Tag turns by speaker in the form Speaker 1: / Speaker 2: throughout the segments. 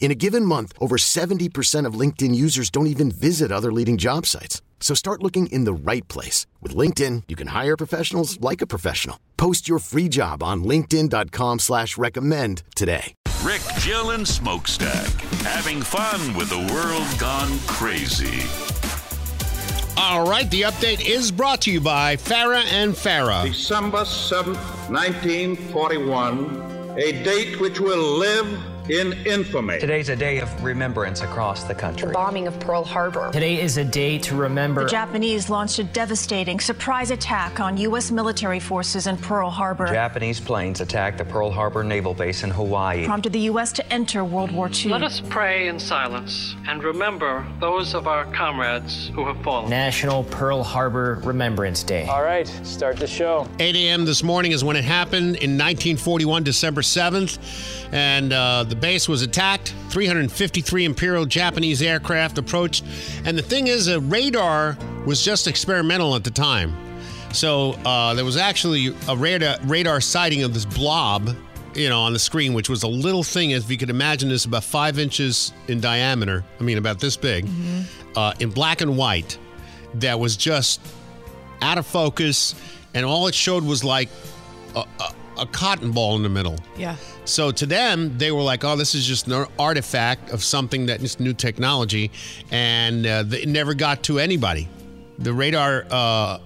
Speaker 1: In a given month, over 70% of LinkedIn users don't even visit other leading job sites. So start looking in the right place. With LinkedIn, you can hire professionals like a professional. Post your free job on linkedin.com slash recommend today.
Speaker 2: Rick, Jill, and Smokestack. Having fun with the world gone crazy.
Speaker 3: All right, the update is brought to you by Farah and Farah.
Speaker 4: December 7th, 1941, a date which will live in infamy.
Speaker 5: Today's a day of remembrance across the country.
Speaker 6: The bombing of Pearl Harbor.
Speaker 7: Today is a day to remember.
Speaker 8: The Japanese launched a devastating surprise attack on U.S. military forces in Pearl Harbor.
Speaker 5: Japanese planes attacked the Pearl Harbor Naval Base in Hawaii.
Speaker 8: Prompted the U.S. to enter World War II.
Speaker 9: Let us pray in silence and remember those of our comrades who have fallen.
Speaker 7: National Pearl Harbor Remembrance Day.
Speaker 10: All right, start the show.
Speaker 3: 8 a.m. this morning is when it happened in 1941, December 7th. And uh, the base was attacked. 353 Imperial Japanese aircraft approached. And the thing is, a radar was just experimental at the time. So uh, there was actually a radar, radar sighting of this blob, you know, on the screen, which was a little thing, if you could imagine this, about five inches in diameter. I mean, about this big, mm-hmm. uh, in black and white, that was just out of focus. And all it showed was like a, a, a cotton ball in the middle.
Speaker 11: Yeah.
Speaker 3: So to them, they were like, "Oh, this is just an artifact of something that is new technology," and uh, it never got to anybody. The radar, uh,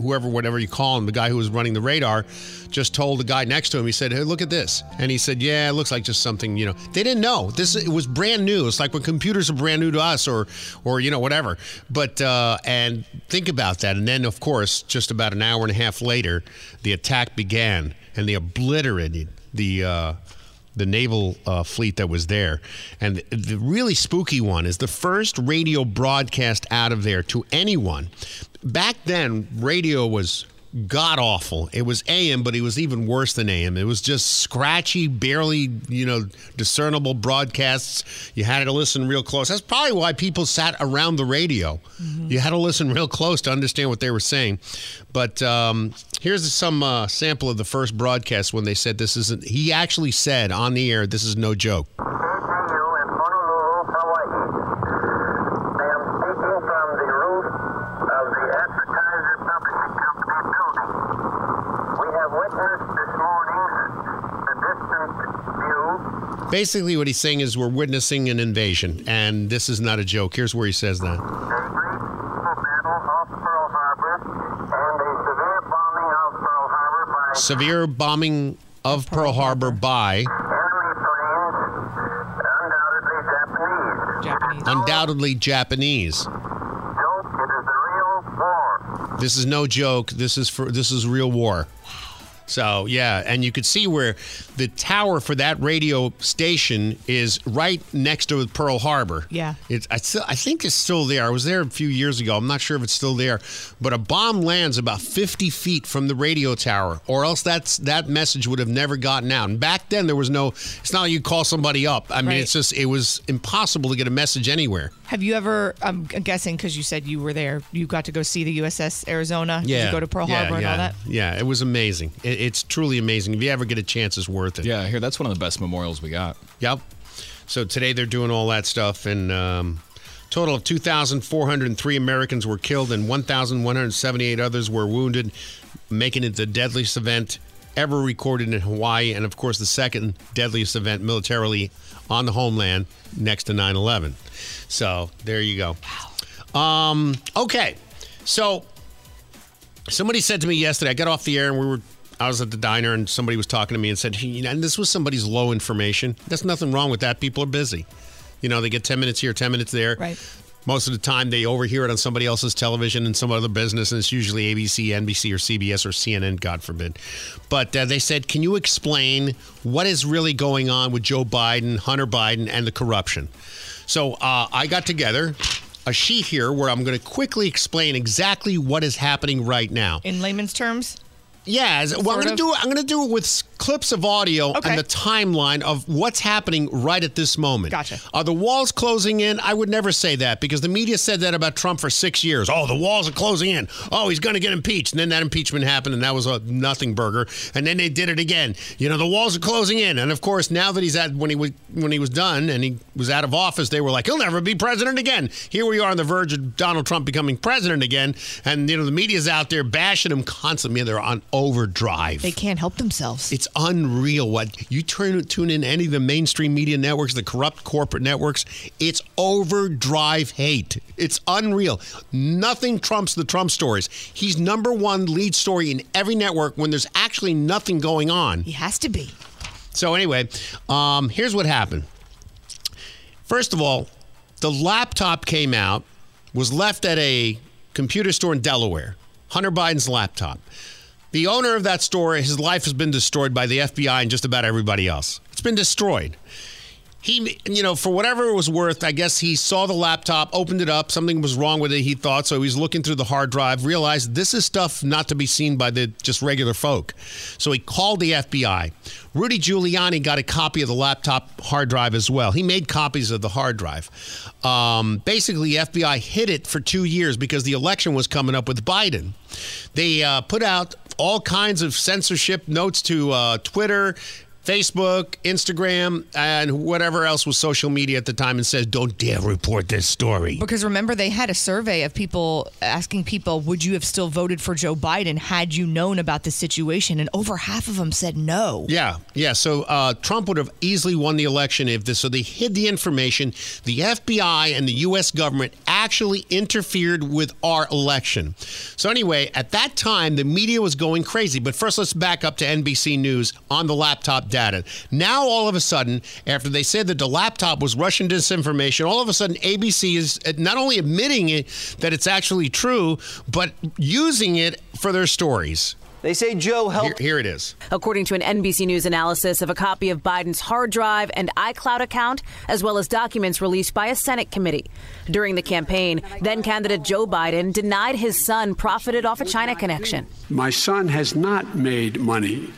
Speaker 3: whoever, whatever you call him, the guy who was running the radar, just told the guy next to him. He said, "Hey, look at this," and he said, "Yeah, it looks like just something." You know, they didn't know this. It was brand new. It's like when computers are brand new to us, or, or you know, whatever. But uh, and think about that, and then of course, just about an hour and a half later, the attack began, and they obliterated the uh, the naval uh, fleet that was there. And the, the really spooky one is the first radio broadcast out of there to anyone. Back then, radio was god awful. It was AM, but it was even worse than AM. It was just scratchy, barely, you know, discernible broadcasts. You had to listen real close. That's probably why people sat around the radio. Mm-hmm. You had to listen real close to understand what they were saying. But um, here's some uh, sample of the first broadcast when they said this isn't. He actually said on the air, "This is no joke." Basically, what he's saying is we're witnessing an invasion, and this is not a joke. Here's where he says that. Severe bombing of Pearl Harbor by
Speaker 11: Japanese.
Speaker 3: undoubtedly Japanese. This is no joke. This is for this is real war. So yeah, and you could see where the tower for that radio station is right next to Pearl Harbor.
Speaker 11: Yeah,
Speaker 3: it's I still I think it's still there. I was there a few years ago. I'm not sure if it's still there, but a bomb lands about 50 feet from the radio tower, or else that's that message would have never gotten out. And back then there was no. It's not like you call somebody up. I mean,
Speaker 11: Right.
Speaker 3: it's just it was impossible to get a message anywhere.
Speaker 11: Have you ever? I'm guessing because you said you were there. You got to go see the USS Arizona. Did
Speaker 3: Yeah,
Speaker 11: you go to Pearl
Speaker 3: yeah,
Speaker 11: Harbor and
Speaker 3: yeah,
Speaker 11: all that.
Speaker 3: Yeah, it was amazing. It, it's truly amazing. If you ever get a chance, it's worth it.
Speaker 12: Yeah, here that's one of the best memorials we got.
Speaker 3: Yep. So today they're doing all that stuff, and um, total of 2,403 Americans were killed, and 1,178 others were wounded, making it the deadliest event ever recorded in Hawaii, and of course the second deadliest event militarily on the homeland, next to 9/11. So there you go. Um, okay, so somebody said to me yesterday. I got off the air and we were I was at the diner and somebody was talking to me and said, hey, you know, and this was somebody's low information. There's nothing wrong with that. People are busy. You know, they get 10 minutes here, 10 minutes there.
Speaker 11: Right.
Speaker 3: Most of the time, they overhear it on somebody else's television in some other business, and it's usually ABC, NBC, or CBS, or CNN, God forbid. But uh, they said, Can you explain what is really going on with Joe Biden, Hunter Biden, and the corruption? So uh, I got together a sheet here where I'm going to quickly explain exactly what is happening right now.
Speaker 11: In layman's terms?
Speaker 3: Yeah, well, I'm going to
Speaker 11: of.
Speaker 3: do it. I'm going to do it with clips of audio
Speaker 11: Okay.
Speaker 3: and the timeline of what's happening right at this moment.
Speaker 11: Gotcha.
Speaker 3: Are the walls closing in? I would never say that because the media said that about Trump for six years. Oh, the walls are closing in. Oh, he's going to get impeached. And then that impeachment happened, and that was a nothing burger. And then they did it again. You know, the walls are closing in. And of course, now that he's at when he was when he was done and he was out of office, they were like, he'll never be president again. Here we are on the verge of Donald Trump becoming president again, and you know the media's out there bashing him constantly. They're on overdrive.
Speaker 11: They can't help themselves.
Speaker 3: It's unreal what you turn tune in any of the mainstream media networks, the corrupt corporate networks. It's overdrive hate. It's unreal. Nothing trumps the Trump stories. He's number one lead story in every network when there's actually nothing going on.
Speaker 11: He has to be.
Speaker 3: So anyway, um, here's what happened. First of all, the laptop came out, was left at a computer store in Delaware. Hunter Biden's laptop. The owner of that store, his life has been destroyed by the FBI and just about everybody else. It's been destroyed. He, you know, for whatever it was worth, I guess he saw the laptop, opened it up, something was wrong with it, he thought. So he was looking through the hard drive, realized this is stuff not to be seen by the just regular folk. So he called the FBI. Rudy Giuliani got a copy of the laptop hard drive as well. He made copies of the hard drive. Um, basically, FBI hid it for two years because the election was coming up with Biden. They uh, put out all kinds of censorship notes to uh, Twitter, Facebook, Instagram, and whatever else was social media at the time and says, don't dare report this story.
Speaker 11: Because remember, they had a survey of people asking people, would you have still voted for Joe Biden had you known about the situation? And over half of them said no.
Speaker 3: Yeah, yeah. So uh, Trump would have easily won the election if this. So they hid the information. The FBI and the U.S. government actually interfered with our election. So anyway, at that time, the media was going crazy. But first, let's back up to NBC News on the laptop data. Now, all of a sudden, after they said that the laptop was Russian disinformation, all of a sudden, ABC is not only admitting it that it's actually true, but using it for their stories.
Speaker 6: They say Joe helped.
Speaker 3: Here, here it is.
Speaker 13: According to an NBC News analysis of a copy of Biden's hard drive and iCloud account, as well as documents released by a Senate committee. During the campaign, then candidate Joe Biden denied his son profited off a China connection.
Speaker 14: My son has not made money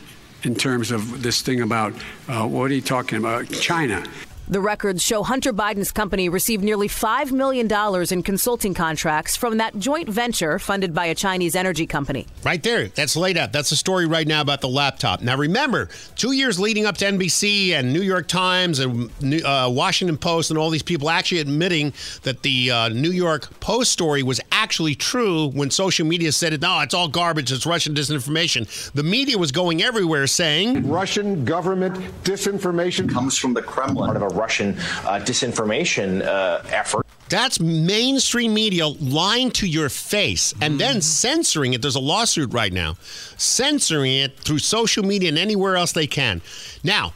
Speaker 14: in terms of this thing about uh, what are you talking about? China.
Speaker 13: The records show Hunter Biden's company received nearly $5 million in consulting contracts from that joint venture funded by a Chinese energy company.
Speaker 3: Right there. That's laid out. That's the story right now about the laptop. Now, remember, two years leading up to NBC and New York Times and uh, Washington Post and all these people actually admitting that the uh, New York Post story was actually true when social media said it. No, it's all garbage. It's Russian disinformation. The media was going everywhere saying
Speaker 15: Russian government disinformation
Speaker 10: comes from the Kremlin, part of a Russian uh, disinformation uh, effort.
Speaker 3: That's mainstream media lying to your face and then censoring it. There's a lawsuit right now, censoring it through social media and anywhere else they can. Now,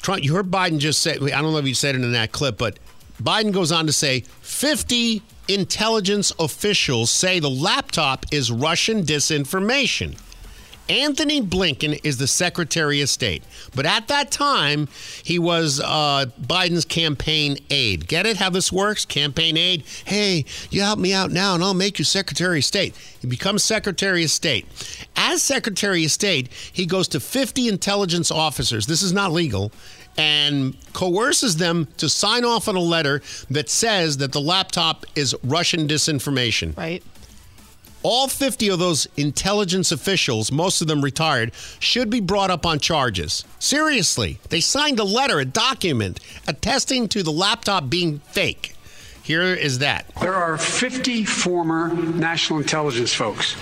Speaker 3: Trump, you heard Biden just say, I don't know if you said it in that clip, but Biden goes on to say 50 intelligence officials say the laptop is Russian disinformation. Antony Blinken is the Secretary of State. But at that time, he was uh, Biden's campaign aide. Get it how this works? Campaign aide. Hey, you help me out now and I'll make you Secretary of State. He becomes Secretary of State. As Secretary of State, he goes to 50 intelligence officers. This is not legal. And coerces them to sign off on a letter that says that the laptop is Russian disinformation.
Speaker 11: Right.
Speaker 3: All 50 of those intelligence officials, most of them retired, should be brought up on charges. Seriously, they signed a letter, a document, attesting to the laptop being fake. Here is that.
Speaker 14: There are 50 former national intelligence folks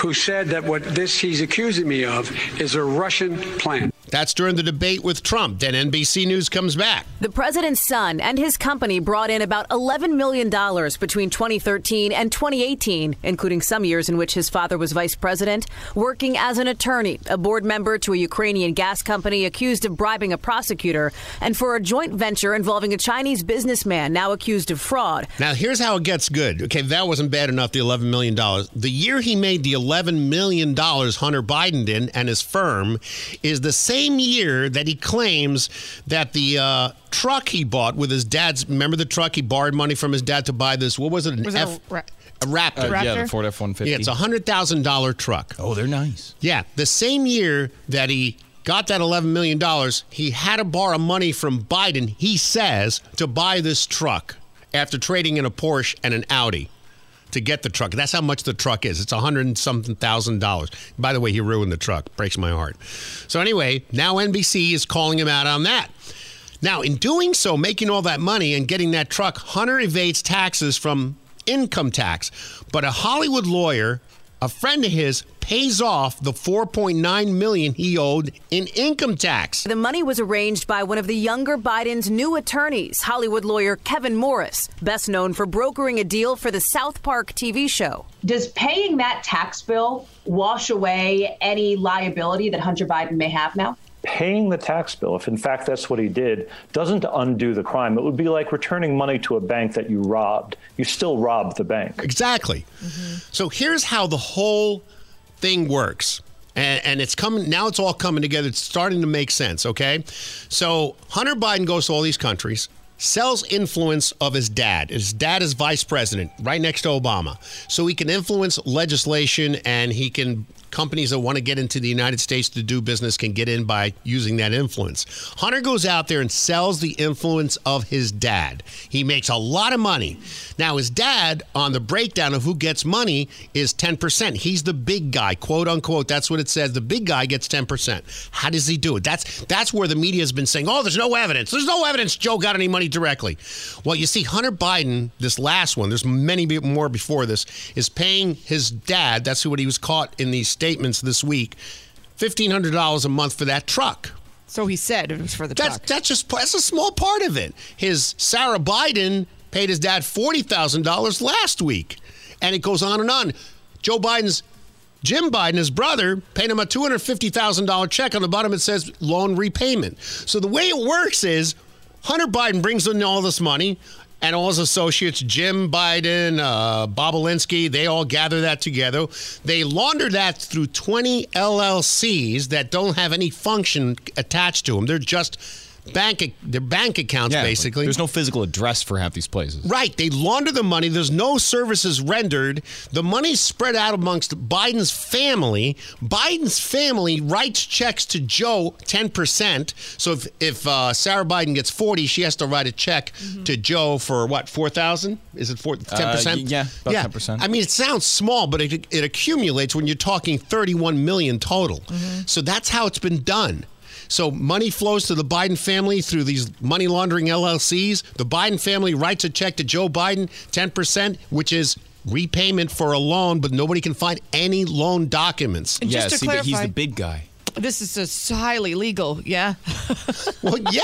Speaker 14: who said that what this he's accusing me of is a Russian plan.
Speaker 3: That's during the debate with Trump. Then NBC News comes back.
Speaker 13: The president's son and his company brought in about $11 million between 2013 and 2018, including some years in which his father was vice president, working as an attorney, a board member to a Ukrainian gas company accused of bribing a prosecutor, and for a joint venture involving a Chinese businessman now accused of fraud.
Speaker 3: Now, here's how it gets good. Okay, that wasn't bad enough, the $11 million. The year he made the $11 million Hunter Biden did and his firm is the same year that he claims that the uh, truck he bought with his dad's, remember the truck he borrowed money from his dad to buy this, what was it, an
Speaker 11: Was it
Speaker 3: F?
Speaker 11: a ra-
Speaker 3: a Raptor.
Speaker 12: Uh, yeah, the Ford F one fifty.
Speaker 3: Yeah, it's a hundred thousand dollar truck.
Speaker 12: Oh, they're nice.
Speaker 3: Yeah, the same year that he got that eleven million dollars, he had to borrow money from Biden. He says to buy this truck after trading in a Porsche and an Audi to get the truck. That's how much the truck is. It's a hundred and something thousand dollars. By the way, he ruined the truck. Breaks my heart. So anyway, now NBC is calling him out on that. Now, in doing so, making all that money and getting that truck, Hunter evades taxes from income tax. But a Hollywood lawyer, a friend of his, pays off the 4.9 million he owed in income tax.
Speaker 13: The money was arranged by one of the younger Biden's new attorneys, Hollywood lawyer Kevin Morris, best known for brokering a deal for the South Park TV show.
Speaker 6: Does paying that tax bill wash away any liability that Hunter Biden may have now?
Speaker 10: Paying the tax bill, if in fact that's what he did, doesn't undo the crime. It would be like returning money to a bank that you robbed. You still robbed the bank.
Speaker 3: Exactly. Mm-hmm. So here's how the whole thing works. And, and it's coming now. It's all coming together. It's starting to make sense. Okay, so Hunter Biden goes to all these countries, sells influence of his dad. His dad is vice president, right next to Obama, so he can influence legislation and he can companies that want to get into the United States to do business can get in by using that influence. Hunter goes out there and sells the influence of his dad. He makes a lot of money. Now, his dad, on the breakdown of who gets money, is 10%. He's the big guy, quote unquote. That's what it says. The big guy gets 10%. How does he do it? That's that's where the media has been saying, oh, there's no evidence. There's no evidence Joe got any money directly. Well, you see, Hunter Biden, this last one, there's many more before this, is paying his dad, that's what he was caught in these statements this week, $1,500 a month for that truck.
Speaker 11: So he said it was for the
Speaker 3: That's
Speaker 11: truck.
Speaker 3: that's just that's a small part of it. His Sarah Biden paid his dad forty thousand dollars last week, and it goes on and on. Joe Biden's Jim Biden, his brother, paid him a two hundred fifty thousand dollar check. On the bottom it says loan repayment. So the way it works is Hunter Biden brings in all this money. And all his associates, Jim Biden, uh, Bobulinski, they all gather that together. They launder that through 20 LLCs that don't have any function attached to them. They're just bank, they're bank accounts,
Speaker 12: Yeah,
Speaker 3: basically.
Speaker 12: There's no physical address for half these places.
Speaker 3: Right. They launder the money. There's no services rendered. The money's spread out amongst Biden's family. Biden's family writes checks to Joe 10%. So if, if uh, Sarah Biden gets 40, she has to write a check to Joe for what, 4,000? Is it 4, 10%?
Speaker 12: Uh, yeah, about 10%.
Speaker 3: I mean, it sounds small, but it, it accumulates when you're talking 31 million total. So that's how it's been done. So money flows to the Biden family through these money laundering LLCs. The Biden family writes a check to Joe Biden, 10%, which is repayment for a loan, but nobody can find any loan documents.
Speaker 11: And just to
Speaker 12: see, but he's the big guy.
Speaker 11: This is just highly legal, yeah.
Speaker 3: Well, yeah.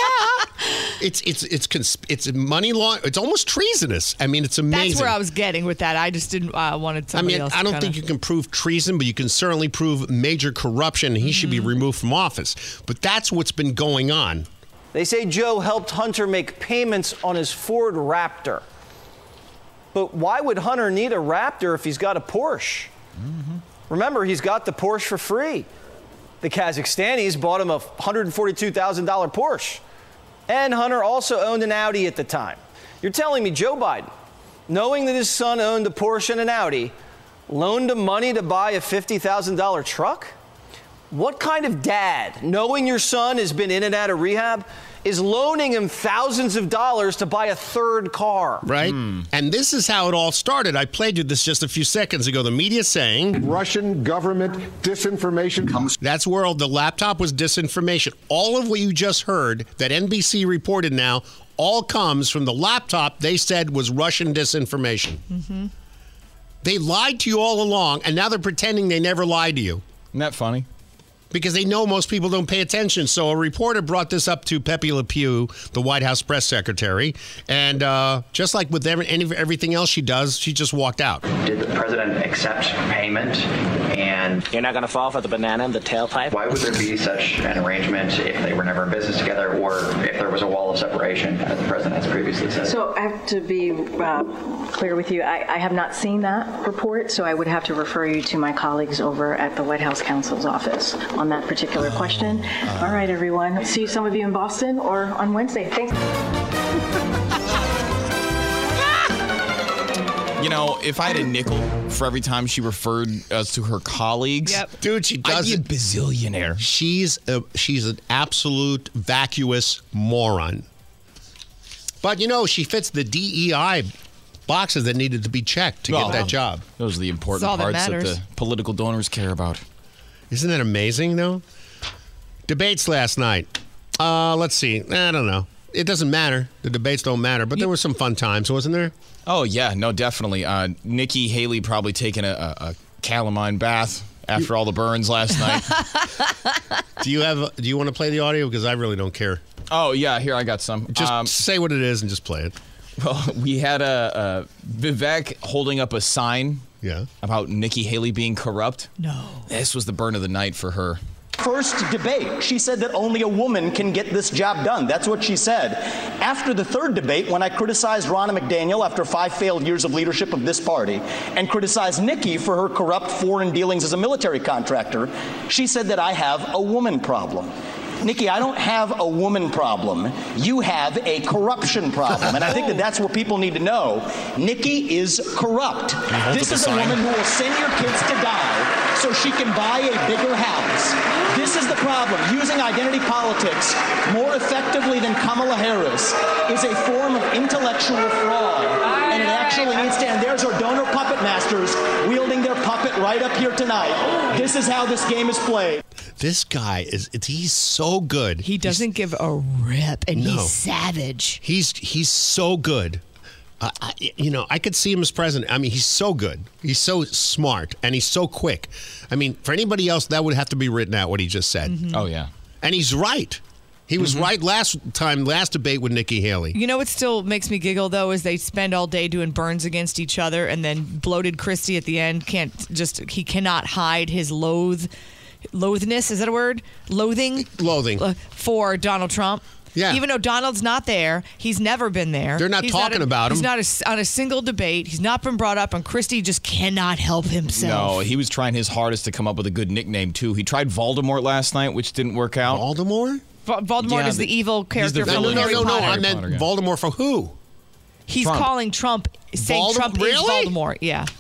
Speaker 3: It's it's it's cons- it's money law. It's almost treasonous. I mean, it's amazing.
Speaker 11: That's where I was getting with that. I just didn't uh, wanted
Speaker 3: I mean,
Speaker 11: else.
Speaker 3: I don't
Speaker 11: kinda-
Speaker 3: think you can prove treason, but you can certainly prove major corruption. He should be removed from office. But that's what's been going on.
Speaker 16: They say Joe helped Hunter make payments on his Ford Raptor. But why would Hunter need a Raptor if he's got a Porsche? Remember, he's got the Porsche for free. The Kazakhstanis bought him a $142,000 Porsche. And Hunter also owned an Audi at the time. You're telling me Joe Biden, knowing that his son owned a Porsche and an Audi, loaned him money to buy a $50,000 truck? What kind of dad, knowing your son has been in and out of rehab, is loaning him thousands of dollars to buy a third car?
Speaker 3: Right? And this is how it all started. I played you this just a few seconds ago. The media saying
Speaker 15: Russian government disinformation comes.
Speaker 3: that's where all the laptop was disinformation. All of what you just heard that NBC reported now all comes from the laptop they said was Russian disinformation.
Speaker 11: Mm-hmm.
Speaker 3: They lied to you all along, and now they're pretending they never lied to you.
Speaker 12: Isn't that funny?
Speaker 3: Because they know most people don't pay attention. So a reporter brought this up to Pepe Le Pew, the White House press secretary, and uh, just like with every, everything else she does, she just walked out.
Speaker 17: Did the president accept payment? And
Speaker 18: you're not going to fall for the banana in the tailpipe.
Speaker 17: Why would there be such an arrangement if they were never in business together, or if there was a wall of separation, as the president has previously said?
Speaker 8: So I have to be uh, clear with you. I, I have not seen that report, so I would have to refer you to my colleagues over at the White House counsel's office on that particular question. All right, everyone. See some of you in Boston or on Wednesday. Thanks.
Speaker 12: You know, if I had a nickel for every time she referred us to her colleagues,
Speaker 11: Yep.
Speaker 3: Dude, she does
Speaker 12: I'd be a bazillionaire.
Speaker 3: She's a, she's an absolute vacuous moron. But you know, she fits the DEI boxes that needed to be checked to
Speaker 12: Well,
Speaker 3: get that job.
Speaker 12: Those are the important
Speaker 11: that
Speaker 12: parts that, the political donors care about.
Speaker 3: Isn't that amazing, though? Debates last night. Uh, let's see. I don't know. It doesn't matter. The debates don't matter, but there were some fun times, wasn't there?
Speaker 12: Oh yeah, no, definitely. Uh, Nikki Haley probably taking a, a, a calamine bath after all the burns last night.
Speaker 3: Do you have? Do you want to play the audio? Because I really don't care.
Speaker 12: oh yeah, here I got some.
Speaker 3: Just
Speaker 12: Um,
Speaker 3: say what it is and just play it.
Speaker 12: Well, we had a, a Vivek holding up a sign
Speaker 3: Yeah.
Speaker 12: about Nikki Haley being corrupt.
Speaker 11: No.
Speaker 12: This was the burn of the night for her.
Speaker 19: First debate, she said that only a woman can get this job done. That's what she said. After the third debate, when I criticized Ronna McDaniel after five failed years of leadership of this party and criticized Nikki for her corrupt foreign dealings as a military contractor, she said that I have a woman problem. Nikki, I don't have a woman problem. You have a corruption problem. And I think that that's what people need to know. Nikki is corrupt. This is
Speaker 12: a
Speaker 19: a woman who will send your kids to die so she can buy a bigger house. This is the problem. Using identity politics more effectively than Kamala Harris is a form of intellectual fraud. And it actually needs to end. There's our donor puppet masters wielding their puppet right up here tonight. This is how this game is played.
Speaker 3: This guy is he's so good.
Speaker 11: He doesn't give a rip, and
Speaker 3: No.
Speaker 11: he's savage.
Speaker 3: He's he's so good. Uh, I, you know, I could see him as president. I mean, he's so good. He's so smart, and he's so quick. I mean, for anybody else, that would have to be written out what he just said.
Speaker 12: Oh yeah.
Speaker 3: And he's right. He was right last time, last debate with Nikki Haley.
Speaker 11: You know what still makes me giggle though is they spend all day doing burns against each other, and then bloated Christie at the end can't just he cannot hide his loathe, loathness is that a word? Loathing,
Speaker 3: Loathing.
Speaker 11: uh, for Donald Trump.
Speaker 3: Yeah.
Speaker 11: Even though Donald's not there, he's never been there.
Speaker 3: They're not
Speaker 11: He's
Speaker 3: talking
Speaker 11: a-
Speaker 3: about him.
Speaker 11: He's not a s on a single debate. He's not been brought up, and Christie just cannot help himself.
Speaker 12: No, he was trying his hardest to come up with a good nickname too. He tried Voldemort last night, which didn't work out.
Speaker 3: Voldemort?
Speaker 11: Va- Voldemort
Speaker 12: Yeah,
Speaker 11: is the,
Speaker 12: the-
Speaker 11: evil character
Speaker 12: the
Speaker 11: from
Speaker 3: No, no,
Speaker 11: Harry
Speaker 3: no, no.
Speaker 11: Potter.
Speaker 3: I meant
Speaker 12: Potter guy.
Speaker 3: Voldemort for who?
Speaker 11: He's
Speaker 12: Trump.
Speaker 11: calling Trump, saying
Speaker 3: Voldem-
Speaker 11: Trump is
Speaker 3: Really?
Speaker 11: Voldemort. Yeah.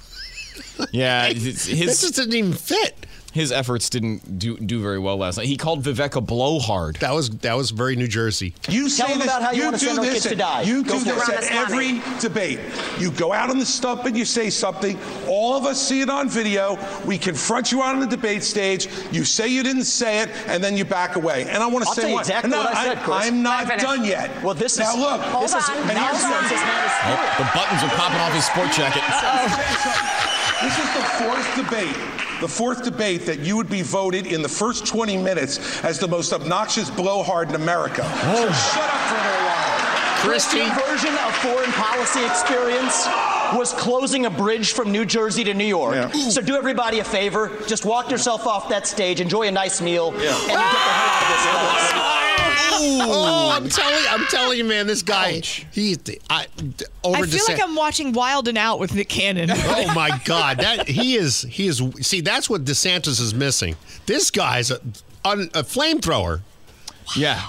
Speaker 12: Yeah, his
Speaker 3: This
Speaker 12: his,
Speaker 3: just didn't even fit.
Speaker 12: His efforts didn't do do very well last night. He called Vivek a blowhard.
Speaker 3: That was that was very New Jersey.
Speaker 20: You
Speaker 19: Tell
Speaker 20: say
Speaker 19: them
Speaker 20: this,
Speaker 19: about how you wanna
Speaker 20: do
Speaker 19: send our
Speaker 20: this
Speaker 19: kids to die.
Speaker 20: You
Speaker 19: Go
Speaker 20: do
Speaker 19: for
Speaker 20: this at every debate. You go out on the stump and you say something. All of us see it on video. We confront you on the debate stage. You say you didn't say it, and then you back away. And I want to
Speaker 19: I'll
Speaker 20: say
Speaker 19: tell you
Speaker 20: one.
Speaker 19: exactly
Speaker 20: no,
Speaker 19: what I said, Chris.
Speaker 20: I, am not done yet.
Speaker 19: Well, this
Speaker 20: now
Speaker 19: is
Speaker 20: look.
Speaker 19: this is
Speaker 20: and
Speaker 19: now
Speaker 20: here's
Speaker 19: Trump is not a
Speaker 12: Oh, the buttons are popping off his sport jacket.
Speaker 20: This is the fourth debate. The fourth debate that you would be voted in the first 20 minutes as the most obnoxious blowhard in America. So shut up for a little while.
Speaker 3: Christie.
Speaker 19: Version of foreign policy experience was closing a bridge from New Jersey to New York.
Speaker 20: Yeah.
Speaker 19: So do everybody a favor, just walk yourself off that stage, enjoy a nice meal, and you get the hell out of this place.
Speaker 3: Oh, I'm telling, I'm telling you, man, this guy, he, I, over
Speaker 11: I feel
Speaker 3: Dece-
Speaker 11: like I'm watching Wild and Out with Nick Cannon.
Speaker 3: oh my God, that he is, he is. See, that's what DeSantis is missing. This guy's a, un- a flamethrower.
Speaker 12: Yeah.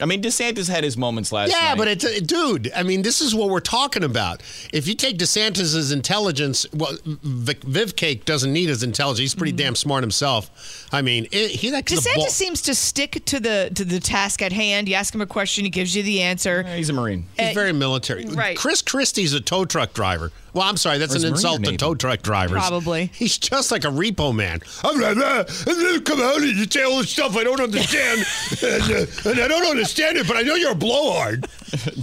Speaker 12: I mean, DeSantis had his moments last year.
Speaker 3: yeah,
Speaker 12: night.
Speaker 3: but it's a, dude. I mean, this is what we're talking about. If you take DeSantis's intelligence, well, Vic, Vivcake doesn't need his intelligence. He's pretty mm-hmm. damn smart himself. I mean, it, he likes
Speaker 11: DeSantis
Speaker 3: ball.
Speaker 11: seems to stick to the to the task at hand. You ask him a question, he gives you the answer.
Speaker 12: He's a Marine.
Speaker 3: Uh, he's very military.
Speaker 11: right.
Speaker 3: Chris Christie's a tow truck driver. Well, I'm sorry, that's an
Speaker 12: Marine
Speaker 3: insult to tow truck drivers.
Speaker 11: Probably.
Speaker 3: He's just like a repo man. I'm like, "Ah, and then come out and you say all this stuff I don't understand, and, uh, and I don't understand it, but I know you're a blowhard.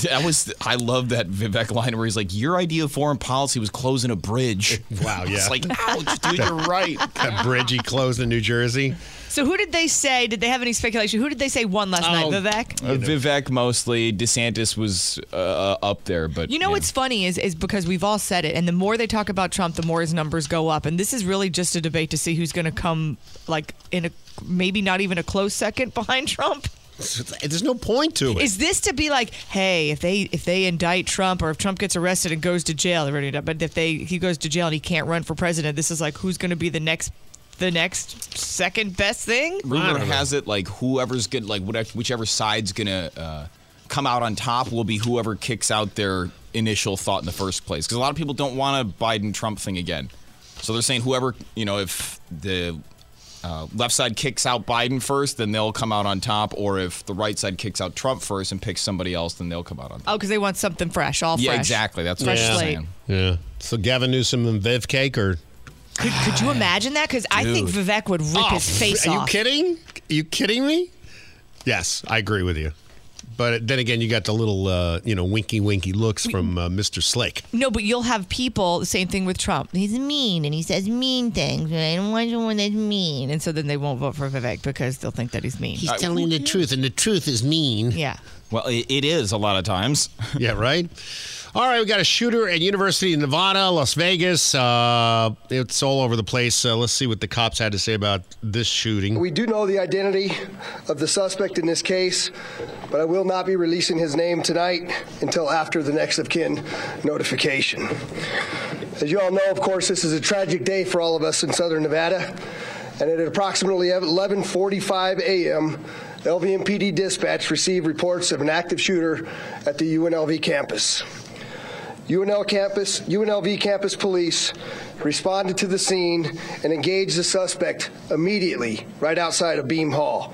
Speaker 12: That was I love that Vivek line where he's like, "Your idea of foreign policy was closing a bridge."
Speaker 3: Wow, yeah.
Speaker 12: It's like, ouch, dude, you're right.
Speaker 3: that bridge he closed in New Jersey.
Speaker 11: So who did they say? Did they have any speculation? Who did they say won last night?
Speaker 12: Oh.
Speaker 11: Vivek.
Speaker 12: Uh, Vivek mostly. DeSantis was uh, up there, but
Speaker 11: You know
Speaker 12: yeah.
Speaker 11: what's funny is is because we've all said it, and the more they talk about Trump, the more his numbers go up. And this is really just a debate to see who's going to come, like in a maybe not even a close second behind Trump.
Speaker 3: There's no point to it.
Speaker 11: Is this to be like, hey, if they if they indict Trump or if Trump gets arrested and goes to jail, they're already done. But if they he goes to jail and he can't run for president, this is like who's going to be the next the next second best thing?
Speaker 12: rumor has it like whoever's good, like whatever, whichever side's gonna uh, come out on top will be whoever kicks out their initial thought in the first place. Because a lot of people don't want a Biden Trump thing again, so they're saying whoever you know if the uh, left side kicks out Biden first, then they'll come out on top, or if the right side kicks out Trump first and picks somebody else, then they'll come out on top.
Speaker 11: Oh, because they want something fresh, all
Speaker 12: yeah,
Speaker 11: fresh.
Speaker 12: exactly. That's what
Speaker 11: fresh
Speaker 12: I'm saying.
Speaker 3: Yeah. So Gavin Newsom and Viv Cake or
Speaker 11: Could, could you imagine that? Because I think
Speaker 3: Dude.
Speaker 11: Vivek would rip
Speaker 3: Oh,
Speaker 11: his face off.
Speaker 3: Are you
Speaker 11: off.
Speaker 3: kidding? Are you kidding me? Yes, I agree with you. But then again, you got the little, uh, you know, winky winky looks from uh, Mr. Slick.
Speaker 11: No, but you'll have people, the same thing with Trump. He's mean and he says mean things. and I don't want someone that's mean. And so then they won't vote for Vivek because they'll think that he's mean.
Speaker 3: He's telling the truth, and the truth is mean.
Speaker 11: Yeah.
Speaker 12: Well, it, it is a lot of times.
Speaker 3: yeah, right. All right, we got a shooter at University of Nevada, Las Vegas. Uh, it's all over the place. Uh, let's see what the cops had to say about this shooting.
Speaker 21: We do know the identity of the suspect in this case, but I will not be releasing his name tonight until after the next of kin notification. As you all know, of course, this is a tragic day for all of us in southern Nevada, and at approximately 11:45 a.m., LVMPD dispatch received reports of an active shooter at the UNLV campus. UNL campus, UNLV campus police responded to the scene and engaged the suspect immediately right outside of Beam Hall.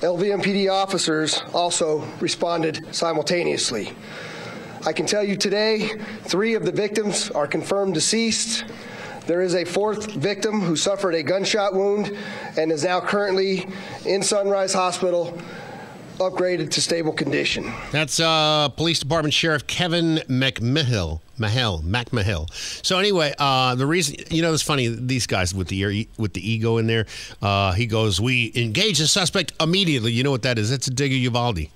Speaker 21: LVMPD officers also responded simultaneously. I can tell you today, three of the victims are confirmed deceased. There is a fourth victim who suffered a gunshot wound and is now currently in Sunrise Hospital, upgraded to stable condition.
Speaker 3: That's uh, Police Department Sheriff Kevin McMihill. Mahel, McMahill. So anyway, uh, the reason you know it's funny these guys with the with the ego in there. Uh, he goes, "We engage the suspect immediately." You know what that is? That's a Digger Uvalde.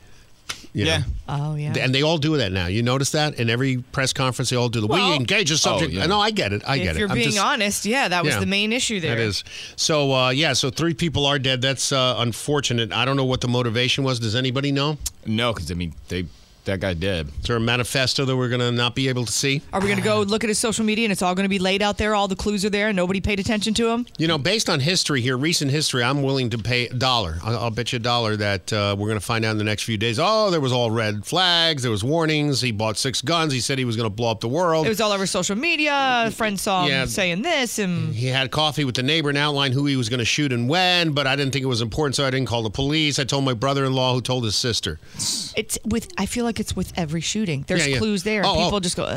Speaker 3: You
Speaker 12: Yeah.
Speaker 3: know?
Speaker 11: Oh yeah.
Speaker 3: And they all do that now. You notice that in every press conference, they all do the
Speaker 11: Well-
Speaker 3: we engage the subject.
Speaker 12: Oh, yeah.
Speaker 3: No, I get it. I
Speaker 11: if
Speaker 3: get it. If you're. I'm
Speaker 11: being
Speaker 3: just-
Speaker 11: honest, yeah, that was
Speaker 3: Yeah.
Speaker 11: the main issue there.
Speaker 3: That is. So uh, yeah, so three people are dead. That's uh, unfortunate. I don't know what the motivation was. Does anybody know?
Speaker 12: No, because I mean they that guy did.
Speaker 3: Is there a manifesto that we're going to not be able to see?
Speaker 11: Are we going to go look at his social media and it's all going to be laid out there? All the clues are there and nobody paid attention to him?
Speaker 3: You know, based on history here, recent history, I'm willing to pay a dollar. I'll, I'll bet you a dollar that uh, we're going to find out in the next few days. Oh, there was all red flags. There was warnings. He bought six guns. He said he was going to blow up the world.
Speaker 11: It was all over social media. Friends saw him
Speaker 3: Yeah.
Speaker 11: saying this and
Speaker 3: he had coffee with the neighbor and outlined who he was going to shoot and when, but I didn't think it was important, so I didn't call the police. I told my brother-in-law, who told his sister.
Speaker 11: it's with I feel like it's with every shooting. There's
Speaker 3: Yeah, yeah.
Speaker 11: clues there.
Speaker 3: Oh,
Speaker 11: people
Speaker 3: oh.
Speaker 11: just go, uh.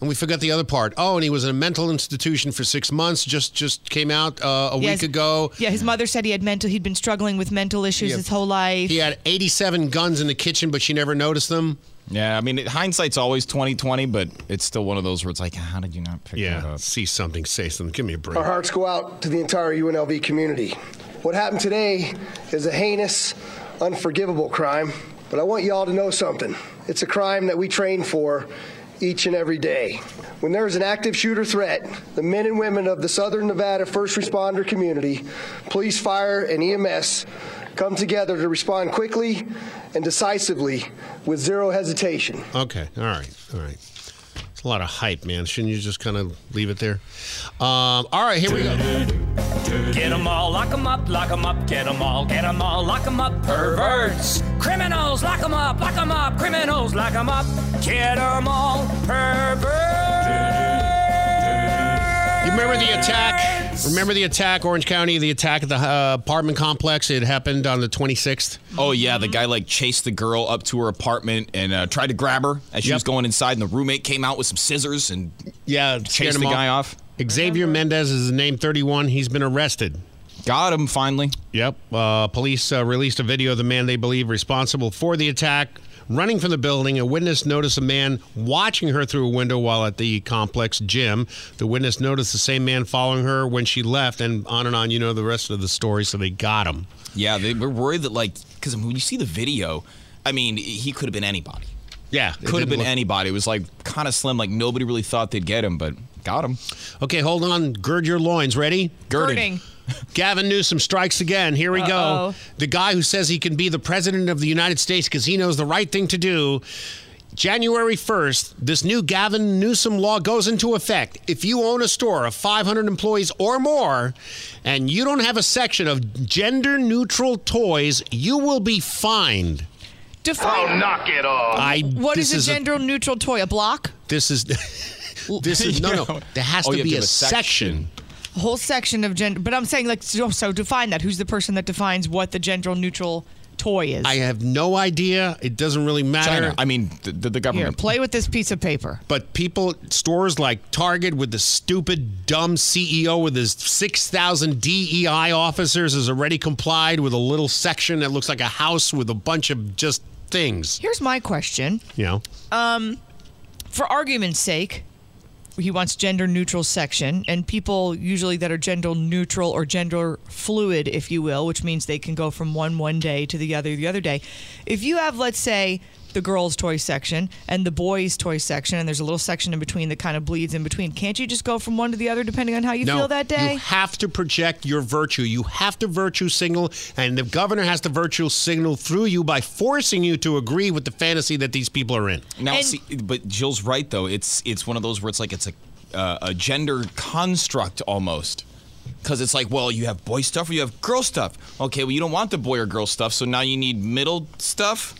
Speaker 3: And we forgot the other part. Oh, and he was in a mental institution for six months. Just just came out uh, a
Speaker 11: Yeah,
Speaker 3: week
Speaker 11: his-
Speaker 3: ago.
Speaker 11: Yeah, his mother said he had mental he'd been struggling with mental issues
Speaker 3: Yeah.
Speaker 11: his whole life.
Speaker 3: He had 87 guns in the kitchen, but she never noticed them.
Speaker 12: Yeah, I mean hindsight's always 2020, but it's still one of those where it's like, how did you not pick that
Speaker 3: Yeah,
Speaker 12: up?
Speaker 3: see something, say something. Give me a break.
Speaker 21: Our hearts go out to the entire UNLV community. What happened today is a heinous, unforgivable crime, but I want you all to know something. It's a crime that we train for each and every day. When there is an active shooter threat, the men and women of the Southern Nevada first responder community, police, fire, and EMS come together to respond quickly and decisively with zero hesitation.
Speaker 3: Okay, all right, all right. It's a lot of hype, man. Shouldn't you just kind of leave it there? Um, all right, here we go.
Speaker 22: Get them all, lock them up, lock 'em up, get 'em all, get them all, lock them up, perverts. Criminals, lock 'em up, lock 'em up, criminals, lock them up, get 'em all, perverts.
Speaker 3: You remember the attack? Remember the attack, Orange County, the attack at the uh, apartment complex? It happened on the 26th.
Speaker 12: Oh yeah, the guy like chased the girl up to her apartment and uh, tried to grab her as she
Speaker 3: Yep.
Speaker 12: was going inside, and the roommate came out with some scissors and
Speaker 3: Yeah,
Speaker 12: chased the guy off.
Speaker 3: Xavier Mendez is the name, 31. He's been arrested.
Speaker 12: Got him finally.
Speaker 3: Yep. Uh, police uh, released a video of the man they believe responsible for the attack. Running from the building, a witness noticed a man watching her through a window while at the complex gym. The witness noticed the same man following her when she left, and on and on. You know the rest of the story, so they got him.
Speaker 12: Yeah, they were worried that like because when you see the video, I mean, he could have been anybody.
Speaker 3: Yeah,
Speaker 12: could have been
Speaker 3: look-
Speaker 12: anybody. It was like kind of slim. Like nobody really thought they'd get him, but got him.
Speaker 3: Okay, hold on. Gird your loins. Ready?
Speaker 12: Girded. Girding.
Speaker 3: Gavin Newsom strikes again. Here we
Speaker 11: Uh-oh.
Speaker 3: go. The guy who says he can be the president of the United States because he knows the right thing to do. January 1st, this new Gavin Newsom law goes into effect. If you own a store of 500 employees or more and you don't have a section of gender neutral toys, you will be fined.
Speaker 11: Define.
Speaker 15: Oh, knock it off.
Speaker 3: I,
Speaker 11: What
Speaker 3: this
Speaker 11: is a gender neutral toy? A block?
Speaker 3: this is this is no no. There has
Speaker 12: Oh,
Speaker 3: to be a
Speaker 12: have a
Speaker 3: section.
Speaker 11: A whole section of gender. But I'm saying, like, so, so define that. Who's the person that defines what the gender neutral toy is?
Speaker 3: I have no idea. It doesn't really matter.
Speaker 12: China. I mean, the, the, the
Speaker 11: Here, play with this piece of paper.
Speaker 3: But people, stores like Target with the stupid, dumb CEO with his 6,000 DEI officers has already complied with a little section that looks like a house with a bunch of just things.
Speaker 11: Here's my question.
Speaker 3: You know?
Speaker 11: Um, for argument's sake, he wants gender neutral section, and people usually that are gender neutral or gender fluid, if you will, which means they can go from one one day to the other the other day. If you have, let's say, the girls' toy section and the boys' toy section, and there's a little section in between that kind of bleeds in between, can't you just go from one to the other depending on how you
Speaker 3: no,
Speaker 11: feel that day?
Speaker 3: You have to project your virtue. You have to virtue signal, and the governor has to virtue signal through you by forcing you to agree with the fantasy that these people are in.
Speaker 12: Now, see, but Jill's right though. It's it's one of those where it's like it's a uh, a gender construct almost. Because it's like, well, you have boy stuff or you have girl stuff. Okay, well, you don't want the boy or girl stuff, so now you need middle stuff.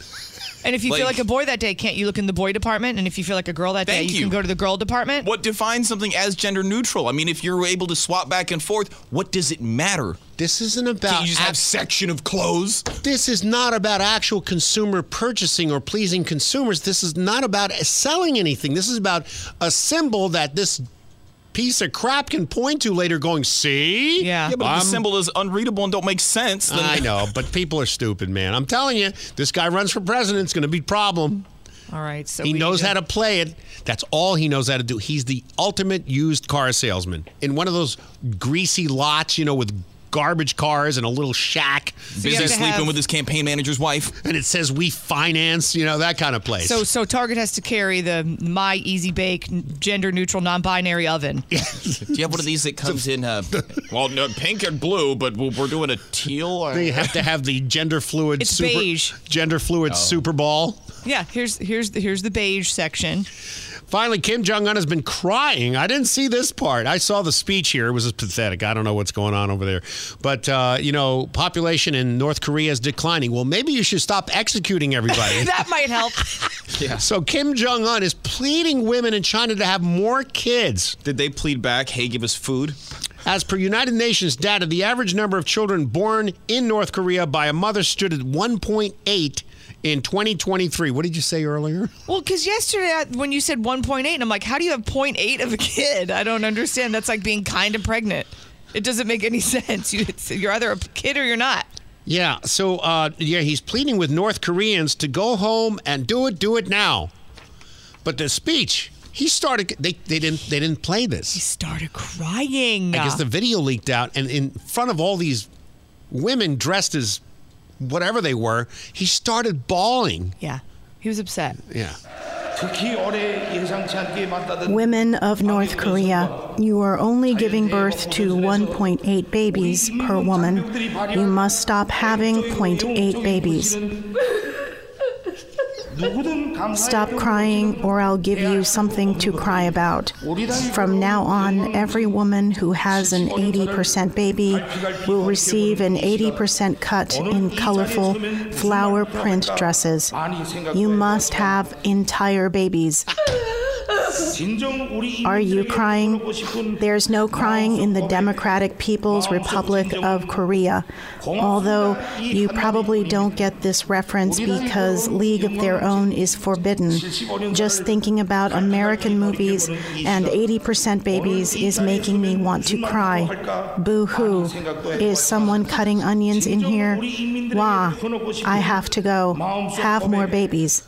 Speaker 11: And if you feel like a boy that day, can't you look in the boy department? And if you feel like a girl that day, you,
Speaker 12: you.
Speaker 11: can go to the girl department.
Speaker 12: What defines something as gender neutral? I mean, if you're able to swap back and forth, what does it matter?
Speaker 3: This isn't about.
Speaker 12: Can't you just have section of clothes?
Speaker 3: This is not about actual consumer purchasing or pleasing consumers. This is not about selling anything. This is about a symbol that this piece of crap can point to later going, see?
Speaker 11: Yeah.
Speaker 12: Yeah, but if the symbol is unreadable and don't make sense. Then
Speaker 3: I know, but people are stupid, man. I'm telling you, this guy runs for president. It's going to be a problem.
Speaker 11: All right, so
Speaker 3: he knows how to play it. That's all he knows how to do. He's the ultimate used car salesman in one of those greasy lots, you know, with garbage cars and a little shack.
Speaker 11: you
Speaker 12: Busy
Speaker 11: to
Speaker 12: sleeping
Speaker 11: have-
Speaker 12: with his campaign manager's wife.
Speaker 3: And it says we finance, you know, that kind of place.
Speaker 11: So, so Target has to carry the My Easy Bake gender neutral non-binary oven.
Speaker 12: Do you have one of these that comes in, uh, well, no, pink and blue, but we're we're doing a teal? Or...
Speaker 3: they have to have the gender fluid
Speaker 11: It's
Speaker 3: super,
Speaker 11: beige.
Speaker 3: gender fluid
Speaker 12: Oh.
Speaker 3: super ball.
Speaker 11: Yeah, here's here's the, here's the beige section.
Speaker 3: Finally, Kim Jong Un has been crying. I didn't see this part. I saw the speech here. It was just pathetic. I don't know what's going on over there. But, uh, you know, population in North Korea is declining. Well, maybe you should stop executing everybody.
Speaker 11: that might help.
Speaker 12: Yeah.
Speaker 3: so Kim Jong Un is pleading women in China to have more kids.
Speaker 12: Did they plead back? Hey, give us food.
Speaker 3: As per United Nations data, the average number of children born in North Korea by a mother stood at 1.8 in 2023. What did you say earlier?
Speaker 11: Well, because yesterday I- when you said 1.8, and I'm like, how do you have 0.8 of a kid? I don't understand. That's like being kind of pregnant. It doesn't make any sense. You, you're either a kid or you're not.
Speaker 3: Yeah, so uh, yeah, he's pleading with North Koreans to go home and do it, do it now. But the speech, he started. They, they didn't they didn't play this. He
Speaker 11: started crying.
Speaker 3: I guess the video leaked out, and in front of all these women dressed as whatever they were, he started bawling.
Speaker 11: Yeah, he was upset.
Speaker 3: Yeah.
Speaker 23: Women of North Korea, you are only giving birth to 1.8 babies per woman. You must stop having 0.8 babies. Stop crying, or I'll give you something to cry about. From now on, every woman who has an 80% baby will receive an 80% cut in colorful flower print dresses. You must have entire babies. Are you crying? There's no crying in the Democratic People's Republic of Korea. Although you probably don't get this reference because League of Their Own is forbidden. Just thinking about American movies and 80% babies is making me want to cry. Boo hoo. Is someone cutting onions in here? Wah. I have to go. Have more babies.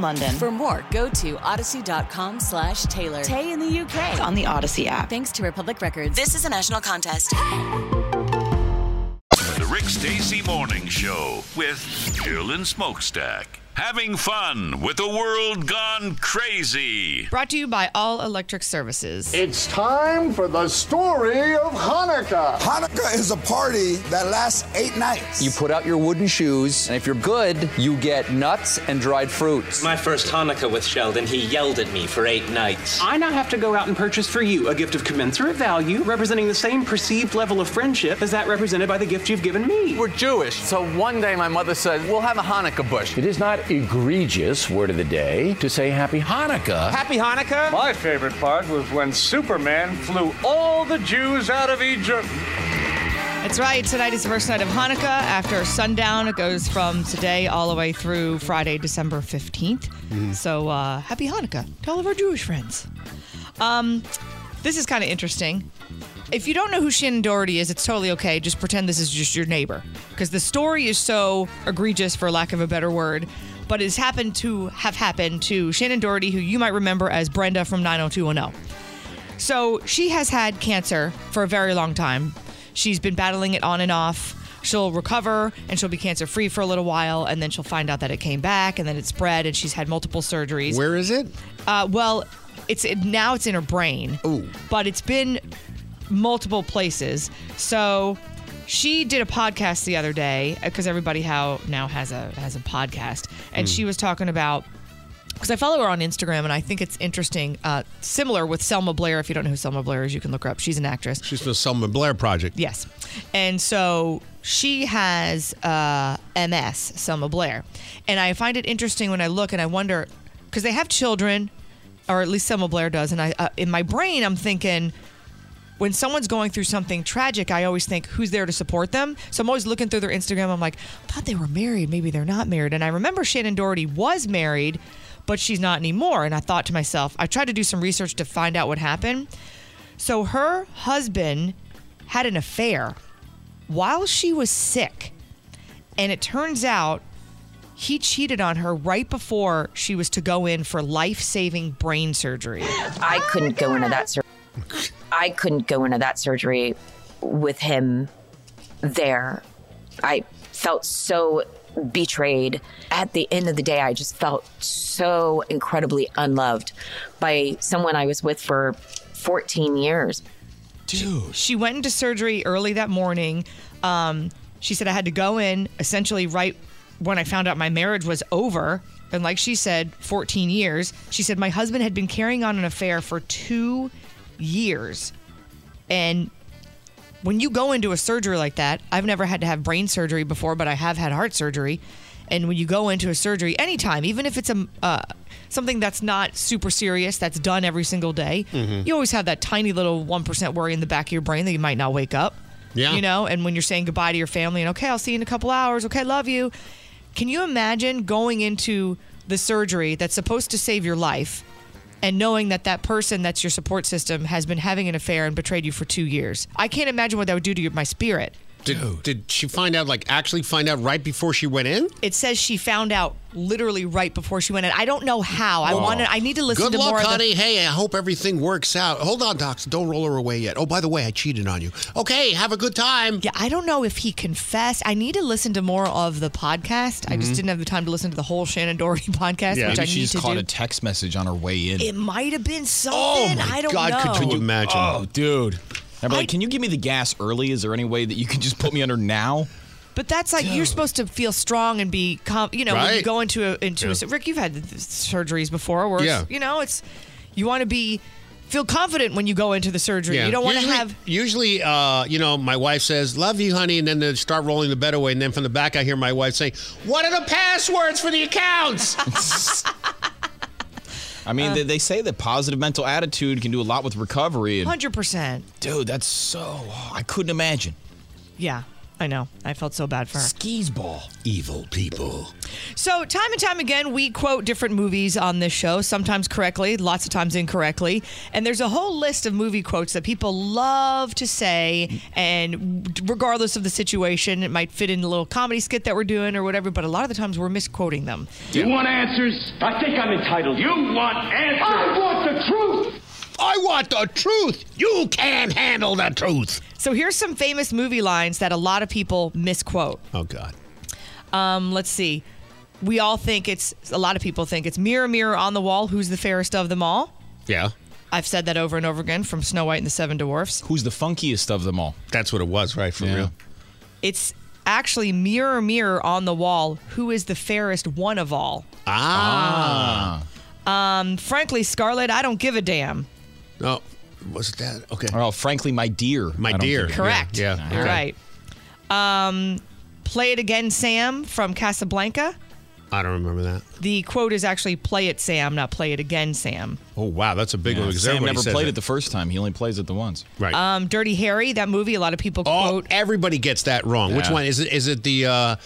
Speaker 24: London. For more, go to audacy.com slash Taylor. Tay in the UK. It's on the Audacy app. Thanks to Republic Records. This is a national contest.
Speaker 2: The Rick Stacy Morning Show with Dylan Smokestack. Having fun with a world gone crazy.
Speaker 11: Brought to you by All Electric Services.
Speaker 15: It's time for the story of Hanukkah.
Speaker 25: Hanukkah is a party that lasts eight nights.
Speaker 26: You put out your wooden shoes, and if you're good, you get nuts and dried fruits.
Speaker 27: My first Hanukkah with Sheldon, he yelled at me for eight nights. I now have to go out and purchase for you a gift of commensurate value, representing the same perceived level of friendship as that represented by the gift you've given me.
Speaker 28: We're Jewish, so one day my mother said, We'll have a Hanukkah bush.
Speaker 29: It is not egregious, word of the day, to say Happy Hanukkah.
Speaker 27: Happy Hanukkah!
Speaker 30: My favorite part was when Superman flew all the Jews out of Egypt.
Speaker 11: That's right. Tonight is the first night of Hanukkah. After sundown, it goes from today all the way through Friday, December 15th. So uh, happy Hanukkah to all of our Jewish friends. Um, this is kind of interesting. If you don't know who Shannen Doherty is, it's totally okay. Just pretend this is just your neighbor. Because the story is so egregious, for lack of a better word. But it's happened to have happened to Shannen Doherty, who you might remember as Brenda from 90210. So she has had cancer for a very long time. She's been battling it on and off. She'll recover and she'll be cancer free for a little while, and then she'll find out that it came back and then it spread, and she's had multiple surgeries.
Speaker 3: Where is it?
Speaker 11: Uh, well, it's it, now it's in her brain.
Speaker 3: Ooh.
Speaker 11: But it's been multiple places. So she did a podcast the other day because everybody how now has a has a podcast, and
Speaker 3: Hmm.
Speaker 11: she was talking about because I follow her on Instagram and I think it's interesting. Uh, similar with Selma Blair. If you don't know who Selma Blair is, you can look her up. She's an actress.
Speaker 3: She's the Selma Blair Project.
Speaker 11: Yes. And so she has uh, MS, Selma Blair. And I find it interesting when I look and I wonder, because they have children, or at least Selma Blair does. And I, uh, in my brain, I'm thinking, when someone's going through something tragic, I always think, who's there to support them? So I'm always looking through their Instagram. I'm like, I thought they were married. Maybe they're not married. And I remember Shannen Doherty was married, but she's not anymore. And I thought to myself, I tried to do some research to find out what happened. So her husband had an affair while she was sick. And it turns out he cheated on her right before she was to go in for life saving brain surgery.
Speaker 31: I couldn't go into that surgery. I couldn't go into that surgery with him there. I felt so betrayed. At the end of the day, I just felt so incredibly unloved by someone I was with for 14 years.
Speaker 11: Dude. She went into surgery early that morning. Um, she said I had to go in essentially right when I found out my marriage was over. And like she said, 14 years. She said my husband had been carrying on an affair for two years. And when you go into a surgery like that, I've never had to have brain surgery before, but I have had heart surgery. And when you go into a surgery, anytime, even if it's a uh, something that's not super serious, that's done every single day,
Speaker 3: Mhm.
Speaker 11: you always have that tiny little one percent worry in the back of your brain that you might not wake up.
Speaker 3: Yeah.
Speaker 11: you know. And when you're saying goodbye to your family, and okay, I'll see you in a couple hours. Okay, love you. Can you imagine going into the surgery that's supposed to save your life? And knowing that that person that's your support system has been having an affair and betrayed you for two years. I can't imagine what that would do to your, my spirit.
Speaker 3: Did, did she find out, like, actually find out right before she went in?
Speaker 11: It says she found out literally right before she went in. I don't know how. I
Speaker 3: Whoa.
Speaker 11: wanted. I need to listen
Speaker 3: Good
Speaker 11: to
Speaker 3: luck,
Speaker 11: more.
Speaker 3: honey.
Speaker 11: Of the,
Speaker 3: hey, I hope everything works out. Hold on, Docs. Don't roll her away yet. Oh, by the way, I cheated on you. Okay, have a good time.
Speaker 11: yeah, I don't know if he confessed. I need to listen to more of the podcast. I just
Speaker 12: Mhm.
Speaker 11: didn't have the time to listen to the whole Shannen Doherty podcast, which
Speaker 12: Maybe
Speaker 11: I
Speaker 12: she
Speaker 11: need
Speaker 12: just
Speaker 11: to
Speaker 12: caught
Speaker 11: do.
Speaker 12: a text message on her way in.
Speaker 11: It might have been something.
Speaker 12: Oh my
Speaker 11: I don't
Speaker 12: God!
Speaker 11: know.
Speaker 12: Could you imagine? Oh, dude. I'm like, can you give me the gas early? Is there any way that you can just put me under now?
Speaker 11: But that's like you're supposed to feel strong and be, com- you know, when you
Speaker 12: Right.
Speaker 11: go into a into
Speaker 12: Yeah.
Speaker 11: a Rick. You've had th- th- surgeries before, where
Speaker 3: Yeah.
Speaker 11: it's, you know it's you want to be feel confident when you go into the surgery. You don't want to
Speaker 3: Usually-
Speaker 11: have
Speaker 3: Usually, uh, you know, my wife says, "Love you, honey," and then they start rolling the bed away, and then from the back, I hear my wife saying, "What are the passwords for the accounts?"
Speaker 12: I mean,
Speaker 11: Uh.
Speaker 12: they, they say that positive mental attitude can do a lot with recovery.
Speaker 11: Hundred percent.
Speaker 12: dude, that's so. I couldn't imagine.
Speaker 11: Yeah, I know. I felt so bad for her.
Speaker 12: Skis ball.
Speaker 3: Evil people.
Speaker 11: So, time and time again, we quote different movies on this show, sometimes correctly, lots of times incorrectly. And there's a whole list of movie quotes that people love to say. And regardless of the situation, it might fit in a little comedy skit that we're doing or whatever, but a lot of the times we're misquoting them.
Speaker 32: You want answers? I think I'm entitled. You want answers? I want the truth.
Speaker 3: I want the truth. You can't handle the truth.
Speaker 11: So, here's some famous movie lines that a lot of people misquote.
Speaker 3: Oh, God.
Speaker 11: Um, let's see. We all think it's, a lot of people think it's Mirror, Mirror on the Wall, who's the fairest of them all?
Speaker 3: Yeah.
Speaker 11: I've said that over and over again from Snow White and the Seven Dwarfs.
Speaker 12: Who's the funkiest of them all?
Speaker 3: That's what it was, right? For real.
Speaker 11: It's actually Mirror, Mirror on the Wall, who is the fairest one of all?
Speaker 3: Ah.
Speaker 11: Um, frankly, Scarlett, I don't give a damn.
Speaker 3: No. Was it that? Okay.
Speaker 12: Oh, frankly, my dear.
Speaker 3: My dear.
Speaker 11: Correct.
Speaker 3: Yeah. yeah.
Speaker 11: You're
Speaker 3: okay.
Speaker 11: right. Um, Play it again, Sam from Casablanca.
Speaker 3: I don't remember that.
Speaker 11: The quote is actually "Play it, Sam," not "Play it again, Sam."
Speaker 3: Oh, wow. That's a big
Speaker 12: Yeah,
Speaker 3: one. because
Speaker 12: Sam never played
Speaker 3: it.
Speaker 12: it the first time. He only plays it the once.
Speaker 3: Right.
Speaker 11: Um, Dirty Harry, that movie, a lot of people
Speaker 3: oh,
Speaker 11: quote.
Speaker 3: everybody gets that wrong. Which one is it? Is it the? Uh,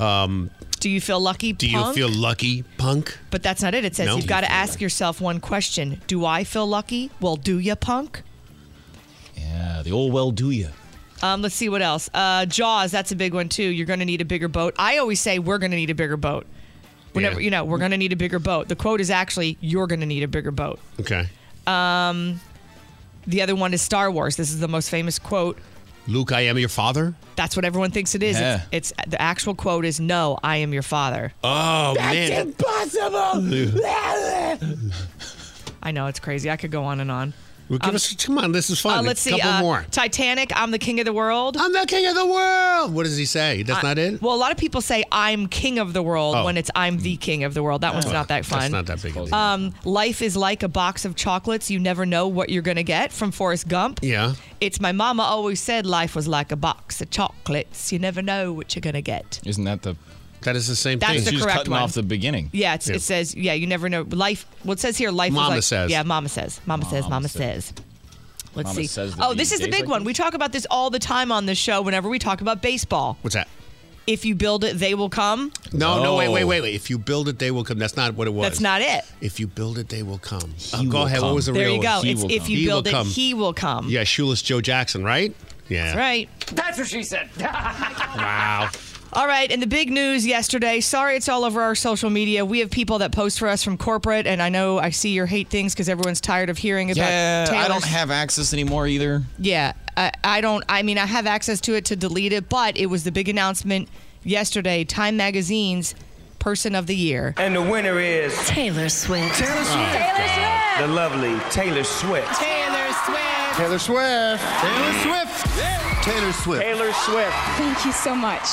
Speaker 3: um,
Speaker 11: Do you feel lucky? Punk?
Speaker 3: Do you feel lucky, punk?
Speaker 11: But that's not it. It says
Speaker 3: No.
Speaker 11: you've got to ask yourself one question: Do I feel lucky? Well, do you, punk?
Speaker 12: Yeah, the old well do you.
Speaker 11: Um, let's see what else. Uh, Jaws, that's a big one too. You're going to need a bigger boat. I always say we're going to need a bigger boat. Whenever
Speaker 3: Yeah.
Speaker 11: you know, we're going to need a bigger boat. The quote is actually you're going to need a bigger boat.
Speaker 3: Okay.
Speaker 11: Um, the other one is Star Wars. This is the most famous quote.
Speaker 3: Luke, I am your father.
Speaker 11: That's what everyone thinks it is.
Speaker 3: Yeah.
Speaker 11: It's, it's the actual quote is no, I am your father.
Speaker 3: Oh man.
Speaker 11: That's impossible. I know it's crazy. I could go on and on.
Speaker 3: Well, give
Speaker 11: Um,
Speaker 3: us. Come on, this is fun.
Speaker 11: Uh, let's
Speaker 3: a
Speaker 11: see.
Speaker 3: couple
Speaker 11: uh,
Speaker 3: more.
Speaker 11: Titanic. I'm the king of the world.
Speaker 3: I'm the king of the world. What does he say? That's
Speaker 11: I-
Speaker 3: not it.
Speaker 11: Well, a lot of people say I'm king of the world
Speaker 3: Oh.
Speaker 11: when it's I'm the king of the world. That one's
Speaker 3: Oh,
Speaker 11: not that fun.
Speaker 3: That's not that big. a deal.
Speaker 11: Um, life is like a box of chocolates. You never know what you're going to get from Forrest Gump.
Speaker 3: yeah.
Speaker 11: It's my mama always said life was like a box of chocolates. You never know what you're going to get.
Speaker 12: Isn't that the?
Speaker 3: That is the same thing.
Speaker 11: That's
Speaker 3: thing.
Speaker 11: the
Speaker 12: She's
Speaker 11: correct
Speaker 12: cutting
Speaker 11: one.
Speaker 12: off the beginning.
Speaker 11: Yeah, it's,
Speaker 3: Yeah.
Speaker 11: it says, yeah, you never know. Life, well, it says here, life
Speaker 3: Mama
Speaker 11: was like.
Speaker 3: says.
Speaker 11: Yeah, mama says. Mama, says,
Speaker 12: Mama
Speaker 11: mama
Speaker 12: says.
Speaker 11: says. Let's
Speaker 12: Mama
Speaker 11: see.
Speaker 12: says
Speaker 11: oh, this is the big
Speaker 12: like
Speaker 11: one.
Speaker 12: this?
Speaker 11: We talk about this all the time on the show whenever we talk about baseball.
Speaker 3: What's that?
Speaker 11: If you build it, they will come.
Speaker 3: No, no, wait, wait,
Speaker 12: Oh.
Speaker 3: wait, wait. If you build it, they will come. That's not what it was.
Speaker 11: That's not it.
Speaker 3: If you build it, they will come. Uh,
Speaker 12: He
Speaker 3: go
Speaker 12: will
Speaker 3: ahead. What was the
Speaker 11: There
Speaker 3: real
Speaker 11: you go.
Speaker 3: one?
Speaker 12: He
Speaker 11: It's
Speaker 12: will
Speaker 11: if
Speaker 12: come.
Speaker 11: you build it,
Speaker 3: come.
Speaker 11: he will come.
Speaker 3: Yeah, shoeless Joe Jackson, right? Yeah.
Speaker 11: That's right.
Speaker 27: That's what she said.
Speaker 3: Wow.
Speaker 11: All right, and the big news yesterday. Sorry, it's all over our social media. We have people that post for us from corporate, and I know I see your hate things because everyone's tired of hearing about.
Speaker 12: Yeah, I don't have access anymore either.
Speaker 11: Yeah, I, I don't. I mean, I have access to it to delete it, but it was the big announcement yesterday. Time Magazine's Person of the Year.
Speaker 30: And the winner is
Speaker 24: Taylor Swift.
Speaker 30: Taylor Swift.
Speaker 24: Taylor Swift.
Speaker 30: The lovely Taylor Swift.
Speaker 11: Taylor Swift.
Speaker 25: Taylor Swift. Taylor Swift. Taylor Swift.
Speaker 30: Taylor Swift.
Speaker 24: Thank you so much.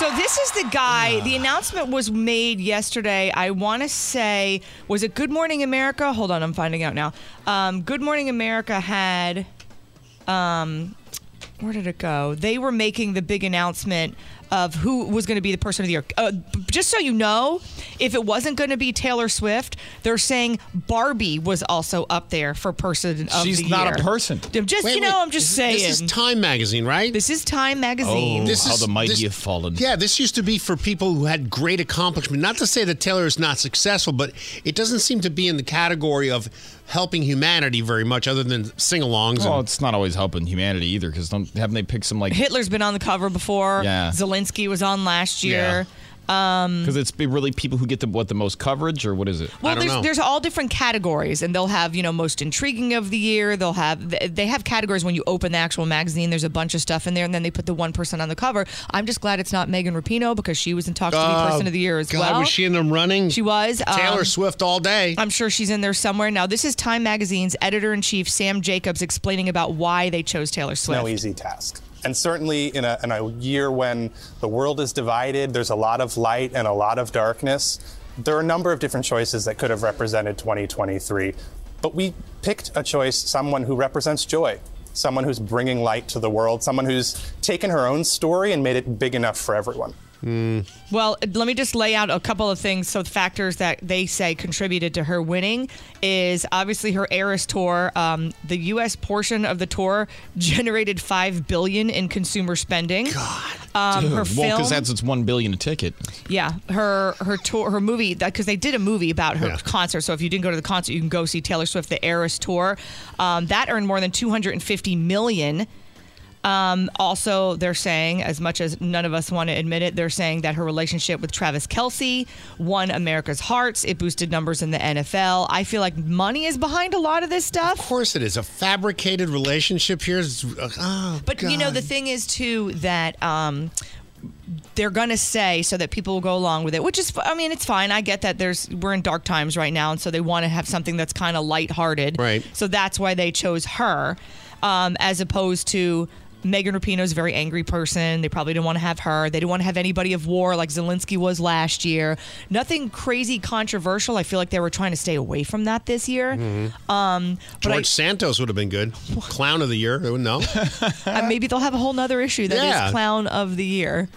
Speaker 11: So this is the guy. The announcement was made yesterday. I want to say, was it Good Morning America? Hold on, I'm finding out now. Um, Good Morning America had, um, where did it go? They were making the big announcement of who was going to be the person of the year. Uh, just so you know, if it wasn't going to be Taylor Swift, they're saying Barbie was also up there for person of
Speaker 12: She's
Speaker 11: the year.
Speaker 12: She's not a person.
Speaker 11: I'm just,
Speaker 3: Wait,
Speaker 11: you know,
Speaker 3: wait.
Speaker 11: I'm just
Speaker 3: This-
Speaker 11: saying.
Speaker 3: This is Time magazine, right?
Speaker 11: This is Time magazine.
Speaker 12: Oh, how the mighty have fallen.
Speaker 3: Yeah, this used to be for people who had great accomplishment. Not to say that Taylor is not successful, but it doesn't seem to be in the category of helping humanity very much, other than sing-alongs.
Speaker 12: Well,
Speaker 3: and,
Speaker 12: it's not always helping humanity either, because haven't they picked some like
Speaker 11: Hitler's been on the cover before.
Speaker 12: Yeah.
Speaker 11: Zelensky was on last year. Um,
Speaker 12: because it's really people who get the what the most coverage or what is it?
Speaker 11: Well, there's there's all different categories, and they'll have you know most intriguing of the year. They'll have they have categories when you open the actual magazine. There's a bunch of stuff in there, and then they put the one person on the cover. I'm just glad it's not Megan Rapinoe because she was in talks to be
Speaker 3: Oh,
Speaker 11: person of the year as
Speaker 3: God,
Speaker 11: well.
Speaker 3: was she in them running?
Speaker 11: She was.
Speaker 3: Taylor
Speaker 11: um,
Speaker 3: Swift all day.
Speaker 11: I'm sure she's in there somewhere. Now, this is Time Magazine's editor in chief, Sam Jacobs, explaining about why they chose Taylor Swift.
Speaker 33: no easy task. And certainly in a, in a year when the world is divided, there's a lot of light and a lot of darkness. There are a number of different choices that could have represented 2023. But we picked a choice, someone who represents joy, someone who's bringing light to the world, someone who's taken her own story and made it big enough for everyone.
Speaker 11: Well, let me just lay out a couple of things. So, the factors that they say contributed to her winning is obviously her Eras tour. Um, the U.S. portion of the tour generated five billion in consumer spending. God, um,
Speaker 12: Dude,
Speaker 11: her
Speaker 12: well,
Speaker 11: film.
Speaker 12: because that's it's one billion a ticket.
Speaker 11: Yeah, her her tour, her movie, because they did a movie about her
Speaker 12: Yeah.
Speaker 11: concert. So if you didn't go to the concert, you can go see Taylor Swift, the Eras tour. Um, that earned more than 250 million. Um, also, they're saying, as much as none of us want to admit it, they're saying that her relationship with Travis Kelce won America's hearts. It boosted numbers in the NFL. I feel like money is behind a lot of this stuff.
Speaker 3: Of course, it is a fabricated relationship here. Uh, oh,
Speaker 11: But you know, the thing is too that um, they're gonna say so that people will go along with it, which is, I mean, it's fine. I get that. There's we're in dark times right now, and so they want to have something that's kind of lighthearted.
Speaker 3: Right.
Speaker 11: So that's why they chose her, um, as opposed to. Megan Rapinoe's a very angry person. They probably didn't want to have her. They didn't want to have anybody of war like Zelensky was last year. Nothing crazy controversial. I feel like they were trying to stay away from that this year.
Speaker 3: Mhm.
Speaker 11: Um, but
Speaker 3: George
Speaker 11: I,
Speaker 3: Santos would have been good. Clown of the year. They would
Speaker 11: uh, maybe they'll have a whole nother issue that is
Speaker 3: Yeah.
Speaker 11: clown of the year.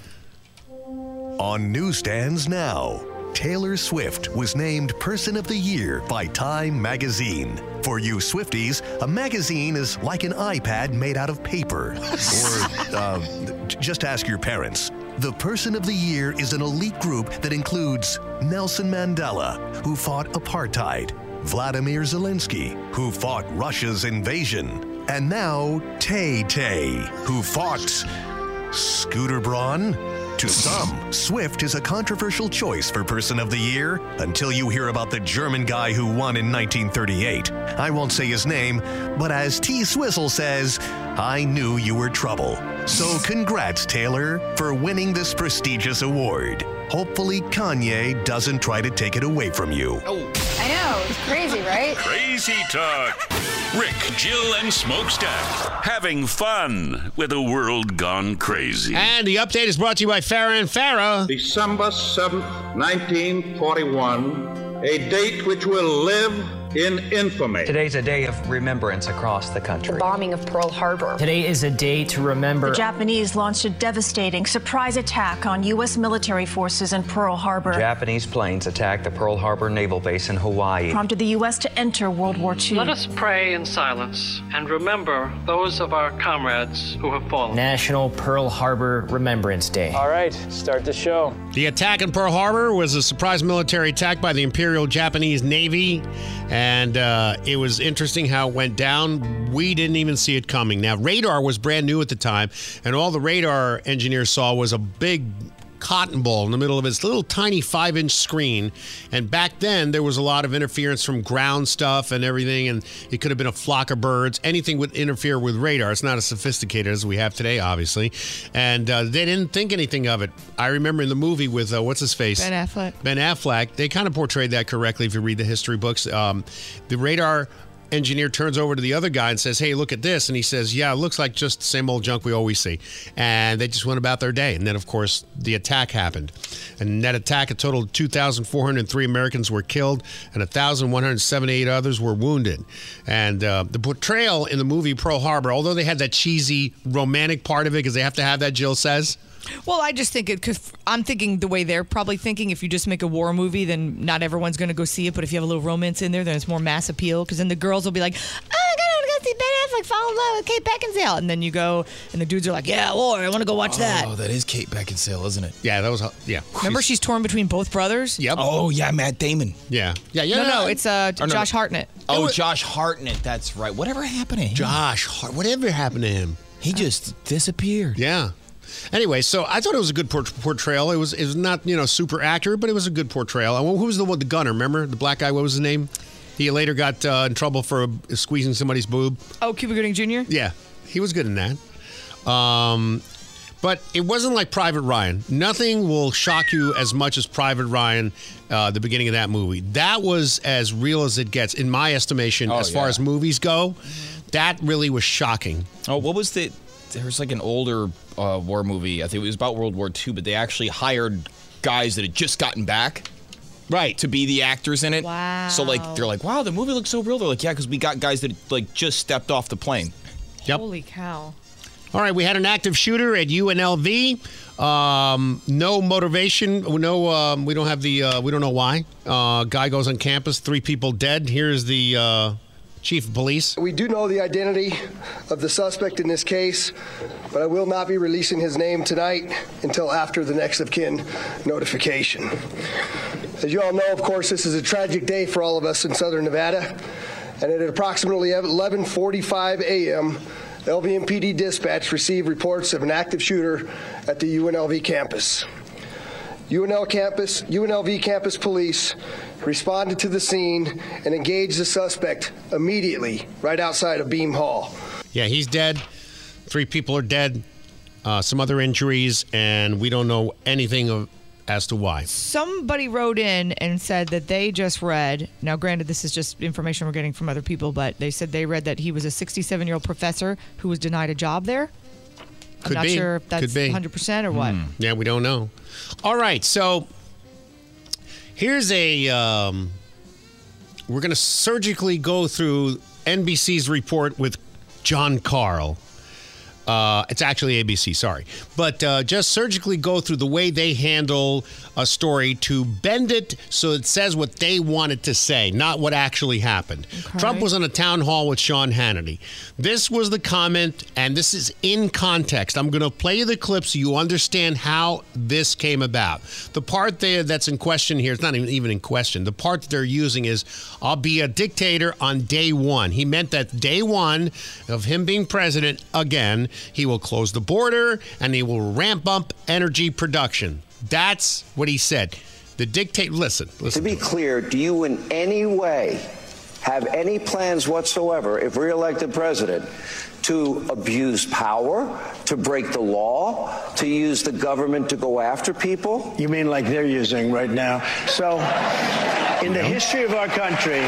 Speaker 34: On newsstands now, Taylor Swift was named Person of the Year by Time Magazine. For you Swifties, a magazine is like an iPad made out of paper. or uh, just ask your parents. The Person of the Year is an elite group that includes Nelson Mandela, who fought apartheid, Vladimir Zelensky, who fought Russia's invasion, and now Tay Tay, who fought Scooter Braun? To some, Swift is a controversial choice for Person of the Year until you hear about the German guy who won in 1938. I won't say his name, but as T. Swizzle says, I knew you were trouble. So congrats, Taylor, for winning this prestigious award. Hopefully, Kanye doesn't try to take it away from you. Oh.
Speaker 35: I know, it's crazy, right?
Speaker 2: Crazy Talk. Rick, Jill, and Smokestack having fun with a world gone crazy.
Speaker 3: And the update is brought to you by Farah and Farah.
Speaker 36: December 7th, 1941, a date which will live in infamy.
Speaker 5: Today's a day of remembrance across the country.
Speaker 35: The bombing of Pearl Harbor.
Speaker 5: Today is a day to remember.
Speaker 37: The Japanese launched a devastating surprise attack on U.S. military forces in Pearl Harbor,
Speaker 5: Japanese planes attacked the Pearl Harbor Naval Base in Hawaii.
Speaker 37: prompted the U.S. to enter World War II.
Speaker 9: Let us pray in silence and remember those of our comrades who have fallen.
Speaker 5: National Pearl Harbor Remembrance Day.
Speaker 9: All right, start the show.
Speaker 3: The attack in Pearl Harbor was a surprise military attack by the Imperial Japanese Navy, and uh, it was interesting how it went down. We didn't even see it coming. Now, radar was brand new at the time, and all the radar engineers saw was a big cotton ball in the middle of its little tiny five inch screen. And back then, there was a lot of interference from ground stuff and everything, and it could have been a flock of birds. Anything would interfere with radar. It's not as sophisticated as we have today, obviously. And uh, they didn't think anything of it. I remember in the movie with, uh, what's his face?
Speaker 11: Ben Affleck.
Speaker 3: Ben Affleck, they kind of portrayed that correctly if you read the history books. Um, the radar engineer turns over to the other guy and says, Hey, look at this. And he says, Yeah, it looks like just the same old junk we always see. And they just went about their day. And then, of course, the attack happened. And that attack, a total of 2,403 Americans were killed and 1,178 others were wounded. And uh, the portrayal in the movie Pearl Harbor, although they had that cheesy romantic part of it, because they have to have that, Jill says.
Speaker 11: Well, I just think it because I'm thinking the way they're probably thinking. If you just make a war movie, then not everyone's going to go see it. But if you have a little romance in there, then it's more mass appeal. Because then the girls will be like, "Oh, I gotta go see Ben Affleck fall in love with Kate Beckinsale," and then you go, and the dudes are like, "Yeah, war, I want to go watch that."
Speaker 12: Oh, that is Kate Beckinsale, isn't it?
Speaker 3: Yeah, that was yeah.
Speaker 11: Remember, she's torn between both brothers.
Speaker 3: Yep.
Speaker 12: Oh yeah, Matt Damon.
Speaker 3: Yeah. Yeah. Yeah.
Speaker 11: No, no, it's uh,
Speaker 12: Or no,
Speaker 11: Josh
Speaker 12: no.
Speaker 11: Hartnett.
Speaker 12: Oh, Josh Hartnett. That's right. Whatever happened to him?
Speaker 3: Josh Hart. Whatever happened to him?
Speaker 12: He just disappeared.
Speaker 3: Yeah. Anyway, so I thought it was a good por- portrayal. It was it was not you know super accurate, but it was a good portrayal. And who was the one, the gunner? Remember the black guy? What was his name? He later got uh, in trouble for uh, squeezing somebody's boob.
Speaker 11: Oh, Cuba Gooding Jr.
Speaker 3: Yeah, he was good in that. Um, but it wasn't like Private Ryan. Nothing will shock you as much as Private Ryan, uh, the beginning of that movie. That was as real as it gets, in my estimation,
Speaker 12: Oh,
Speaker 3: as far as movies go. That really was shocking.
Speaker 12: Oh, what was the? There was like an older uh, war movie. I think it was about World War II, but they actually hired guys that had just gotten back.
Speaker 3: Right.
Speaker 12: To be the actors in it.
Speaker 11: Wow.
Speaker 12: So like they're like, wow, the movie looks so real. They're like, yeah, because we got guys that like just stepped off the plane.
Speaker 3: Yep.
Speaker 11: Holy cow!
Speaker 3: All right, we had an active shooter at UNLV. Um, no motivation. No, um, we don't have the. Uh, we don't know why. Uh, guy goes on campus. Three people dead. Here's the uh, chief of police.
Speaker 38: We do know the identity of the suspect in this case, but I will not be releasing his name tonight until after the next of kin notification. As you all know, of course, this is a tragic day for all of us in southern Nevada, and at approximately 11:45 a.m., LVMPD dispatch received reports of an active shooter at the UNLV campus. UNL campus, UNLV campus police responded to the scene and engaged the suspect immediately right outside of Beam Hall.
Speaker 3: Yeah, he's dead. Three people are dead. Uh, some other injuries, and we don't know anything of, as to why.
Speaker 11: Somebody wrote in and said that they just read. Now, granted, this is just information we're getting from other people, but they said they read that he was a 67 year old professor who was denied a job there. I'm
Speaker 3: Could
Speaker 11: not
Speaker 3: be.
Speaker 11: sure if that's
Speaker 3: Could be.
Speaker 11: 100% or what.
Speaker 3: Hmm. Yeah, we don't know. All right, so here's a. Um, we're going to surgically go through NBC's report with Jon Karl. Uh, it's actually ABC, sorry. But uh, just surgically go through the way they handle a story to bend it so it says what they want it to say, not what actually happened. Trump was on a town hall with Sean Hannity. This was the comment, and this is in context. I'm going to play you the clip so you understand how this came about. The part there that's in question here, it's not even, even in question. The part that they're using is, I'll be a dictator on day one. He meant that day one of him being president again, he will close the border and he will ramp up energy production. That's what he said. The dictator, listen,
Speaker 39: To
Speaker 3: listen.
Speaker 39: be clear, do you in any way have any plans whatsoever, if reelected president, to abuse power, to break the law, to use the government to go after people?
Speaker 40: You mean like they're using right now? So, in the history of our country,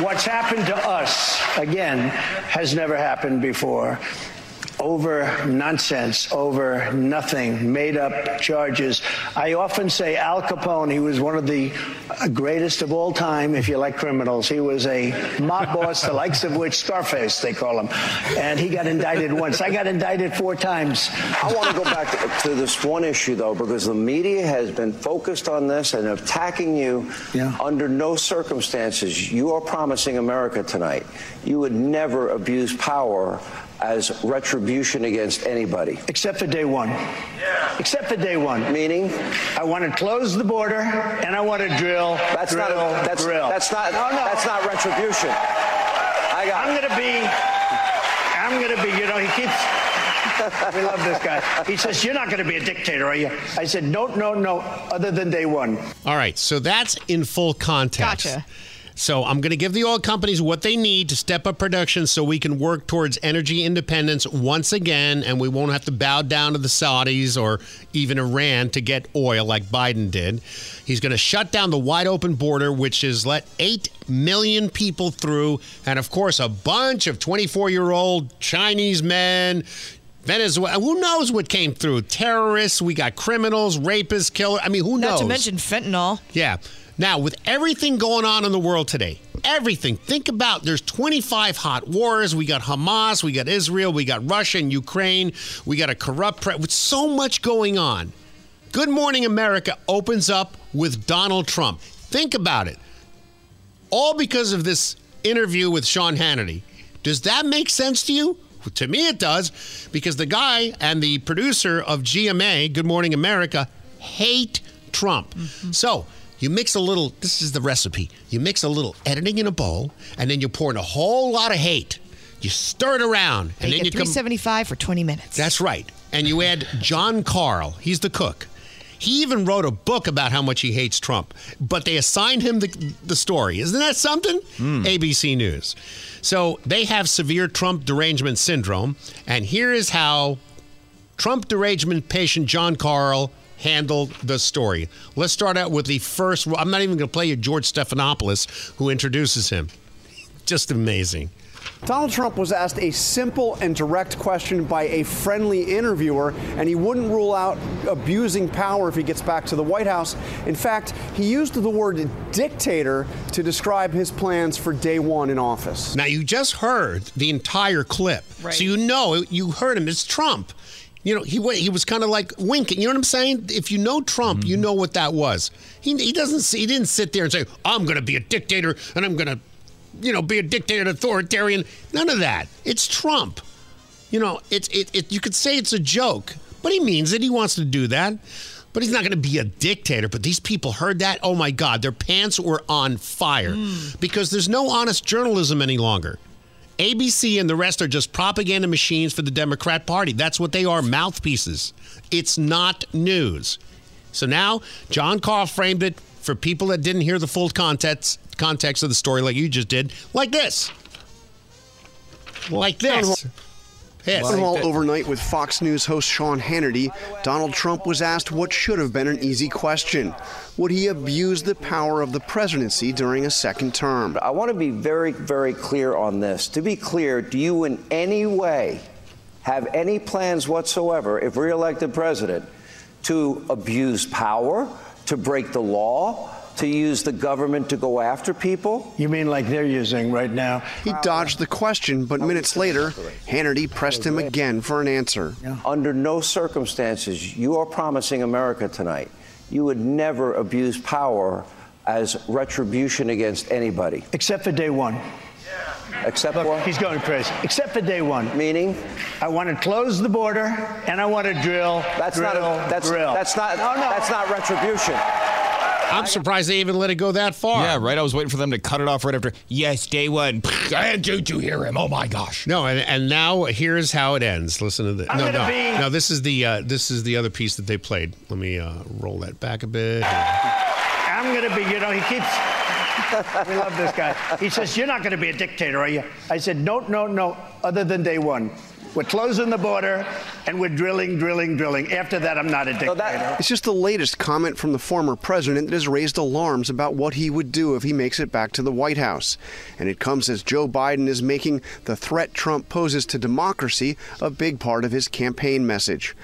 Speaker 40: what's happened to us, again, has never happened before. Over nonsense, over nothing, made up charges. I often say Al Capone, he was one of the greatest of all time, if you like criminals. He was a mob boss, the likes of which Scarface, they call him. And he got indicted once. I got indicted four times.
Speaker 39: I want to go back to, to this one issue, though, because the media has been focused on this and attacking you. Under no circumstances, you are promising America tonight you would never abuse power as retribution against anybody.
Speaker 40: Except for day one. Except for day one.
Speaker 39: Meaning?
Speaker 40: I want to close the border and I want to drill.
Speaker 39: That's
Speaker 40: drill,
Speaker 39: not. That's
Speaker 40: drill.
Speaker 39: that's not.
Speaker 40: No, no.
Speaker 39: That's not retribution. I got.
Speaker 40: I'm gonna be. I'm gonna be. You know, he keeps. we love this guy. He says, "You're not going to be a dictator, are you?" I said, "No, no, no. Other than day one."
Speaker 3: All right, so that's in full context.
Speaker 40: Gotcha.
Speaker 3: So I'm going to give the oil companies what they need to step up production so we can work towards energy independence once again and we won't have to bow down to the Saudis or even Iran to get oil like Biden did. He's going to shut down the wide open border which has let 8 million people through and of course a bunch of 24-year-old Chinese men Venezuela, who knows what came through? Terrorists, we got criminals, rapists, killers. I mean, who knows?
Speaker 11: Not to mention fentanyl.
Speaker 3: Yeah. Now, with everything going on in the world today, everything. Think about there's 25 hot wars. We got Hamas, we got Israel, we got Russia and Ukraine, we got a corrupt pre- with so much going on. Good Morning America opens up with Donald Trump. Think about it. All because of this interview with Sean Hannity. Does that make sense to you? To me, it does, because the guy and the producer of GMA, Good Morning America, hate Trump. Mm-hmm. So you mix a little, this is the recipe. You mix a little editing in a bowl, and then you pour in a whole lot of hate. You stir it around, and
Speaker 11: And
Speaker 3: then
Speaker 11: you
Speaker 3: you
Speaker 11: get
Speaker 3: come.
Speaker 11: 375 for 20 minutes.
Speaker 3: That's right. And you add Jon Karl. He's the cook. He even wrote a book about how much he hates Trump, but they assigned him the, the story. Isn't that something? Hmm. ABC News. So they have severe Trump derangement syndrome. And here is how Trump derangement patient Jon Karl handled the story. Let's start out with the first. I'm not even going to play you George Stephanopoulos, who introduces him. Just amazing.
Speaker 41: Donald Trump was asked a simple and direct question by a friendly interviewer, and he wouldn't rule out abusing power if he gets back to the White House. In fact, he used the word dictator to describe his plans for day one in office.
Speaker 3: Now, you just heard the entire clip.
Speaker 41: Right.
Speaker 3: So you know, you heard him. It's Trump. You know, he he was kind of like winking. You know what I'm saying? If you know Trump, you mm-hmm. know what that was. He, he doesn't see, he didn't sit there and say, "I'm going to be a dictator and I'm going to, you know, be a dictator, authoritarian." None of that. It's Trump. You know, it's it, it. You could say it's a joke, but he means it. He wants to do that. But he's not going to be a dictator. But these people heard that. Oh my God, their pants were on fire mm. because there's no honest journalism any longer. ABC and the rest are just propaganda machines for the Democrat Party. That's what they are mouthpieces. It's not news. So now, Jon Karl framed it for people that didn't hear the full context, context of the story like you just did, like this. Like this. Yes.
Speaker 41: Town hall overnight with Fox News host Sean Hannity, Donald Trump was asked what should have been an easy question. Would he abuse the power of the presidency during a second term?
Speaker 39: I want to be very, very clear on this. To be clear, do you in any way have any plans whatsoever, if reelected president, to abuse power, to break the law, to use the government to go after people?
Speaker 40: You mean like they're using right now?
Speaker 41: He dodged the question, but minutes later, Hannity pressed him again for an answer.
Speaker 39: Under no circumstances, you are promising America tonight you would never abuse power as retribution against anybody.
Speaker 40: Except for day one.
Speaker 39: Except
Speaker 40: Look,
Speaker 39: what?
Speaker 40: He's going crazy. Except for day one.
Speaker 39: Meaning?
Speaker 40: I want to close the border and I want to drill.
Speaker 39: That's
Speaker 40: drill,
Speaker 39: not a, that's
Speaker 40: drill.
Speaker 39: that's not
Speaker 40: No, no.
Speaker 39: that's not retribution.
Speaker 3: I'm surprised they even let it go that far.
Speaker 12: Yeah, right. I was waiting for them to cut it off right after. Yes, day one. And did you hear him? Oh my gosh.
Speaker 3: No, and, and now here's how it ends. Listen to this.
Speaker 40: I'm
Speaker 3: No,
Speaker 40: gonna
Speaker 3: no,
Speaker 40: be-
Speaker 3: no. This is the uh, this is the other piece that they played. Let me uh, roll that back a bit.
Speaker 40: I'm going to be, you know, he keeps. we love this guy. He says, You're not going to be a dictator, are you? I said, No, no, no, other than day one. We're closing the border and we're drilling, drilling, drilling. After that, I'm not a dictator.
Speaker 41: It's just the latest comment from the former president that has raised alarms about what he would do if he makes it back to the White House. And it comes as Joe Biden is making the threat Trump poses to democracy a big part of his campaign message.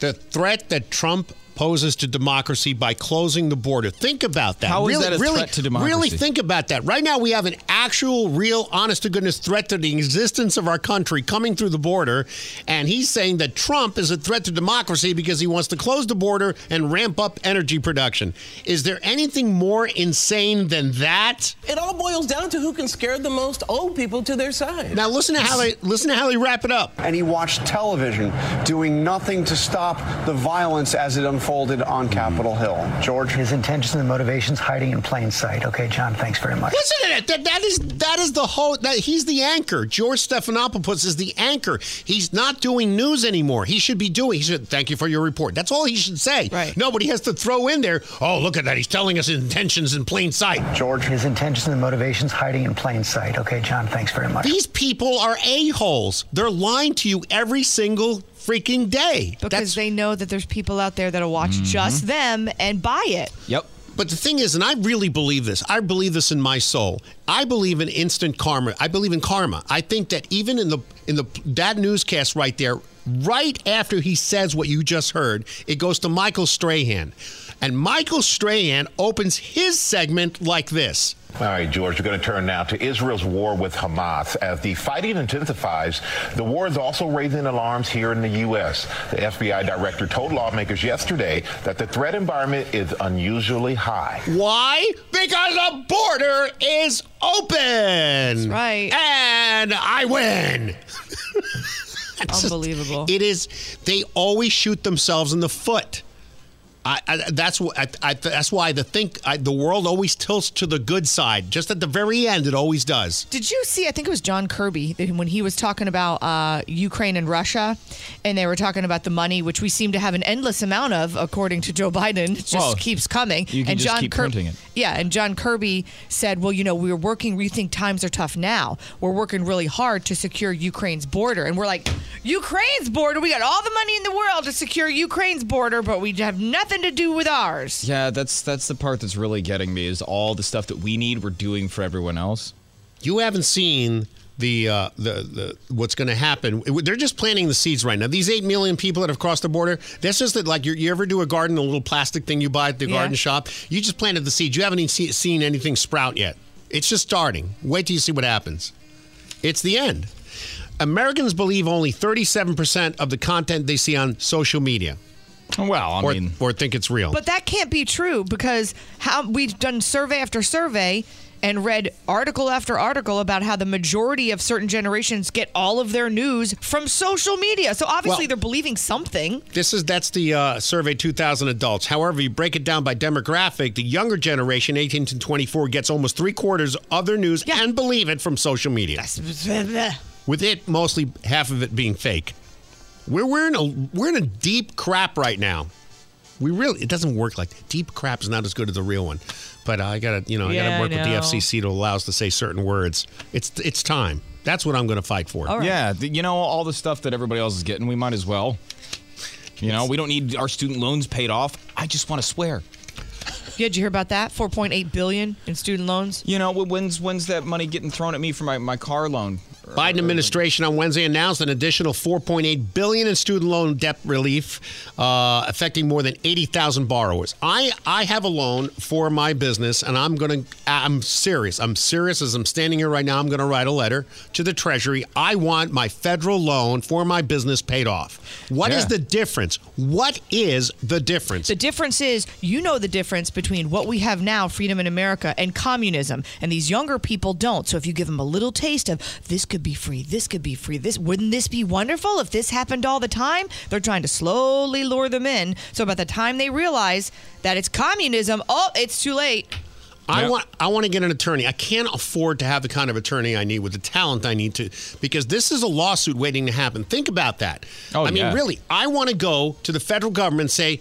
Speaker 3: The threat that Trump poses to democracy by closing the border. Think about that.
Speaker 12: How is
Speaker 3: really,
Speaker 12: that a
Speaker 3: really,
Speaker 12: threat to democracy?
Speaker 3: Really think about that. Right now, we have an actual, real, honest to goodness threat to the existence of our country coming through the border, and he's saying that Trump is a threat to democracy because he wants to close the border and ramp up energy production. Is there anything more insane than that?
Speaker 42: It all boils down to who can scare the most old people to their side.
Speaker 3: Now listen to how they listen to how they wrap it up.
Speaker 41: And he watched television, doing nothing to stop the violence as it unfolded on hmm. Capitol Hill. George?
Speaker 43: His intentions and motivations hiding in plain sight. Okay, John, thanks very much.
Speaker 3: Listen to that. That, that is that is the whole. That he's the anchor. George Stephanopoulos is the anchor. He's not doing news anymore. He should be doing. He should. Thank you for your report. That's all he should say. Right. Nobody has to throw in there. Oh, look at that. He's telling us his intentions in plain sight.
Speaker 43: George? His intentions and motivations hiding in plain sight. Okay, John, thanks very much.
Speaker 3: These people are a holes. They're lying to you every single freaking day.
Speaker 11: Because they know that there's people out there that'll watch mm-hmm. just them and buy it.
Speaker 12: Yep.
Speaker 3: But the thing is, and I really believe this, I believe this in my soul. I believe in instant karma. I believe in karma. I think that even in the in the that newscast right there, right after he says what you just heard, it goes to Michael Strahan. And Michael Strahan opens his segment like this.
Speaker 44: All right, George, we're going to turn now to Israel's war with Hamas. As the fighting intensifies, the war is also raising alarms here in the U.S. The FBI director told lawmakers yesterday that the threat environment is unusually high.
Speaker 3: Why? Because the border is open. That's
Speaker 11: right.
Speaker 3: And I win. It's just-
Speaker 11: Unbelievable.
Speaker 3: it is. They always shoot themselves in the foot. I, I, that's wh- I, I, that's why the think I, the world always tilts to the good side. Just at the very end, it always does.
Speaker 11: Did you see? I think it was John Kirby when he was talking about uh, Ukraine and Russia, and they were talking about the money, which we seem to have an endless amount of, according to Joe Biden. It just
Speaker 12: Well,
Speaker 11: keeps coming.
Speaker 12: you can
Speaker 11: and
Speaker 12: just
Speaker 11: John
Speaker 12: keep
Speaker 11: Kir-
Speaker 12: printing it.
Speaker 11: Yeah, and John Kirby said, "Well, you know, we're working. We think times are tough now. We're working really hard to secure Ukraine's border." And we're like, "Ukraine's border? We got all the money in the world to secure Ukraine's border, but we have nothing to do with ours."
Speaker 12: Yeah, that's that's the part that's really getting me is all the stuff that we need we're doing for everyone else.
Speaker 3: You haven't seen the uh, the, the what's going to happen. They're just planting the seeds right now. These eight million people that have crossed the border. That's just that, like you you ever do a garden, a little plastic thing you buy at the
Speaker 11: Yeah.
Speaker 3: garden shop. You just planted the seeds. You haven't even see, seen anything sprout yet. It's just starting. Wait till you see what happens. It's the end. Americans believe only 37% of the content they see on social media.
Speaker 12: Well, I
Speaker 3: or,
Speaker 12: mean,
Speaker 3: or think it's real.
Speaker 11: But that can't be true because how we've done survey after survey and read article after article about how the majority of certain generations get all of their news from social media. So obviously
Speaker 3: Well-
Speaker 11: they're believing something.
Speaker 3: This is that's the uh, survey 2,000 adults. However, you break it down by demographic, the younger generation, 18 to 24, gets almost three quarters of their news and believe it from social media. With it mostly half of it being fake. We're we're in a we're in a deep crap right now. We really it doesn't work like that. deep crap is not as good as the real one. But I gotta you know I
Speaker 11: Yeah,
Speaker 3: gotta
Speaker 11: I
Speaker 3: work with the
Speaker 11: know.
Speaker 3: FCC to allow us to say certain words. It's it's time. That's what I'm going to fight for.
Speaker 12: Yeah, th- you know all the stuff that everybody else is getting, we might as well. You know, we don't need our student loans paid off. I just want to swear.
Speaker 11: Yeah, did you hear about that? 4.8 billion in student loans.
Speaker 12: You know, wh- when's when's that money getting thrown at me for my, my car loan?
Speaker 3: Biden administration on Wednesday announced an additional 4.8 billion in student loan debt relief, uh, affecting more than 80,000 borrowers. I I have a loan for my business, and I'm gonna. I'm serious. I'm serious as I'm standing here right now. I'm gonna write a letter to the Treasury. I want my federal loan for my business paid off. What is
Speaker 11: Yeah.
Speaker 3: the difference? What is the difference?
Speaker 11: The difference is, you know, the difference between what we have now, freedom in America, and communism. And these younger people don't. So if you give them a little taste of this could be free, this could be free, this wouldn't this be wonderful if this happened all the time? They're trying to slowly lure them in. So by the time they realize that it's communism, oh, it's too late.
Speaker 3: I want I want to get an attorney. I can't afford to have the kind of attorney I need with the talent I need to because this is a lawsuit waiting to happen. Think about that.
Speaker 12: Oh,
Speaker 3: I mean,
Speaker 12: yeah.
Speaker 3: really, I want to go to the federal government and say,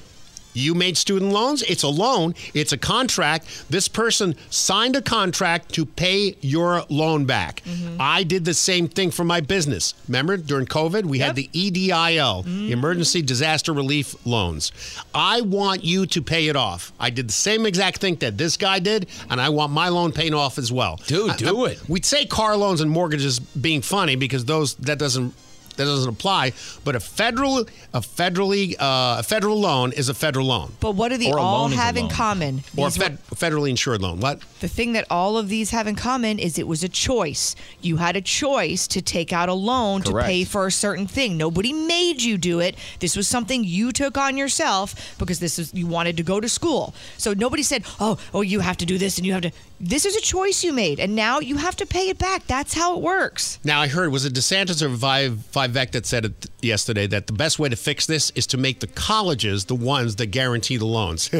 Speaker 3: you made student loans. It's a loan. It's a contract. This person signed a contract to pay your loan back. Mm-hmm. I did the same thing for my business. Remember during COVID, we had the EIDL, the mm-hmm. Emergency Disaster Relief Loans. I want you to pay it off. I did the same exact thing that this guy did, and I want my loan paid off as well. Dude,
Speaker 12: do it.
Speaker 3: We'd say car loans and mortgages being funny because those that doesn't that doesn't apply. But a federal a federally uh, a federal loan is a federal loan.
Speaker 11: But what do they all
Speaker 3: loan is a
Speaker 11: have in
Speaker 3: loan.
Speaker 11: common?
Speaker 3: Or a fed, federally insured loan. What?
Speaker 11: The thing that all of these have in common is it was a choice. You had a choice to take out a loan
Speaker 12: Correct.
Speaker 11: to pay for a certain thing. Nobody made you do it. This was something you took on yourself because this is you wanted to go to school. So nobody said, "Oh, oh, you have to do this and you have to." This is a choice you made, and now you have to pay it back. That's how it works.
Speaker 3: Now I heard was it DeSantis or Vi- Vivek that said it yesterday that the best way to fix this is to make the colleges the ones that guarantee the loans.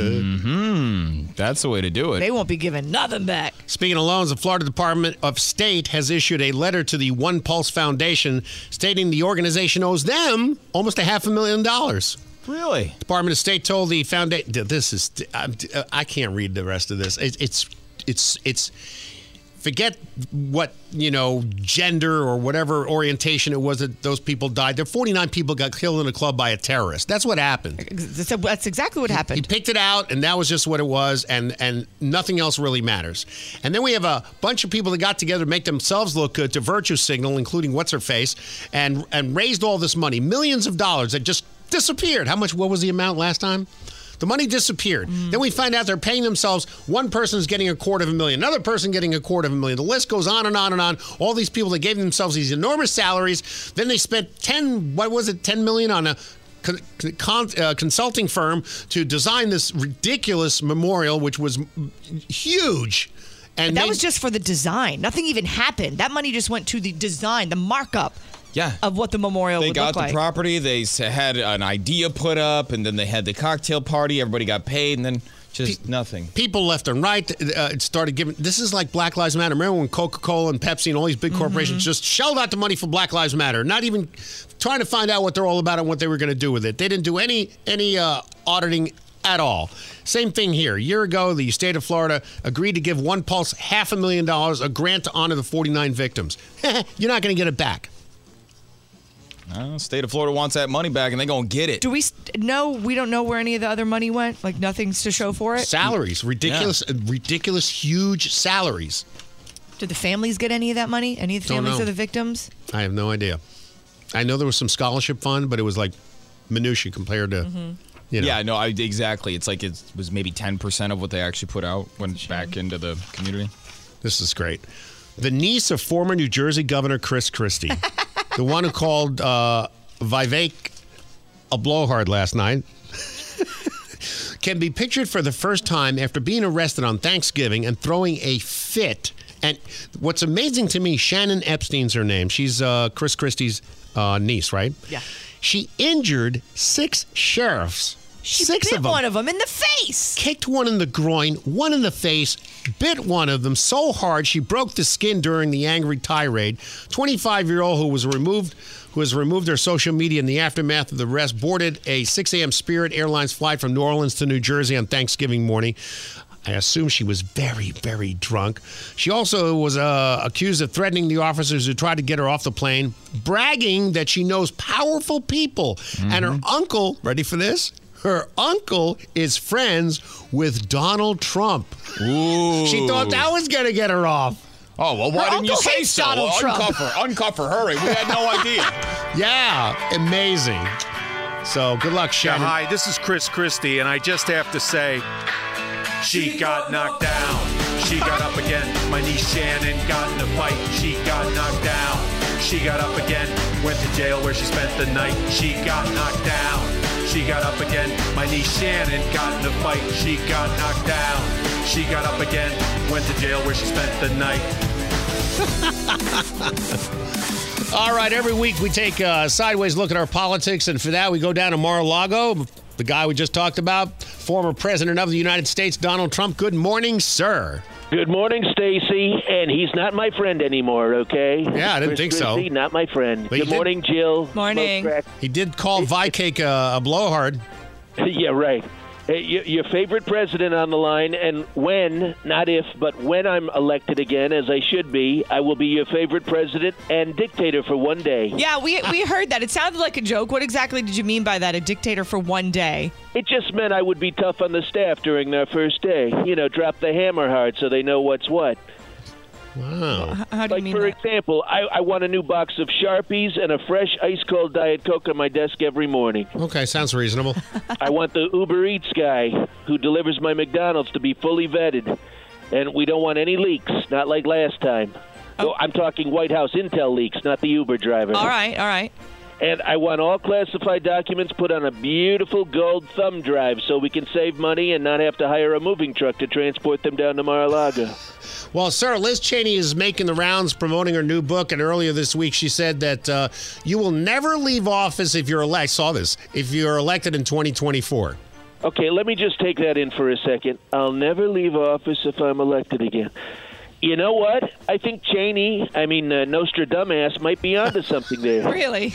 Speaker 12: Hmm, that's the way to do it.
Speaker 11: They won't be giving nothing back.
Speaker 3: Speaking of loans, the Florida Department of State has issued a letter to the One Pulse Foundation stating the organization owes them almost a half a million dollars.
Speaker 12: Really?
Speaker 3: Department of State told the foundation. This is. I'm, I can't read the rest of this. It, it's. It's. It's. Forget what you know, gender or whatever orientation it was that those people died. There, 49 people got killed in a club by a terrorist. That's what happened.
Speaker 11: That's exactly what happened.
Speaker 3: He picked it out, and that was just what it was, and and nothing else really matters. And then we have a bunch of people that got together to make themselves look good to virtue signal, including what's her face, and and raised all this money, millions of dollars that just disappeared. How much? What was the amount last time? The money disappeared. Then we find out they're paying themselves. One person's getting a quarter of a million, another person getting a quarter of a million. The list goes on and on and on. All these people that gave themselves these enormous salaries. Then they spent 10, what was it, 10 million on a con- con- uh, consulting firm to design this ridiculous memorial, which was huge. And
Speaker 11: that
Speaker 3: they-
Speaker 11: was just for the design. Nothing even happened. That money just went to the design, the markup
Speaker 12: Yeah.
Speaker 11: of what the memorial
Speaker 12: They
Speaker 11: would
Speaker 12: got
Speaker 11: look
Speaker 12: the
Speaker 11: like.
Speaker 12: property. They s- had an idea put up, and then they had the cocktail party. Everybody got paid, and then just nothing.
Speaker 3: people left and right uh, started giving. This is like Black Lives Matter. Remember when Coca Cola and Pepsi and all these big corporations just shelled out the money for Black Lives Matter, not even trying to find out what they're all about and what they were going to do with it. They didn't do any any uh, auditing at all. Same thing here. A year ago, the state of Florida agreed to give One Pulse half a million dollars, a grant to honor the 49 victims. You're not going to get it back.
Speaker 12: Uh, state of Florida wants that money back, and they're gonna get it.
Speaker 11: Do we st- know? We don't know where any of the other money went. Like nothing's to show for it.
Speaker 3: Salaries, ridiculous, ridiculous, huge salaries.
Speaker 11: Did the families get any of that money? Any of the families of the victims?
Speaker 3: I have no idea. I know there was some scholarship fund, but it was like minutia compared to,
Speaker 11: Mm-hmm.
Speaker 3: you know.
Speaker 12: Yeah, no, I, exactly. It's like it was maybe ten percent of what they actually put out went back into the community.
Speaker 3: This is great. The niece of former New Jersey Governor Chris Christie, the one who called uh, Vivek a blowhard last night, can be pictured for the first time after being arrested on Thanksgiving and throwing a fit. And what's amazing to me, Shannon Epstein's her name. She's uh, Chris Christie's uh, niece, right?
Speaker 11: Yeah.
Speaker 3: She injured six sheriffs.
Speaker 11: She
Speaker 3: six
Speaker 11: bit
Speaker 3: of them
Speaker 11: one of them in the face.
Speaker 3: kicked one in the groin, one in the face, bit one of them so hard she broke the skin during the angry tirade. 25-year-old who was removed who has removed her social media in the aftermath of the arrest boarded a 6 a.m. Spirit Airlines flight from New Orleans to New Jersey on Thanksgiving morning. I assume she was very, very drunk. She also was uh, accused of threatening the officers who tried to get her off the plane, bragging that she knows powerful people. And her uncle, ready for this? Her uncle is friends with Donald Trump.
Speaker 12: Ooh.
Speaker 3: She thought that was going to get her off.
Speaker 12: Oh well, why
Speaker 11: Her
Speaker 12: didn't you say so?
Speaker 11: Donald Trump.
Speaker 12: uncuff her, uncuff her, hurry! We had no idea.
Speaker 3: Yeah, amazing. So good luck,
Speaker 45: Yeah,
Speaker 3: Shannon.
Speaker 45: hi, this is Chris Christie, and I just have to say, she got knocked down. She got up again. My niece Shannon got in a fight. She got knocked down. She got up again. Went to jail where she spent the night. She got knocked down. She got up again. My niece Shannon got in a fight. She got knocked down. She got up again. Went to jail where she spent the night.
Speaker 3: All right, every week we take a sideways look at our politics, and for that we go down to Mar-a-Lago. The guy we just talked about, former president of the United States, Donald Trump. Good morning, sir.
Speaker 46: Good morning, Stacy. And he's not my friend anymore, okay?
Speaker 3: Yeah, I didn't
Speaker 46: Chris
Speaker 3: think so.
Speaker 46: Not my friend.
Speaker 3: But he
Speaker 46: Good
Speaker 3: did-
Speaker 46: morning, Jill.
Speaker 11: Morning.
Speaker 3: He did call Vivek a, a blowhard.
Speaker 46: yeah, right. Hey, your favorite president on the line, and when, not if, but when I'm elected again, as I should be, I will be your favorite president and dictator for one day.
Speaker 11: Yeah, we we heard that. It sounded like a joke. What exactly did you mean by that? A dictator for one day?
Speaker 46: It just meant I would be tough on the staff during their first day. You know, drop the hammer hard so they know what's what.
Speaker 3: Wow.
Speaker 11: How do
Speaker 46: like
Speaker 11: you mean
Speaker 46: for
Speaker 11: that?
Speaker 46: example, I, I want a new box of Sharpies and a fresh ice cold Diet Coke on my desk every morning.
Speaker 3: Okay, sounds reasonable.
Speaker 46: I want the Uber Eats guy who delivers my McDonald's to be fully vetted, and we don't want any leaks, not like last time. No, I'm talking White House intel leaks, not the Uber driver.
Speaker 11: All right, all right.
Speaker 46: And I want all classified documents put on a beautiful gold thumb drive so we can save money and not have to hire a moving truck to transport them down to Mar-a-Lago.
Speaker 3: Well, sir, Liz Cheney is making the rounds promoting her new book, and earlier this week she said that uh, you will never leave office if you're elected. Saw this if you're elected in 2024.
Speaker 46: Okay, let me just take that in for a second. I'll never leave office if I'm elected again. You know what? I think Cheney, I mean, uh, Nostradamus, might be onto something there.
Speaker 11: Really?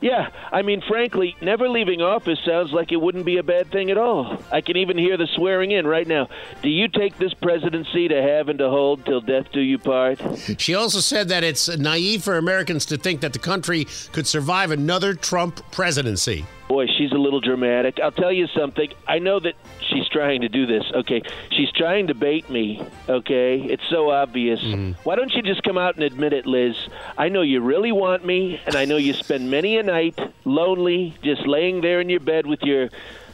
Speaker 46: Yeah, I mean, frankly, never leaving office sounds like it wouldn't be a bad thing at all. I can even hear the swearing in right now. Do you take this presidency to have and to hold till death do you part?
Speaker 3: She also said that it's naive for Americans to think that the country could survive another Trump presidency.
Speaker 46: Boy, she's a little dramatic. I'll tell you something. I know that she's trying to do this, okay? She's trying to bait me, okay? It's so obvious. Mm-hmm. Why don't you just come out and admit it, Liz? I know you really want me, and I know you spend many a night lonely, just laying there in your bed with your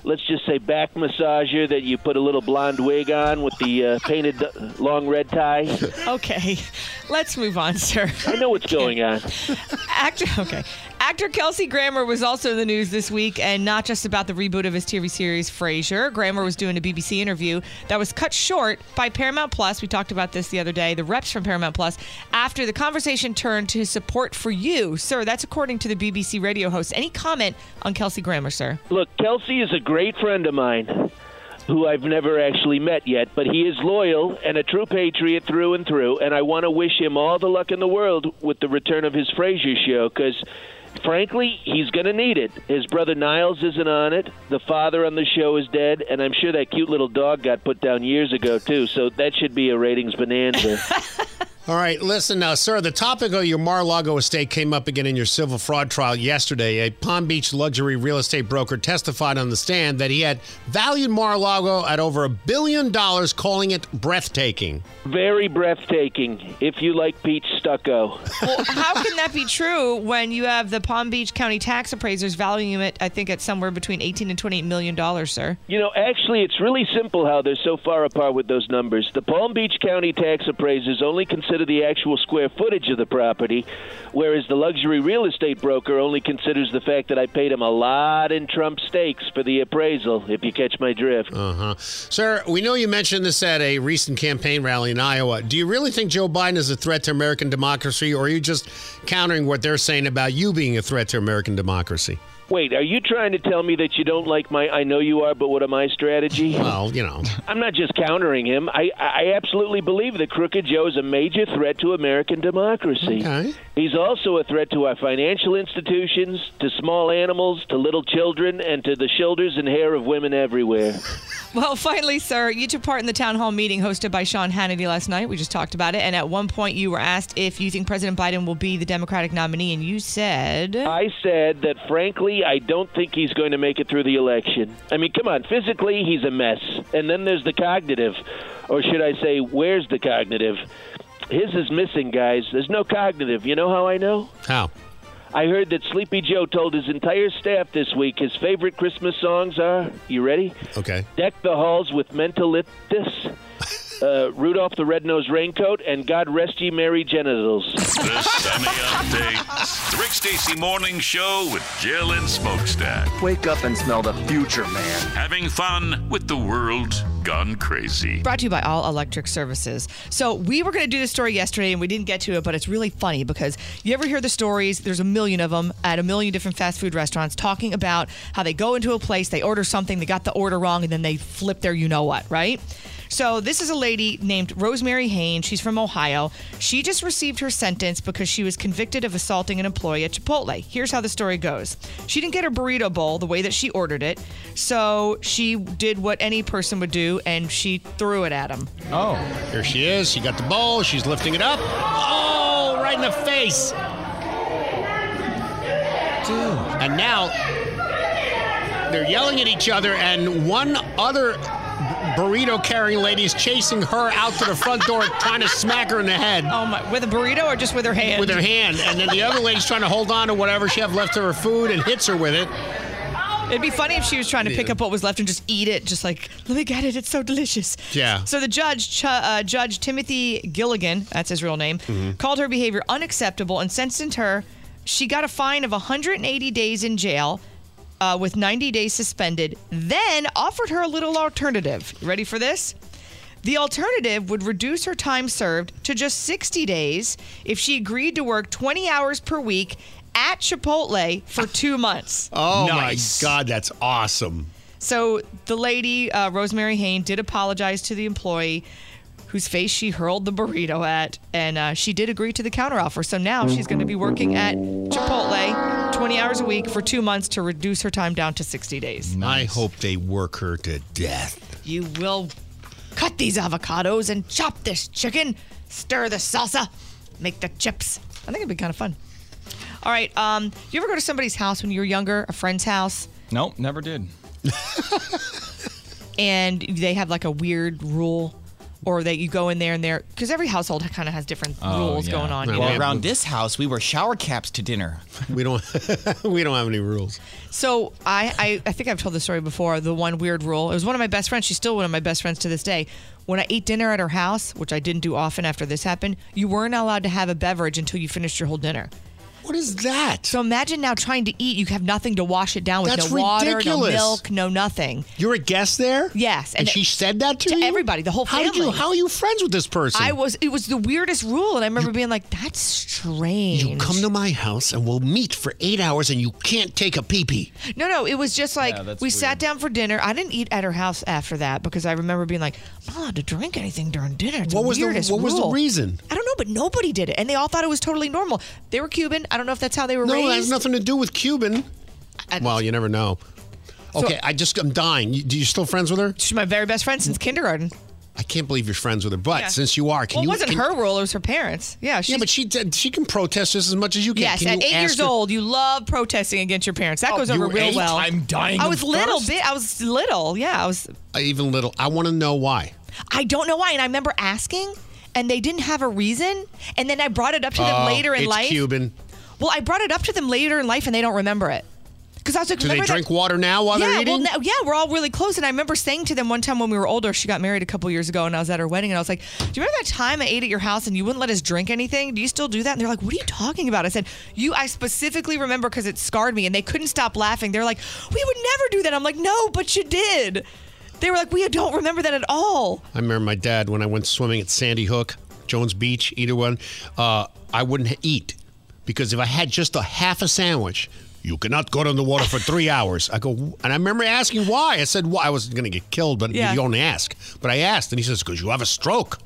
Speaker 46: let's just say back massager that you put a little blonde wig on with the uh, painted uh, long red tie.
Speaker 11: Okay, let's move on, sir.
Speaker 46: I know what's going on.
Speaker 11: Actor, okay. Actor Kelsey Grammer was also in the news this week, and not just about the reboot of his TV series Frasier. Grammer was doing a BBC interview that was cut short by Paramount Plus. We talked about this the other day. The reps from Paramount Plus after the conversation turned to his support for you, sir. That's according to the BBC radio host. Any comment on Kelsey Grammer, sir?
Speaker 46: Look, Kelsey is a great friend of mine who I've never actually met yet, but he is loyal and a true patriot through and through, and I want to wish him all the luck in the world with the return of his Frasier show because frankly, he's going to need it. His brother Niles isn't on it. The father on the show is dead, and I'm sure that cute little dog got put down years ago too. So that should be a ratings bonanza.
Speaker 3: All right, listen now, sir. The topic of your Mar-a-Lago estate came up again in your civil fraud trial yesterday. A Palm Beach luxury real estate broker testified on the stand that he had valued Mar-a-Lago at over a billion dollars, calling it breathtaking.
Speaker 46: Very breathtaking, if you like peach stucco.
Speaker 11: Well, how can that be true when you have the Palm Beach County tax appraisers valuing it, I think, at somewhere between 18 and 28 million dollars, sir?
Speaker 46: You know, actually, it's really simple how they're so far apart with those numbers. The Palm Beach County tax appraisers only consider the actual square footage of the property, whereas the luxury real estate broker only considers the fact that I paid him a lot in Trump stakes for the appraisal, if you catch my drift.
Speaker 3: Uh huh. Sir, we know you mentioned this at a recent campaign rally in Iowa. Do you really think Joe Biden is a threat to American democracy, or are you just countering what they're saying about you being a threat to American democracy?
Speaker 46: Wait, are you trying to tell me that you don't like my I know you are, but what am I strategy?
Speaker 3: Well, you know.
Speaker 46: I'm not just countering him. I, I absolutely believe that Crooked Joe is a major threat to American democracy.
Speaker 3: Okay.
Speaker 46: He's also a threat to our financial institutions, to small animals, to little children, and to the shoulders and hair of women everywhere.
Speaker 11: Well, finally, sir, you took part in the town hall meeting hosted by Sean Hannity last night. We just talked about it. And at one point, you were asked if you think President Biden will be the Democratic nominee, and you said.
Speaker 46: I said that, frankly, I don't think he's going to make it through the election. I mean, come on, physically, he's a mess. And then there's the cognitive. Or should I say, where's the cognitive? His is missing, guys. There's no cognitive. You know how I know?
Speaker 3: How?
Speaker 46: I heard that Sleepy Joe told his entire staff this week his favorite Christmas songs are. You ready?
Speaker 3: Okay.
Speaker 46: Deck the halls with mentalitis. Uh, Rudolph the Red-Nosed Raincoat and God Rest Ye Merry Genitals.
Speaker 2: The Sunny Update. The Rick Stacy Morning Show with Jill and Smokestack.
Speaker 47: Wake up and smell the future, man.
Speaker 2: Having fun with the world gone crazy.
Speaker 11: Brought to you by All Electric Services. So we were going to do this story yesterday and we didn't get to it, but it's really funny because you ever hear the stories? There's a million of them at a million different fast food restaurants talking about how they go into a place, they order something, they got the order wrong, and then they flip their you know what, right? So this is a lady named Rosemary Haynes. She's from Ohio. She just received her sentence because she was convicted of assaulting an employee at Chipotle. Here's how the story goes. She didn't get her burrito bowl the way that she ordered it, so she did what any person would do and she threw it at him.
Speaker 3: Oh, here she is. She got the bowl. She's lifting it up. Oh, right in the face. Dude. And now they're yelling at each other, and one other burrito carrying lady is chasing her out to the front door, trying to smack her in the head.
Speaker 11: Oh my! With a burrito or just with her hand?
Speaker 3: With her hand, and then the other lady's trying to hold on to whatever she have left of her food and hits her with it.
Speaker 11: It'd be funny if she was trying to pick up what was left and just eat it, just like, let me get it. It's so delicious.
Speaker 3: Yeah.
Speaker 11: So the judge, Ch- uh, Judge Timothy Gilligan, that's his real name,
Speaker 3: Mhm.
Speaker 11: called her behavior unacceptable and sentenced her. She got a fine of 180 days in jail. Uh, with 90 days suspended, then offered her a little alternative. Ready for this? The alternative would reduce her time served to just 60 days if she agreed to work 20 hours per week at Chipotle for two months.
Speaker 3: Oh my God, that's awesome.
Speaker 11: So the lady, uh, Rosemary Hain, did apologize to the employee whose face she hurled the burrito at, and uh, she did agree to the counteroffer. So now she's going to be working at Chipotle 20 hours a week for two months to reduce her time down to 60 days.
Speaker 3: I hope they work her to death.
Speaker 11: You will cut these avocados and chop this chicken, stir the salsa, make the chips. I think it'd be kind of fun. All right. Um, you ever go to somebody's house when you were younger, a friend's house,
Speaker 12: Nope, never did.
Speaker 11: and they have like a weird rule or that you go in there and there because every household kind of has different rules going on. you
Speaker 12: Well,
Speaker 11: know?
Speaker 12: around this house, we wear shower caps to dinner.
Speaker 3: We don't. we don't have any rules.
Speaker 11: So I, I, I think I've told the story before. The one weird rule. It was one of my best friends. She's still one of my best friends to this day. When I ate dinner at her house, which I didn't do often after this happened, you weren't allowed to have a beverage until you finished your whole dinner.
Speaker 3: What is that?
Speaker 11: So imagine now trying to eat. You have nothing to wash it down with.
Speaker 3: That's
Speaker 11: no water,
Speaker 3: ridiculous.
Speaker 11: no milk, no nothing.
Speaker 3: You're a guest there.
Speaker 11: Yes,
Speaker 3: and, she said that to, you?
Speaker 11: everybody, the whole
Speaker 3: How
Speaker 11: family.
Speaker 3: did you? How are you friends with this person?
Speaker 11: I was. It was the weirdest rule, and I remember being like, "That's strange."
Speaker 3: You come to my house and we'll meet for eight hours, and you can't take a pee pee.
Speaker 11: No, no, it was just like
Speaker 3: Yeah,
Speaker 11: we
Speaker 3: weird.
Speaker 11: sat down for dinner. I didn't eat at her house after that because I remember being like, I'm not allowed to drink anything during dinner. It's
Speaker 3: What
Speaker 11: the
Speaker 3: was the
Speaker 11: weirdest
Speaker 3: What was the reason?
Speaker 11: I don't know, but nobody did it, and they all thought it was totally normal. They were Cuban. I don't know if that's how they were
Speaker 3: No,
Speaker 11: raised.
Speaker 3: that has nothing to do with Cuban. well, you never know. Okay, I just I'm dying. You, do you still friends with her?
Speaker 11: She's my very best friend since kindergarten.
Speaker 3: I can't believe you're friends with her. But
Speaker 11: Yeah.
Speaker 3: since you are, can
Speaker 11: well,
Speaker 3: you?
Speaker 11: it wasn't
Speaker 3: can-
Speaker 11: her rule; it was her parents. Yeah, she's,
Speaker 3: Yeah, but she she can protest just as much as you can.
Speaker 11: Yes,
Speaker 3: Can
Speaker 11: at
Speaker 3: you
Speaker 11: eight years
Speaker 3: her-
Speaker 11: old, you love protesting against your parents. That
Speaker 3: Oh,
Speaker 11: goes over real
Speaker 3: eight?
Speaker 11: well.
Speaker 3: I'm dying
Speaker 11: I
Speaker 3: of
Speaker 11: was little
Speaker 3: thirst?
Speaker 11: bit. I was little. Yeah, I was.
Speaker 3: Even little. I want to know why.
Speaker 11: I don't know why, and I remember asking, and they didn't have a reason. And then I brought it up to them
Speaker 3: Oh,
Speaker 11: later in
Speaker 3: it's
Speaker 11: life.
Speaker 3: Cuban.
Speaker 11: Well, I brought it up to them later in life, and they don't remember it. Because I was like,
Speaker 3: Do they
Speaker 11: remember that-
Speaker 3: drink water now while
Speaker 11: yeah,
Speaker 3: they're eating?
Speaker 11: well, now, yeah, we're all really close. And I remember saying to them one time when we were older, she got married a couple years ago, and I was at her wedding, and I was like, "Do you remember that time I ate at your house and you wouldn't let us drink anything? Do you still do that?" And they're like, "What are you talking about?" I said, "You." I specifically remember because it scarred me, and they couldn't stop laughing. They're like, "We would never do that." I'm like, "No, but you did." They were like, "We don't remember that at all."
Speaker 3: I remember my dad when I went swimming at Sandy Hook, Jones Beach, either one. Uh, I wouldn't eat because if I had just a half a sandwich, you cannot go in the water for three hours. I go, and I remember asking why. I said, why? I was going to get killed, but
Speaker 11: Yeah.
Speaker 3: you don't ask. But I asked, and he says, because you have a stroke.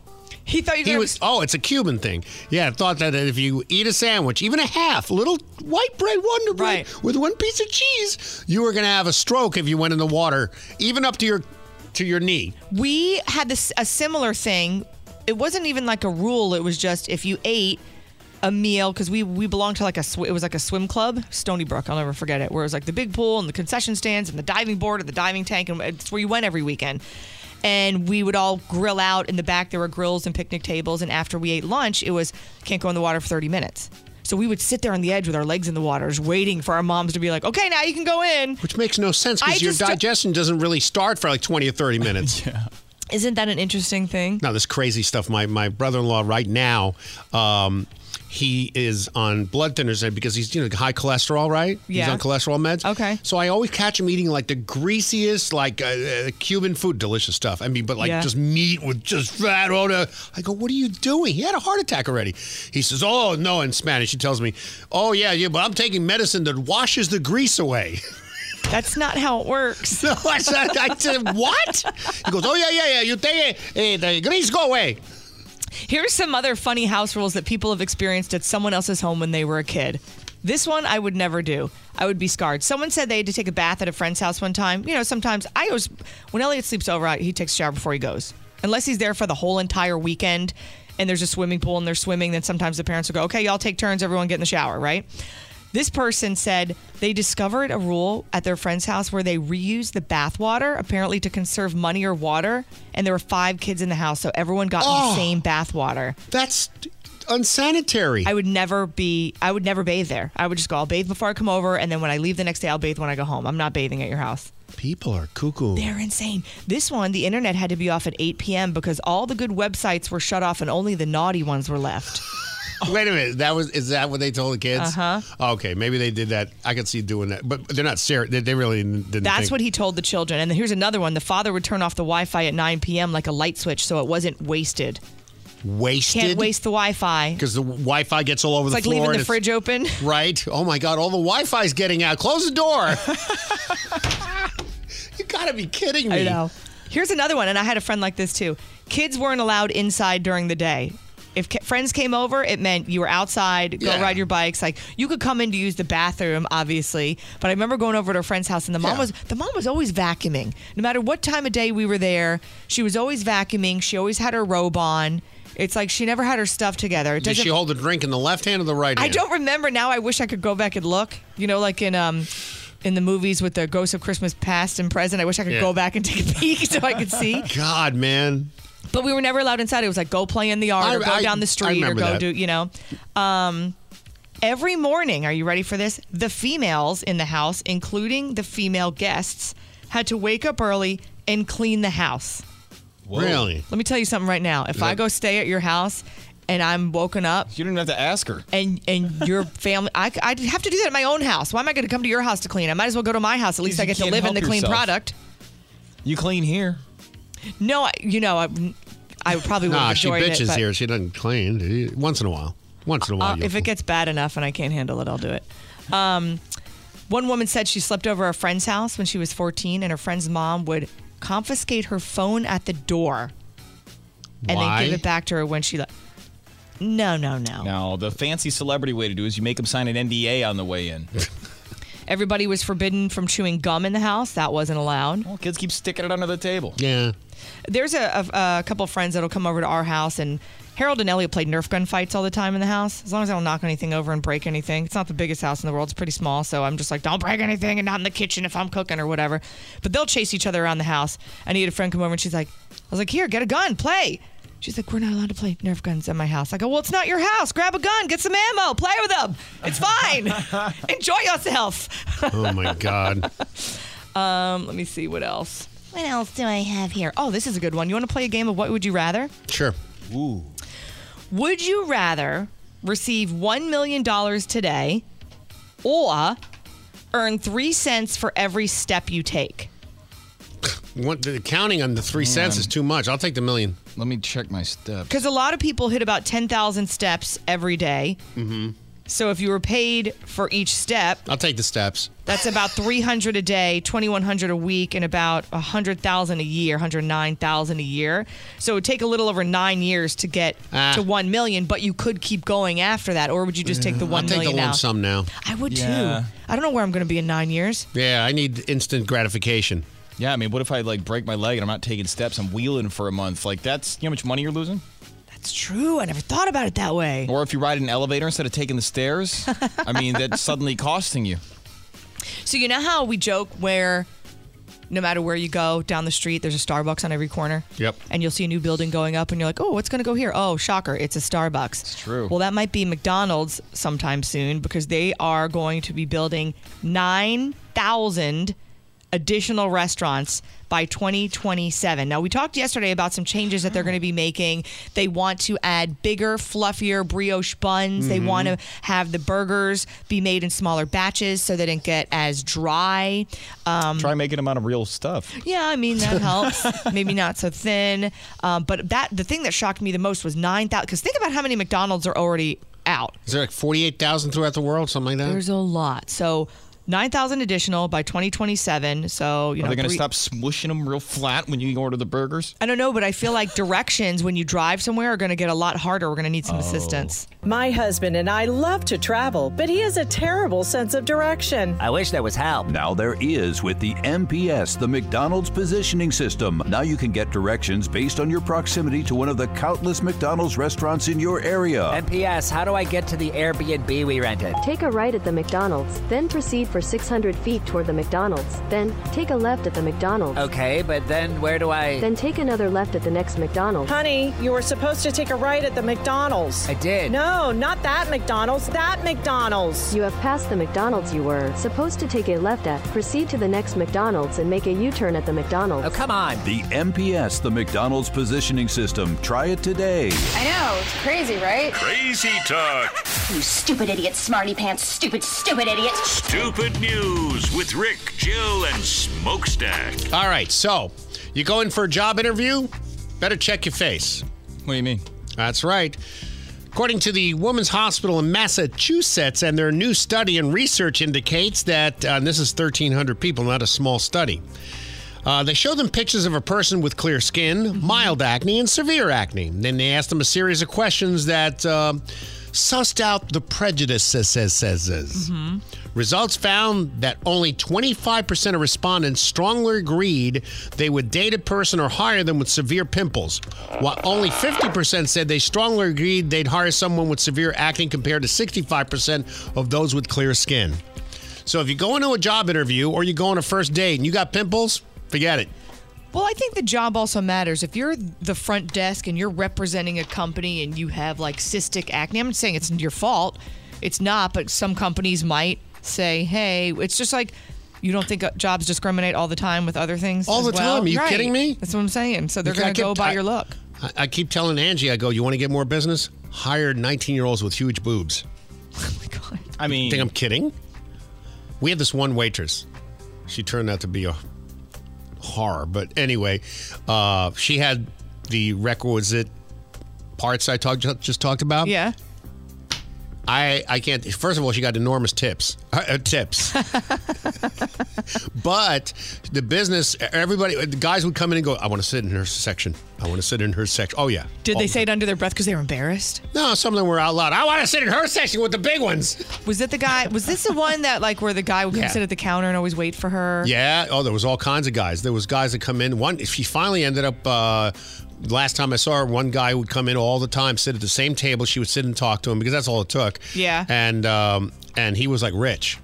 Speaker 11: He thought you
Speaker 3: He was, oh, it's a Cuban thing. Yeah, I thought that if you eat a sandwich, even a half, little white bread, Wonder Bread, with one piece of cheese, you were going to have a stroke if you went in the water, even up to your to your knee.
Speaker 11: We had this a similar thing. It wasn't even like a rule. It was just if you ate a meal because we we belonged to like a sw- it was like a swim club, Stony Brook. I'll never forget it. Where it was like the big pool and the concession stands and the diving board and the diving tank, and it's where you went every weekend. And we would all grill out in the back. There were grills and picnic tables. And after we ate lunch, it was can't go in the water for 30 minutes. So we would sit there on the edge with our legs in the water, just waiting for our moms to be like, "Okay, now you can go in."
Speaker 3: Which makes no sense because your digestion doesn't really start for like 20 or 30 minutes. yeah.
Speaker 11: Isn't that an interesting thing?
Speaker 3: Now, this crazy stuff. My, my brother in law, right now, um, he is on blood thinners because he's you know high cholesterol, right?
Speaker 11: Yeah.
Speaker 3: He's on cholesterol meds. Okay. So I always catch him eating like the greasiest, like uh, uh, Cuban food, delicious stuff. I mean, but like
Speaker 11: Yeah.
Speaker 3: just meat with just fat on it. I go, what are you doing? He had a heart attack already. He says, oh no, in Spanish. He tells me, oh yeah, yeah, but I'm taking medicine that washes the grease away.
Speaker 11: That's not how it works.
Speaker 3: No, I said, I said, what? He goes, oh yeah, yeah, yeah. You take it, eh, the grease go away.
Speaker 11: Here's some other funny house rules that people have experienced at someone else's home when they were a kid. This one I would never do. I would be scarred. Someone said they had to take a bath at a friend's house one time. You know, sometimes I always, when Elliot sleeps over, he takes a shower before he goes. Unless he's there for the whole entire weekend and there's a swimming pool and they're swimming, then sometimes the parents will go, okay, y'all take turns, everyone get in the shower, right? This person said they discovered a rule at their friend's house where they reuse the bath water, apparently to conserve money or water. And there were five kids in the house, so everyone got
Speaker 3: Oh.
Speaker 11: the same bath water.
Speaker 3: That's unsanitary.
Speaker 11: I would never be. I would never bathe there. I would just go. I'll bathe before I come over, and then when I leave the next day, I'll bathe when I go home. I'm not bathing at your house.
Speaker 3: People are cuckoo.
Speaker 11: They're insane. This one, the internet had to be off at 8 p.m. because all the good websites were shut off and only the naughty ones were left.
Speaker 3: Wait a minute. That was is that what they told the kids?
Speaker 11: Uh-huh.
Speaker 3: Okay, maybe they did that. I could see doing that, but they're not serious. They, they really didn't.
Speaker 11: That's
Speaker 3: think.
Speaker 11: what he told the children. And here's another one. The father would turn off the Wi-Fi at 9 p.m. like a light switch, so it wasn't wasted.
Speaker 3: wasted.
Speaker 11: Can't waste the Wi-Fi.
Speaker 3: because the Wi-Fi gets all over
Speaker 11: It's
Speaker 3: the
Speaker 11: like
Speaker 3: floor.
Speaker 11: leaving the fridge open.
Speaker 3: Right. Oh my God! All the Wi-Fi's getting out. Close the door. you gotta be kidding me.
Speaker 11: I know. Here's another one, and I had a friend like this too. Kids weren't allowed inside during the day. If friends came over, it meant you were outside, go
Speaker 3: Yeah.
Speaker 11: ride your bikes. Like you could come in to use the bathroom, obviously. But I remember going over to a friend's house, and the mom
Speaker 3: Yeah.
Speaker 11: was the mom was always vacuuming. No matter what time of day we were there, she was always vacuuming. She always had her robe on. It's like she never had her stuff together. It
Speaker 3: Did she hold the drink in the left hand or the right hand?
Speaker 11: I don't remember now. I wish I could go back and look. You know, like in um in the movies with the ghosts of Christmas past and present. I wish I could
Speaker 3: Yeah.
Speaker 11: go back and take a peek so I could see.
Speaker 3: God, man.
Speaker 11: But we were never allowed inside. It was like go play in the yard or go
Speaker 3: I-
Speaker 11: down the street or go
Speaker 3: that.
Speaker 11: do, you know. Um, every morning, are you ready for this? The females in the house, including the female guests, had to wake up early and clean the house.
Speaker 3: Really?
Speaker 11: Let me tell you something right now. If I go stay at your house and I'm woken up,
Speaker 12: You don't even have to ask her.
Speaker 11: and and your family, I I'd have to do that at my own house. Why am I going to come to your house to clean? I might as well go to my house. At least I get to live in
Speaker 12: help
Speaker 11: the clean
Speaker 12: yourself.
Speaker 11: product.
Speaker 12: You clean here.
Speaker 11: No, I, you know, I, I probably would
Speaker 3: Nah,
Speaker 11: have
Speaker 3: she
Speaker 11: enjoyed it.
Speaker 3: bitches
Speaker 11: but-
Speaker 3: here. She doesn't clean. Once in a while. Once in a while.
Speaker 11: Uh,
Speaker 3: you'll
Speaker 11: if it gets bad enough and I can't handle it, I'll do it. Um, one woman said she slept over a friend's house when she was 14, and her friend's mom would confiscate her phone at the door and
Speaker 12: Why?
Speaker 11: then give it back to her when she left. No, no, no.
Speaker 12: Now, the fancy celebrity way to do is you make them sign an NDA on the way in.
Speaker 11: Everybody was forbidden from chewing gum in the house. That wasn't allowed.
Speaker 12: Well, kids keep sticking it under the table.
Speaker 3: Yeah.
Speaker 11: There's a, a, a couple of friends that'll come over to our house, and Harold and Elliot played Nerf gun fights all the time in the house. As long as I don't knock anything over and break anything. It's not the biggest house in the world. It's pretty small, so I'm just like, don't break anything, and not in the kitchen if I'm cooking or whatever. But they'll chase each other around the house. And he had a friend come over, and she's like, I was like, here, get a gun, play. She's like, we're not allowed to play Nerf guns at my house. I go, well, it's not your house. Grab a gun, get some ammo, play with them. It's fine. Enjoy yourself.
Speaker 3: oh my God.
Speaker 11: Um, let me see what else. What else do I have here? Oh, this is a good one. You want to play a game of What Would You Rather?
Speaker 3: Sure.
Speaker 12: Ooh.
Speaker 11: Would you rather receive $1 million today or earn three cents for every step you take?
Speaker 3: What, the counting on the three
Speaker 12: Hang
Speaker 3: cents is too much. I'll take the million.
Speaker 12: Let me check my steps.
Speaker 11: Because a lot of people hit about 10,000 steps every day.
Speaker 3: Mm-hmm.
Speaker 11: So if you were paid for each step,
Speaker 3: I'll take the steps.
Speaker 11: that's about 300 a day, 2100 a week, and about 100,000 a year, 109,000 a year. So it would take a little over nine years to get
Speaker 3: Ah.
Speaker 11: to 1 million, but you could keep going after that. Or would you just take the
Speaker 3: I'll
Speaker 11: one
Speaker 3: take
Speaker 11: million
Speaker 3: the
Speaker 11: now?
Speaker 3: lump sum now.
Speaker 11: I would
Speaker 12: Yeah.
Speaker 11: too. I don't know where I'm going to be in nine years.
Speaker 3: Yeah, I need instant gratification.
Speaker 12: Yeah, I mean, what if I like break my leg and I'm not taking steps? I'm wheeling for a month. Like that's you know how much money you're losing.
Speaker 11: That's true. I never thought about it that way.
Speaker 12: Or if you ride an elevator instead of taking the stairs, I mean, that's suddenly costing you.
Speaker 11: So you know how we joke where no matter where you go down the street, there's a Starbucks on every corner?
Speaker 3: Yep.
Speaker 11: And you'll see a new building going up and you're like, oh, what's going to go here? Oh, shocker, it's a Starbucks. It's
Speaker 12: true.
Speaker 11: Well, that might be McDonald's sometime soon because they are going to be building 9,000 additional restaurants by 2027. Now, we talked yesterday about some changes that they're going to be making. They want to add bigger, fluffier brioche buns. They
Speaker 12: Mhm.
Speaker 11: want to have the burgers be made in smaller batches so they don't get as dry. Um,
Speaker 12: Try making them out of real stuff.
Speaker 11: yeah, I mean that helps. Maybe not so thin, um, but that the thing that shocked me the most was nine thousand. Because think about how many McDonald's are already out.
Speaker 3: Is there like 48,000 throughout the world, something like that?
Speaker 11: There's a lot. So nine thousand additional by 2027. So you
Speaker 12: Are
Speaker 11: know,
Speaker 12: they going to
Speaker 11: three-
Speaker 12: stop smushing them real flat when you order the burgers?
Speaker 11: I don't know, but I feel like directions when you drive somewhere are going to get a lot harder. We're going to need some
Speaker 12: Oh.
Speaker 11: assistance.
Speaker 48: My husband and I love to travel, but he has a terrible sense of direction.
Speaker 49: I wish there was help. Now there is with the MPS, the McDonald's Positioning System. Now you can get directions based on your proximity to one of the countless McDonald's restaurants in your area.
Speaker 5: MPS, how do I get to the Airbnb we rented?
Speaker 50: Take a right at the McDonald's, then proceed for 600 feet toward the McDonald's. Then take a left at the McDonald's.
Speaker 5: Okay, but then where do I.
Speaker 50: Then take another left at the next McDonald's.
Speaker 48: Honey, you were supposed to take a right at the McDonald's.
Speaker 5: I did.
Speaker 48: No, not that McDonald's, that McDonald's.
Speaker 50: You have passed the McDonald's you were supposed to take a left at. Proceed to the next McDonald's and make a U-turn at the McDonald's.
Speaker 5: Oh, come on.
Speaker 49: The MPS, the McDonald's Positioning System. Try it today.
Speaker 35: I know, it's crazy, right?
Speaker 2: Crazy talk.
Speaker 51: You stupid idiot, smarty pants, stupid, stupid idiot.
Speaker 2: Stupid news with Rick, Jill, and Smokestack.
Speaker 3: All right, so you go in for a job interview, better check your face.
Speaker 12: What do you mean?
Speaker 3: That's right. According to the Women's Hospital in Massachusetts, and their new study and research indicates that, uh, and this is 1,300 people, not a small study. Uh, they show them pictures of a person with clear skin, mild acne, and severe acne. Then they ask them a series of questions that uh, sussed out the prejudices. Mm-hmm. Results found that only 25% of respondents strongly agreed they would date a person or hire them with severe pimples, while only 50% said they strongly agreed they'd hire someone with severe acne compared to 65% of those with clear skin. So if you go into a job interview or you go on a first date and you got pimples, forget it.
Speaker 11: Well, I think the job also matters. If you're the front desk and you're representing a company and you have like cystic acne, I'm not saying it's your fault. It's not, but some companies might say, hey, it's just like you don't think uh, jobs discriminate all the time with other things?
Speaker 3: All
Speaker 11: as
Speaker 3: the
Speaker 11: well?
Speaker 3: time. Are you
Speaker 11: Right.
Speaker 3: kidding me?
Speaker 11: That's what I'm saying. So they're going to go by
Speaker 3: I-
Speaker 11: your look.
Speaker 3: I, I keep telling Angie, I go, you want to get more business? Hire 19 year olds with huge boobs. Oh my god!
Speaker 12: I mean,
Speaker 3: think I'm kidding? We had this one waitress. She turned out to be a horror. But anyway, uh, she had the requisite parts I talked just talked about.
Speaker 11: Yeah.
Speaker 3: I, I can't. First of all, she got enormous tips. Uh, uh, tips. but the business, everybody, the guys would come in and go, I want to sit in her section. I want to sit in her section. Oh, yeah.
Speaker 11: Did
Speaker 3: All
Speaker 11: they
Speaker 3: the
Speaker 11: say it under their breath because they were embarrassed?
Speaker 3: No, some of them were out loud. I want to sit in her section with the big ones.
Speaker 11: Was it the guy? Was this the one that like where the guy would come
Speaker 3: Yeah.
Speaker 11: sit at the counter and always wait for her?
Speaker 3: Yeah. Oh, there was all kinds of guys. There was guys that come in. One, she finally ended up. Uh, last time I saw her, one guy would come in all the time, sit at the same table. She would sit and talk to him because that's all it took.
Speaker 11: Yeah.
Speaker 3: And um, and he was like rich.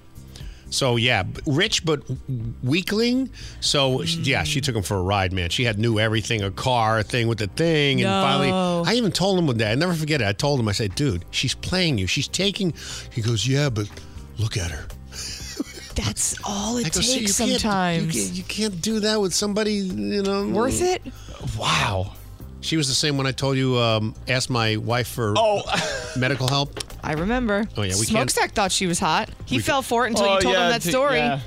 Speaker 3: So yeah, rich but weakling. So yeah, she took him for a ride, man. She had knew everything, a car, a thing with the thing, and
Speaker 11: No.
Speaker 3: finally, I even told him one day. I never forget it. I told him, I said, "Dude, she's playing you. She's taking." He goes, "Yeah, but look at her."
Speaker 11: That's all it
Speaker 3: go, "See,
Speaker 11: takes
Speaker 3: you can't-
Speaker 11: sometimes.
Speaker 3: You can't, you can't do that with somebody, you know.
Speaker 11: Worth it?
Speaker 3: Wow. She was the same when I told you, um, asked my wife for medical help.
Speaker 11: I remember.
Speaker 3: Oh, yeah, we can't-
Speaker 11: Smokestack thought she was hot. He
Speaker 3: We
Speaker 11: fell for it until
Speaker 12: Oh,
Speaker 11: you told
Speaker 12: yeah,
Speaker 11: him that
Speaker 12: t-
Speaker 11: story.
Speaker 12: yeah.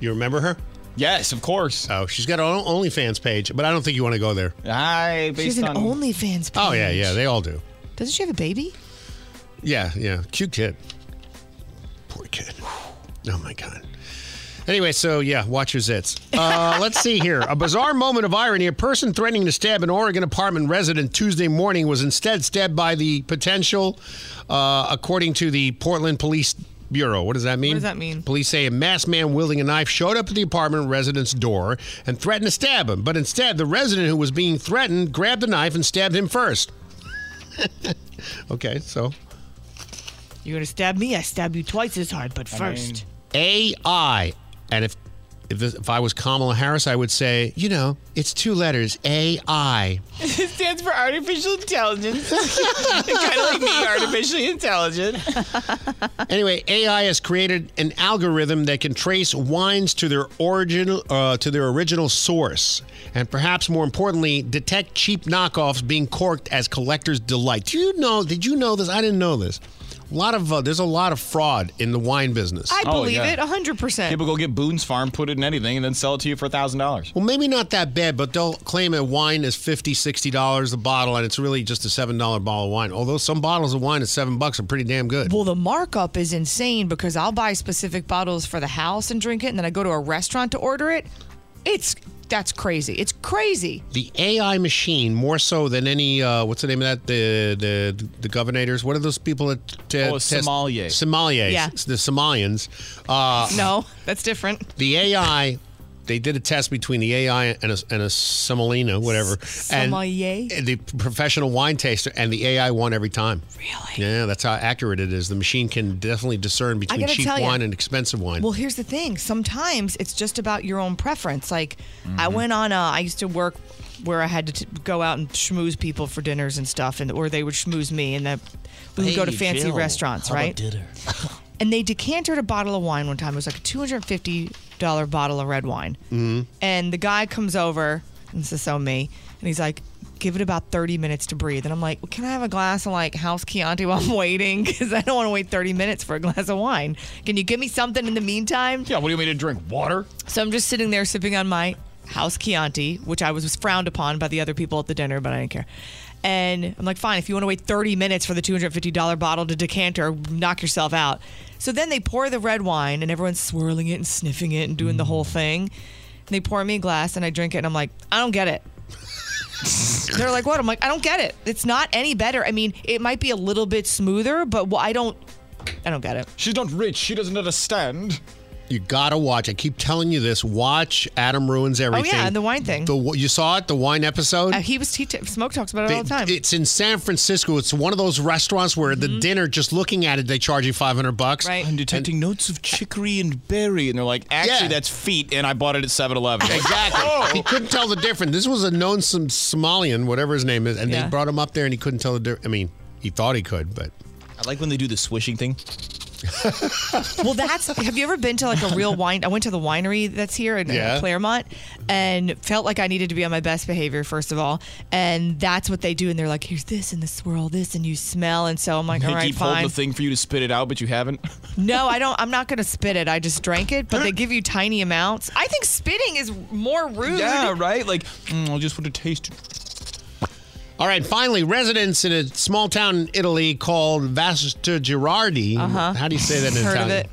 Speaker 3: You remember her?
Speaker 12: Yes, of course.
Speaker 3: Oh, she's got her own OnlyFans page, but I don't think you want to go there.
Speaker 12: I
Speaker 11: She's
Speaker 12: based
Speaker 11: an
Speaker 12: on
Speaker 11: OnlyFans page.
Speaker 3: Oh, yeah, yeah, they all do.
Speaker 11: Doesn't she have a baby?
Speaker 3: Yeah, yeah. Cute kid. Poor kid. Oh, my God. Anyway, so yeah, watch your zits. Uh, let's see here. A bizarre moment of irony. A person threatening to stab an Oregon apartment resident Tuesday morning was instead stabbed by the potential, uh, according to the Portland Police Bureau. What does that mean?
Speaker 11: What does that mean?
Speaker 3: Police say a masked man wielding a knife showed up at the apartment resident's door and threatened to stab him. But instead, the resident who was being threatened grabbed the knife and stabbed him first. okay, so
Speaker 11: You're gonna stab me? I stab you twice as hard, but first.
Speaker 3: AI. And if if, this, if I was Kamala Harris, I would say, you know, it's two letters, AI.
Speaker 12: it stands for artificial intelligence. kind of like me, artificially intelligent.
Speaker 3: Anyway, AI has created an algorithm that can trace wines to their original uh, to their original source, and perhaps more importantly, detect cheap knockoffs being corked as collectors' delight. Do you know? Did you know this? I didn't know this. A lot of uh, there's a lot of fraud in the wine business.
Speaker 11: I
Speaker 12: Oh,
Speaker 11: believe
Speaker 12: yeah.
Speaker 11: it, hundred percent.
Speaker 12: People go get Boone's Farm, put it in anything, and then sell it to you for a thousand dollars.
Speaker 3: Well, maybe not that bad, but they'll claim a wine is $50, $60 a bottle, and it's really just a $7 bottle of wine. Although some bottles of wine at 7 bucks are pretty damn good.
Speaker 11: Well, the markup is insane because I'll buy specific bottles for the house and drink it, and then I go to a restaurant to order it. It's that's crazy. It's crazy.
Speaker 3: The AI machine, more so than any, uh, what's the name of that? The the the governors. What are those people that t-
Speaker 12: Oh,
Speaker 3: test-
Speaker 12: sommelier.
Speaker 3: Sommeliers.
Speaker 11: Yeah.
Speaker 3: The Somalians. Uh,
Speaker 11: No, that's different.
Speaker 3: The AI, they did a test between the AI and a, and a Semolina, whatever.
Speaker 11: Sommelier?
Speaker 3: And the professional wine taster, and the AI won every time.
Speaker 11: Really?
Speaker 3: Yeah, that's how accurate it is. The machine can definitely discern between
Speaker 11: gotta
Speaker 3: cheap
Speaker 11: tell ya.
Speaker 3: wine and expensive wine.
Speaker 11: Well, here's the thing. Sometimes it's just about your own preference. Like, I mm-hmm. went on. A, I used to work where I had to t- go out and schmooze people for dinners and stuff, and or they would schmooze me, and that we would go to
Speaker 47: Hey,
Speaker 11: fancy
Speaker 47: Jill,
Speaker 11: restaurants,
Speaker 47: how about
Speaker 11: right?
Speaker 47: dinner?
Speaker 11: and they decanted a bottle of wine one time. It was like a two hundred fifty dollar bottle of red wine.
Speaker 3: Mm-hmm.
Speaker 11: And the guy comes over, and this is so me, and he's like, give it about 30 minutes to breathe. And I'm like, well, can I have a glass of like house Chianti while I'm waiting? Because I don't want to wait 30 minutes for a glass of wine. Can you give me something in the meantime?
Speaker 12: Yeah, what do you mean to drink? Water?
Speaker 11: So I'm just sitting there sipping on my house Chianti, which I was, was frowned upon by the other people at the dinner, but I didn't care. And I'm like, fine, if you want to wait 30 minutes for the $250 bottle to decanter, knock yourself out. So then they pour the red wine and everyone's swirling it and sniffing it and doing the whole mm. thing. And they pour me a glass and I drink it and I'm like, I don't get it. They're like, what? I'm like, I don't get it. It's not any better. I mean, it might be a little bit smoother, but I don't, I don't get it.
Speaker 12: She's not rich. She doesn't understand.
Speaker 3: You gotta watch. I keep telling you this. Watch Adam ruins everything.
Speaker 11: Oh yeah, and the wine thing.
Speaker 3: The you saw it, the wine episode.
Speaker 11: Uh, he was he t- smoke talks about it all the time.
Speaker 3: It's in San Francisco. It's one of those restaurants where the dinner, just looking at it, they charge you five hundred bucks.
Speaker 11: Right.
Speaker 12: I'm detecting notes of chicory and berry, and they're like, actually,
Speaker 3: Yeah.
Speaker 12: that's feet, and I bought it at 7-Eleven.
Speaker 3: Exactly.
Speaker 12: Oh.
Speaker 3: He couldn't tell the difference. This was a known some Somalian, whatever his name is, and
Speaker 12: Yeah.
Speaker 3: they brought him up there, and he couldn't tell the difference. I mean, he thought he could, but
Speaker 12: I like when they do the swishing thing.
Speaker 11: Well, that's. Have you ever been to like a real wine? I went to the winery that's here in
Speaker 12: Yeah.
Speaker 11: Claremont, and felt like I needed to be on my best behavior first of all, and that's what they do. And they're like, "Here's this, and the swirl this, and you smell." And so I'm like,
Speaker 12: They
Speaker 11: "All right,
Speaker 12: keep holding
Speaker 11: fine."
Speaker 12: the thing for you to spit it out, but you haven't.
Speaker 11: No, I don't. I'm not going to spit it. I just drank it, but they give you tiny amounts. I think spitting is more rude.
Speaker 12: Yeah, right. Like, mm, I just want to taste.
Speaker 3: All right, finally, residents in a small town in Italy called Vasta Girardi.
Speaker 11: Uh-huh.
Speaker 3: How do you say that in
Speaker 11: Heard of
Speaker 3: Italian?
Speaker 11: it.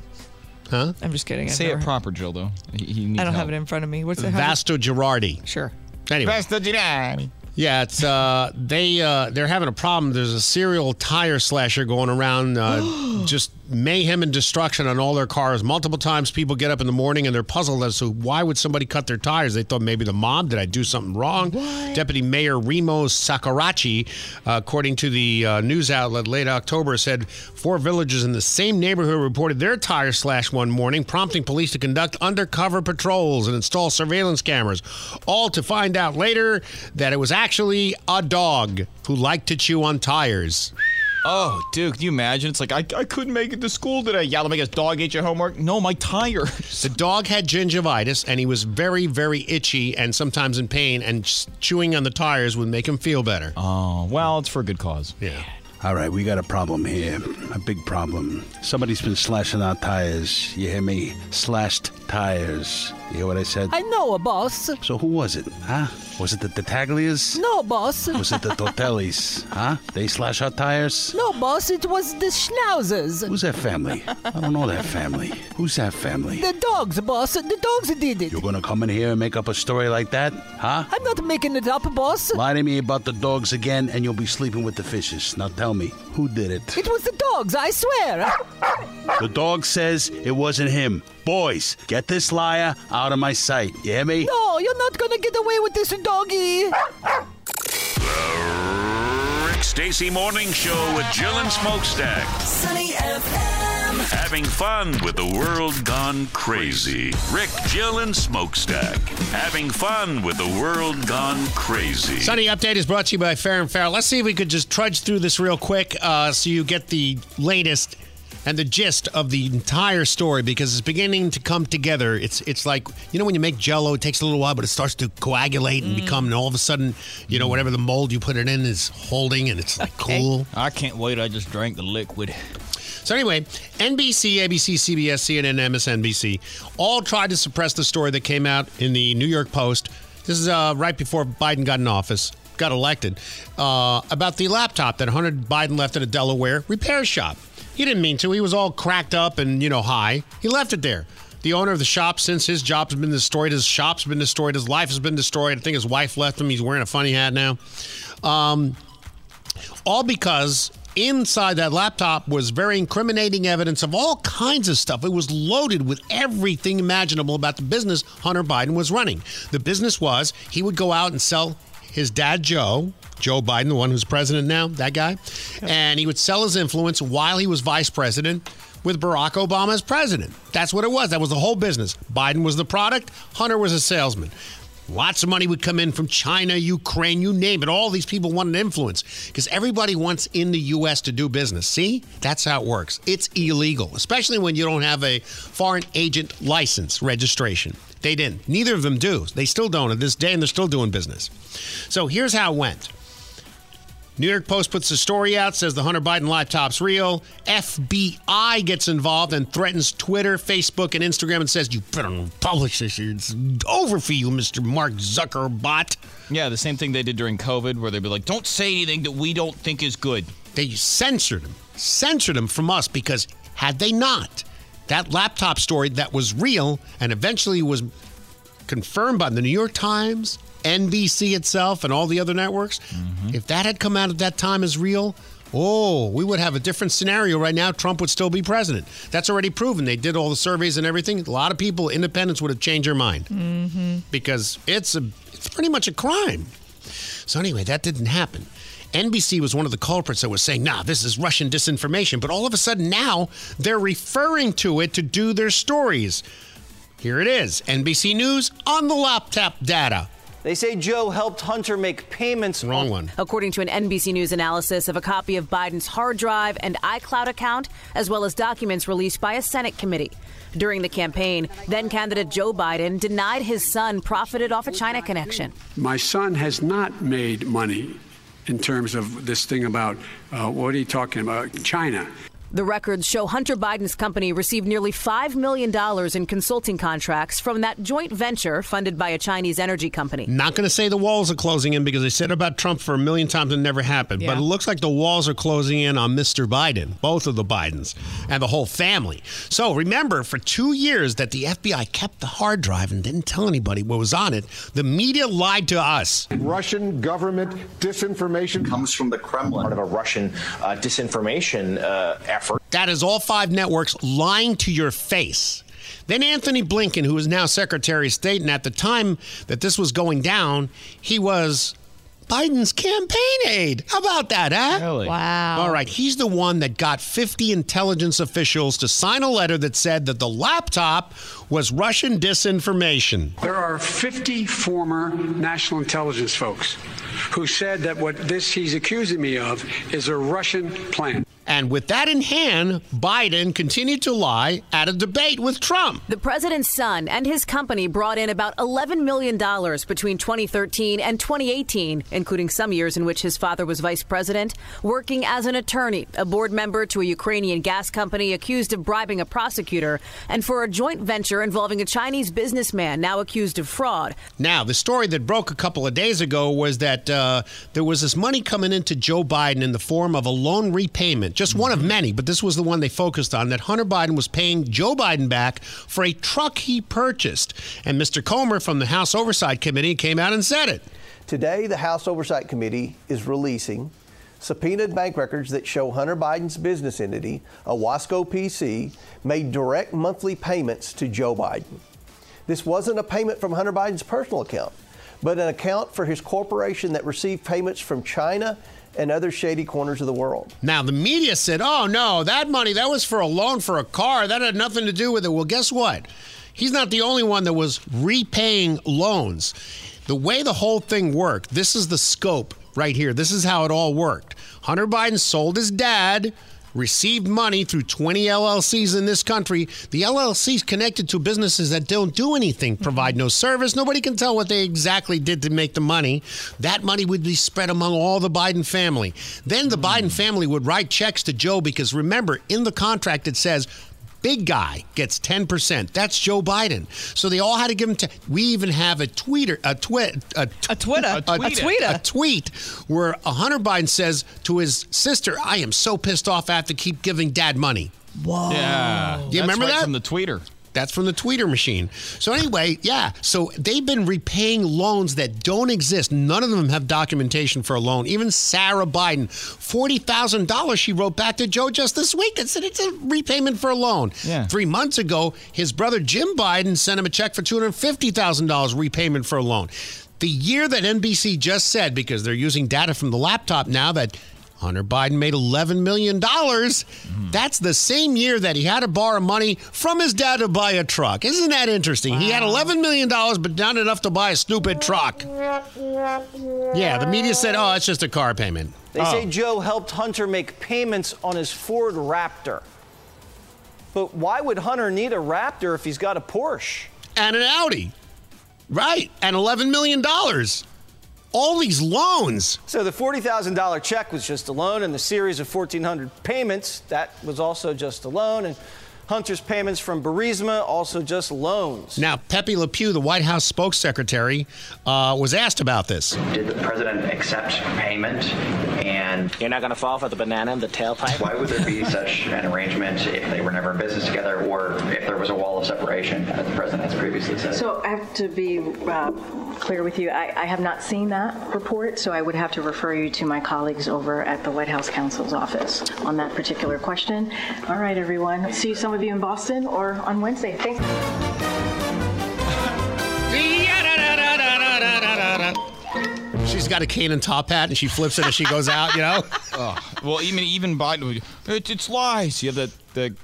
Speaker 3: Huh?
Speaker 11: I'm just kidding. I've
Speaker 12: Say
Speaker 11: never
Speaker 12: it proper, Jill. Though he, he needs
Speaker 11: I don't
Speaker 12: help.
Speaker 11: have it in front of me. What's it? how does-
Speaker 3: Vasto Girardi.
Speaker 11: Sure.
Speaker 3: Anyway.
Speaker 12: Vasta Girardi.
Speaker 3: Yeah, it's uh they uh they're having a problem. There's a serial tire slasher going around uh just mayhem and destruction on all their cars. Multiple times people get up in the morning and they're puzzled as to why would somebody cut their tires? They thought maybe the mob did I do something wrong? Deputy Mayor Remo Saccaraci, uh, according to the uh, news outlet late October said four villagers in the same neighborhood reported their tires slashed one morning, prompting police to conduct undercover patrols and install surveillance cameras, all to find out later that it was actually a dog who liked to chew on tires.
Speaker 12: Oh, dude, can you imagine? It's like I, I couldn't make it to school today. Yeah, let me guess. Dog ate your homework? No, my tires.
Speaker 3: The dog had gingivitis and he was very, very itchy and sometimes in pain, and s- chewing on the tires would make him feel better.
Speaker 12: Oh, well, it's for a good cause.
Speaker 3: Yeah.
Speaker 52: All right, we got a problem here. A big problem. Somebody's been slashing our tires. You hear me? Slashed tires. You hear what I said?
Speaker 53: I know, boss.
Speaker 52: So who was it? Huh? Was it the, the
Speaker 53: No, boss.
Speaker 52: Was it the Tortellis? huh? They slash our tires?
Speaker 53: No, boss, it was the schnauzers.
Speaker 52: Who's that family? I don't know that family. Who's that family?
Speaker 53: The dogs, boss. The dogs did it.
Speaker 52: You're gonna come in here and make up a story like that? Huh?
Speaker 53: I'm not making it up, boss.
Speaker 52: Lie to me about the dogs again and you'll be sleeping with the fishes. Now tell me, who did it?
Speaker 53: It was the dogs, I swear.
Speaker 52: The dog says it wasn't him. Boys, get this liar out of my sight. You hear me?
Speaker 53: No, you're not gonna get away with this, doggy.
Speaker 2: Rick Stacy Morning Show with Jill and Smokestack.
Speaker 54: Sunny FM.
Speaker 2: Having fun with the world gone crazy. Rick, Jill, and Smokestack. Having fun with the world gone crazy.
Speaker 3: Sunny Update is brought to you by Fair and Fair. Let's see if we could just trudge through this real quick uh, so you get the latest and the gist of the entire story because it's beginning to come together. It's it's like you know when you make Jello, it takes a little while, but it starts to coagulate and become, and all of a sudden, you know, whatever the mold you put it in is holding, and it's like cool.
Speaker 12: I can't wait. I just drank the liquid.
Speaker 3: So anyway, NBC, ABC, CBS, CNN, MSNBC all tried to suppress the story that came out in the New York Post. This is uh, right before Biden got in office, got elected, uh, about the laptop that Hunter Biden left at a Delaware repair shop. He didn't mean to. He was all cracked up and you know high. He left it there. The owner of the shop, since his job's been destroyed, his shop's been destroyed, his life has been destroyed. I think his wife left him. He's wearing a funny hat now. Um, all because inside that laptop was very incriminating evidence of all kinds of stuff. It was loaded with everything imaginable about the business Hunter Biden was running. The business was he would go out and sell his dad, Joe. Joe Biden, the one who's president now, that guy. And he would sell his influence while he was vice president with Barack Obama as president. That's what it was. That was the whole business. Biden was the product, Hunter was a salesman. Lots of money would come in from China, Ukraine, you name it. All these people wanted influence because everybody wants in the U.S. to do business. See, that's how it works. It's illegal, especially when you don't have a foreign agent license registration. They didn't. Neither of them do. They still don't at this day, and they're still doing business. So here's how it went. New York Post puts the story out, says the Hunter Biden laptop's real. FBI gets involved and threatens Twitter, Facebook, and Instagram and says, You better publish this. It's over for you, Mr. Mark Zuckerbot.
Speaker 12: Yeah, the same thing they did during COVID, where they'd be like, "Don't say anything that we don't think is good."
Speaker 3: They censored him, censored him from us because had they not, that laptop story that was real and eventually was confirmed by the New York Times, NBC itself, and all the other networks, if that had come out at that time as real, Oh, we would have a different scenario right now. Trump would still be president. That's already proven. They did all the surveys and everything. A lot of people, independents, would have changed their mind
Speaker 11: Mm-hmm.
Speaker 3: because it's a it's pretty much a crime. So anyway, that didn't happen. NBC was one of the culprits that was saying, "Nah, this is Russian disinformation." But all of a sudden now they're referring to it to do their stories. Here it is. NBC News on the laptop data.
Speaker 16: They say Joe helped Hunter make payments.
Speaker 3: Wrong one.
Speaker 13: According to an NBC News analysis of a copy of Biden's hard drive and iCloud account, as well as documents released by a Senate committee. During the campaign, then candidate Joe Biden denied his son profited off a China connection.
Speaker 55: My son has not made money in terms of this thing about uh, what are you talking about? China.
Speaker 13: The records show Hunter Biden's company received nearly $5 million in consulting contracts from that joint venture funded by a Chinese energy company.
Speaker 3: Not going to say the walls are closing in because they said about Trump for a million times and never happened. But it looks like the walls are closing in on Mr. Biden, both of the Bidens, and the whole family. So remember, for two years that the FBI kept the hard drive and didn't tell anybody what was on it, the media lied to us.
Speaker 41: Russian government disinformation
Speaker 56: comes from the Kremlin, part of a Russian uh, disinformation uh, effort.
Speaker 3: That is all five networks lying to your face. Then Antony Blinken, who is now Secretary of State, and at the time that this was going down, he was Biden's campaign aide. How about that, huh?
Speaker 11: Really? Wow.
Speaker 3: All right. He's the one that got 50 intelligence officials to sign a letter that said that the laptop was Russian disinformation.
Speaker 55: There are 50 former national intelligence folks who said that what this he's accusing me of is a Russian plan.
Speaker 3: And with that in hand, Biden continued to lie at a debate with Trump.
Speaker 13: The president's son and his company brought in about $11 million between 2013 and 2018, including some years in which his father was vice president, working as an attorney, a board member to a Ukrainian gas company accused of bribing a prosecutor, and for a joint venture involving a Chinese businessman now accused of fraud.
Speaker 3: Now, the story that broke a couple of days ago was that uh, there was this money coming into Joe Biden in the form of a loan repayment, just one of many, but this was the one they focused on that Hunter Biden was paying Joe Biden back for a truck he purchased. And Mr. Comer from the House Oversight Committee came out and said it.
Speaker 57: Today, the House Oversight Committee is releasing subpoenaed bank records that show Hunter Biden's business entity, Owasco PC, made direct monthly payments to Joe Biden. This wasn't a payment from Hunter Biden's personal account, but an account for his corporation that received payments from China and other shady corners of the world.
Speaker 3: Now, the media said, oh, no, that money, that was for a loan for a car. That had nothing to do with it. Well, guess what? He's not the only one that was repaying loans. The way the whole thing worked, this is the scope right here. This is how it all worked. Hunter Biden sold his dad, received money through 20 LLCs in this country. The LLCs connected to businesses that don't do anything, mm-hmm. provide no service. Nobody can tell what they exactly did to make the money. That money would be spread among all the Biden family. Then the mm-hmm. Biden family would write checks to Joe because remember, in the contract it says Big guy gets 10%. That's Joe Biden. So they all had to give him. T- we even have a tweeter, a tweet, a,
Speaker 11: A Twitter. A
Speaker 3: tweet,
Speaker 11: tweeter.
Speaker 3: a tweet where a Hunter Biden says to his sister, "I am so pissed off. I have to keep giving Dad money."
Speaker 11: Whoa.
Speaker 12: Yeah.
Speaker 3: You
Speaker 12: That's
Speaker 3: remember
Speaker 12: right
Speaker 3: that
Speaker 12: from the tweeter?
Speaker 3: That's from the tweeter machine. So anyway, yeah. So they've been repaying loans that don't exist. None of them have documentation for a loan. Even Sarah Biden, forty thousand dollars she wrote back to Joe just this week and said it's a repayment for a loan.
Speaker 12: Yeah.
Speaker 3: Three months ago, his brother Jim Biden sent him a check for two hundred fifty thousand dollars repayment for a loan. The year that NBC just said, because they're using data from the laptop now, that Hunter Biden made $11 million. Mm-hmm. That's the same year that he had to borrow money from his dad to buy a truck. Isn't that interesting? He had $11 million, but not enough to buy a stupid truck. Yeah, the media said, oh, it's just a car payment.
Speaker 16: They say oh. Joe helped Hunter make payments on his Ford Raptor. But why would Hunter need a Raptor if he's got a Porsche?
Speaker 3: And an Audi. Right. And $11 million. All these loans.
Speaker 16: So the $40,000 check was just a loan, and the series of 1,400 payments, that was also just a loan. And
Speaker 58: Hunter's payments from Burisma also just loans.
Speaker 3: Now, Pepe Le Pew, the White House spokes secretary, uh, was asked about this.
Speaker 59: Did the president accept payment? And
Speaker 60: you're not going to fall for the banana in the tailpipe.
Speaker 59: Why would there be such an arrangement if they were never in business together, or if there was a wall of separation, as the president has previously said?
Speaker 61: So I have to be uh, clear with you. I, I have not seen that report, so I would have to refer you to my colleagues over at the White House counsel's office on that particular question. All right, everyone. See some of you in Boston or on Wednesday. Thanks.
Speaker 3: She's got a cane and top hat, and she flips it as she goes out. You know.
Speaker 12: Oh, well, even even Biden, it, it's lies. You have the the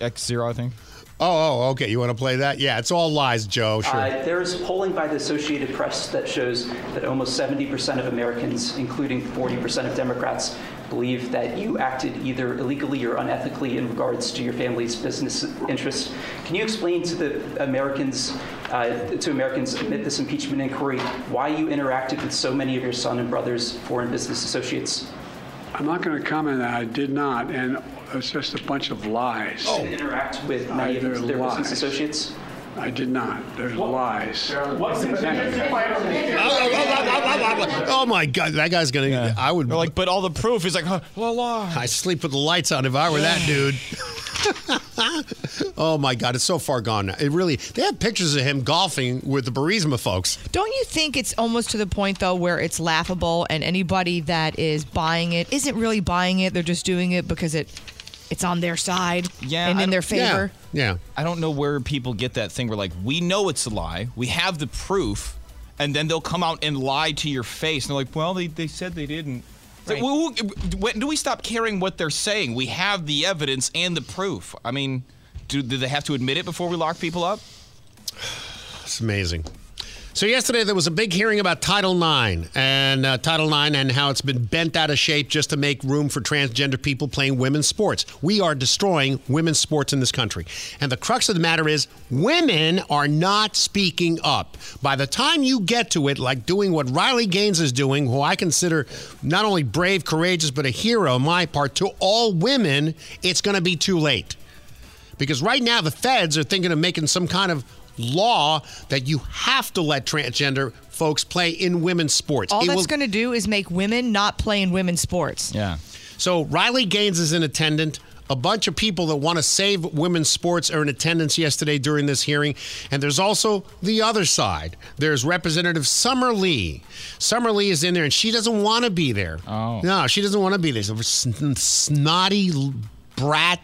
Speaker 12: X zero, I think.
Speaker 3: Oh, oh, okay. You want to play that? Yeah, it's all lies, Joe. Sure.
Speaker 62: Uh, there's polling by the Associated Press that shows that almost 70% of Americans, including 40% of Democrats, believe that you acted either illegally or unethically in regards to your family's business interests. Can you explain to the Americans, uh, to Americans amid this impeachment inquiry, why you interacted with so many of your son and brother's foreign business associates?
Speaker 55: I'm not going to comment on that. I did not, and it's just a bunch of lies.
Speaker 62: Oh. interact with many of their
Speaker 55: lies.
Speaker 62: business associates?
Speaker 55: I did not. There's lies.
Speaker 3: Oh my God, that guy's gonna. I would.
Speaker 12: like, but all the proof is like, huh, well, lie.
Speaker 3: I sleep with the lights on if I were that dude. oh my God, it's so far gone now. It really. They have pictures of him golfing with the Burisma folks.
Speaker 11: Don't you think it's almost to the point though where it's laughable and anybody that is buying it isn't really buying it, they're just doing it because it it's on their side
Speaker 12: Yeah,
Speaker 11: and in their favor.
Speaker 3: Yeah.
Speaker 12: I don't know where people get that thing where like we know it's a lie, we have the proof, and then they'll come out and lie to your face. And they're like, well, they, they said they didn't. It's like, who- who- when do we stop caring what they're saying? We have the evidence and the proof. I mean, do, do they have to admit it before we lock people up?
Speaker 3: It's amazing. So yesterday there was a big hearing about Title IX and uh, Title IX and how it's been bent out of shape just to make room for transgender people playing women's sports. We are destroying women's sports in this country. And the crux of the matter is women are not speaking up. By the time you get to it, like doing what Riley Gaines is doing, who I consider not only brave, courageous, but a hero on my part, to all women, it's going to be too late. Because right now the feds are thinking of making some kind of law that you have to let transgender folks play in women's sports.
Speaker 11: All
Speaker 3: It
Speaker 11: that's going to do is make women not play in women's sports.
Speaker 12: Yeah.
Speaker 3: So Riley Gaines is in attendant. A bunch of people that want to save women's sports are in attendance yesterday during this hearing. And there's also the other side. There's Representative Summer Lee. Summer Lee is in there and she doesn't want to be there. Oh. No, she doesn't want to be there. So sn- snotty brat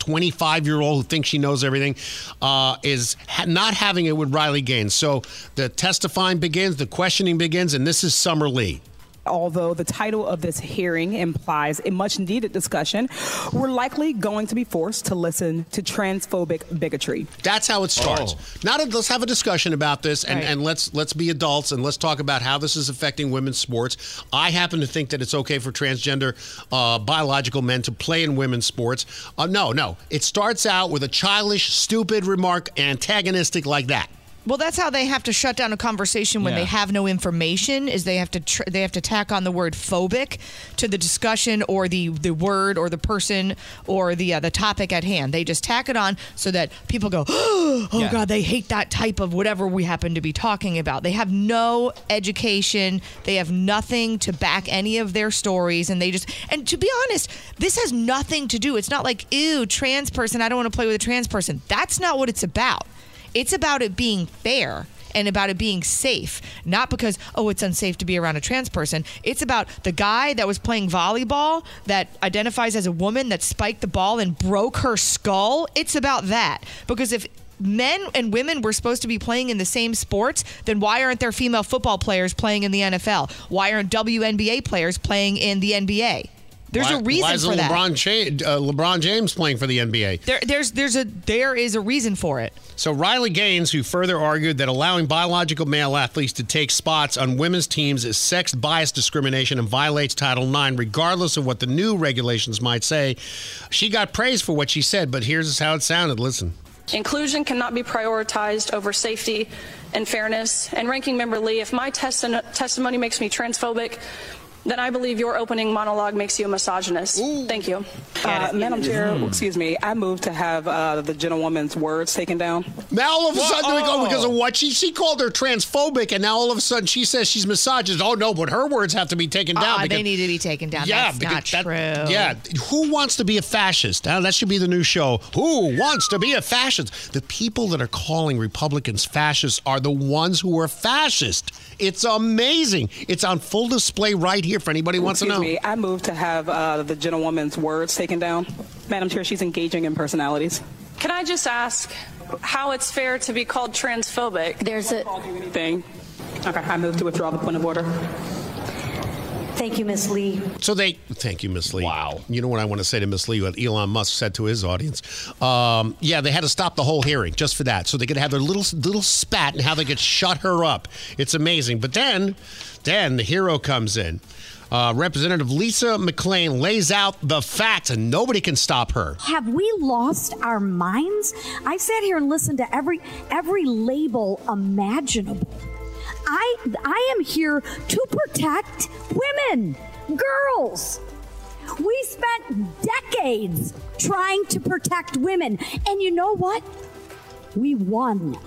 Speaker 3: 25 year old who thinks she knows everything uh, is ha- not having it with Riley Gaines. So the testifying begins, the questioning begins, and this is Summer Lee.
Speaker 63: Although the title of this hearing implies a much needed discussion, we're likely going to be forced to listen to transphobic bigotry.
Speaker 3: That's how it starts. Now let's have a discussion about this and,
Speaker 63: Right.
Speaker 3: and let's let's be adults and let's talk about how this is affecting women's sports. I happen to think that it's okay for transgender uh, biological men to play in women's sports. Uh, no, no. It starts out with a childish, stupid remark, antagonistic like that.
Speaker 11: Well, that's how they have to shut down a conversation when
Speaker 3: Yeah.
Speaker 11: they have no information. Is they have to tr- they have to tack on the word phobic to the discussion or the the word or the person or the uh, the topic at hand. They just tack it on so that people go, oh
Speaker 12: Yeah.
Speaker 11: god, they hate that type of whatever we happen to be talking about. They have no education. They have nothing to back any of their stories, and they just and to be honest, this has nothing to do. It's not like ew, trans person. I don't want to play with a trans person. That's not what it's about. It's about it being fair and about it being safe, not because, oh, it's unsafe to be around a trans person. It's about the guy that was playing volleyball that identifies as a woman that spiked the ball and broke her skull. It's about that. Because if men and women were supposed to be playing in the same sports, then why aren't there female football players playing in the NFL? Why aren't WNBA players playing in the NBA? There's
Speaker 3: Why-
Speaker 11: a reason
Speaker 3: why isn't
Speaker 11: for that.
Speaker 3: LeBron, James, uh, LeBron James playing for the NBA?
Speaker 11: There, there's, there's a, there is a reason for it.
Speaker 3: So Riley Gaines, who further argued that allowing biological male athletes to take spots on women's teams is sex bias discrimination and violates Title IX, regardless of what the new regulations might say. She got praised for what she said, but here's how it sounded. Listen.
Speaker 64: Inclusion cannot be prioritized over safety and fairness. And Ranking Member Lee, if my testi- testimony makes me transphobic,
Speaker 65: then I believe your opening monologue makes you a misogynist. Thank you.
Speaker 64: Uh, Madam Chair, excuse me, I move to have uh, the gentlewoman's words taken down.
Speaker 3: Now all of a sudden, we go because of what she she called her transphobic, and now all of a sudden she says she's misogynist. Oh no, but her words have to be taken down.
Speaker 11: Ah,
Speaker 3: because-
Speaker 11: they need to be taken down.
Speaker 3: Yeah,
Speaker 11: That's not
Speaker 3: that-
Speaker 11: true.
Speaker 3: Yeah, who wants to be a fascist? Now, that should be the new show. Who wants to be a fascist? The people that are calling Republicans fascists are the ones who are fascist. It's amazing. It's on full display right here for anybody who wants
Speaker 64: excuse
Speaker 3: to know.
Speaker 64: me, I move to have uh, the gentlewoman's words taken down. Madam Chair, she's engaging in personalities.
Speaker 65: Can I just ask how it's fair to be called transphobic?
Speaker 64: There's a thing. Okay, I move to withdraw the point of order.
Speaker 66: Thank you, Ms. Lee.
Speaker 3: So they thank you, Miss Lee. Wow. You know what I want to say to Miss Lee? What Elon Musk said to his audience. Um, yeah, they had to stop the whole hearing just for that, so they could have their little little spat and how they could shut her up. It's amazing. But then, then the hero comes in. Uh, Representative Lisa McClain lays out the facts, and nobody can stop her.
Speaker 66: Have we lost our minds? I sat here and listened to every every label imaginable. I I am here to protect women, girls. We spent decades trying to protect women, and you know what? We won.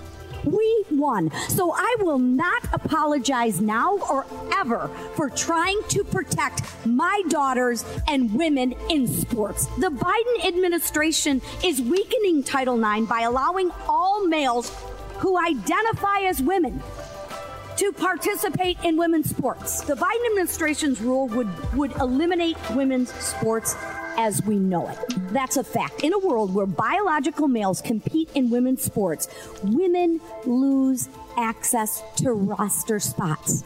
Speaker 66: We won. So I will not apologize now or ever for trying to protect my daughters and women in sports. The Biden administration is weakening Title IX by allowing all males who identify as women to participate in women's sports. The Biden administration's rule would, would eliminate women's sports as we know it. That's a fact. In a world where biological males compete in women's sports, women lose access to roster spots.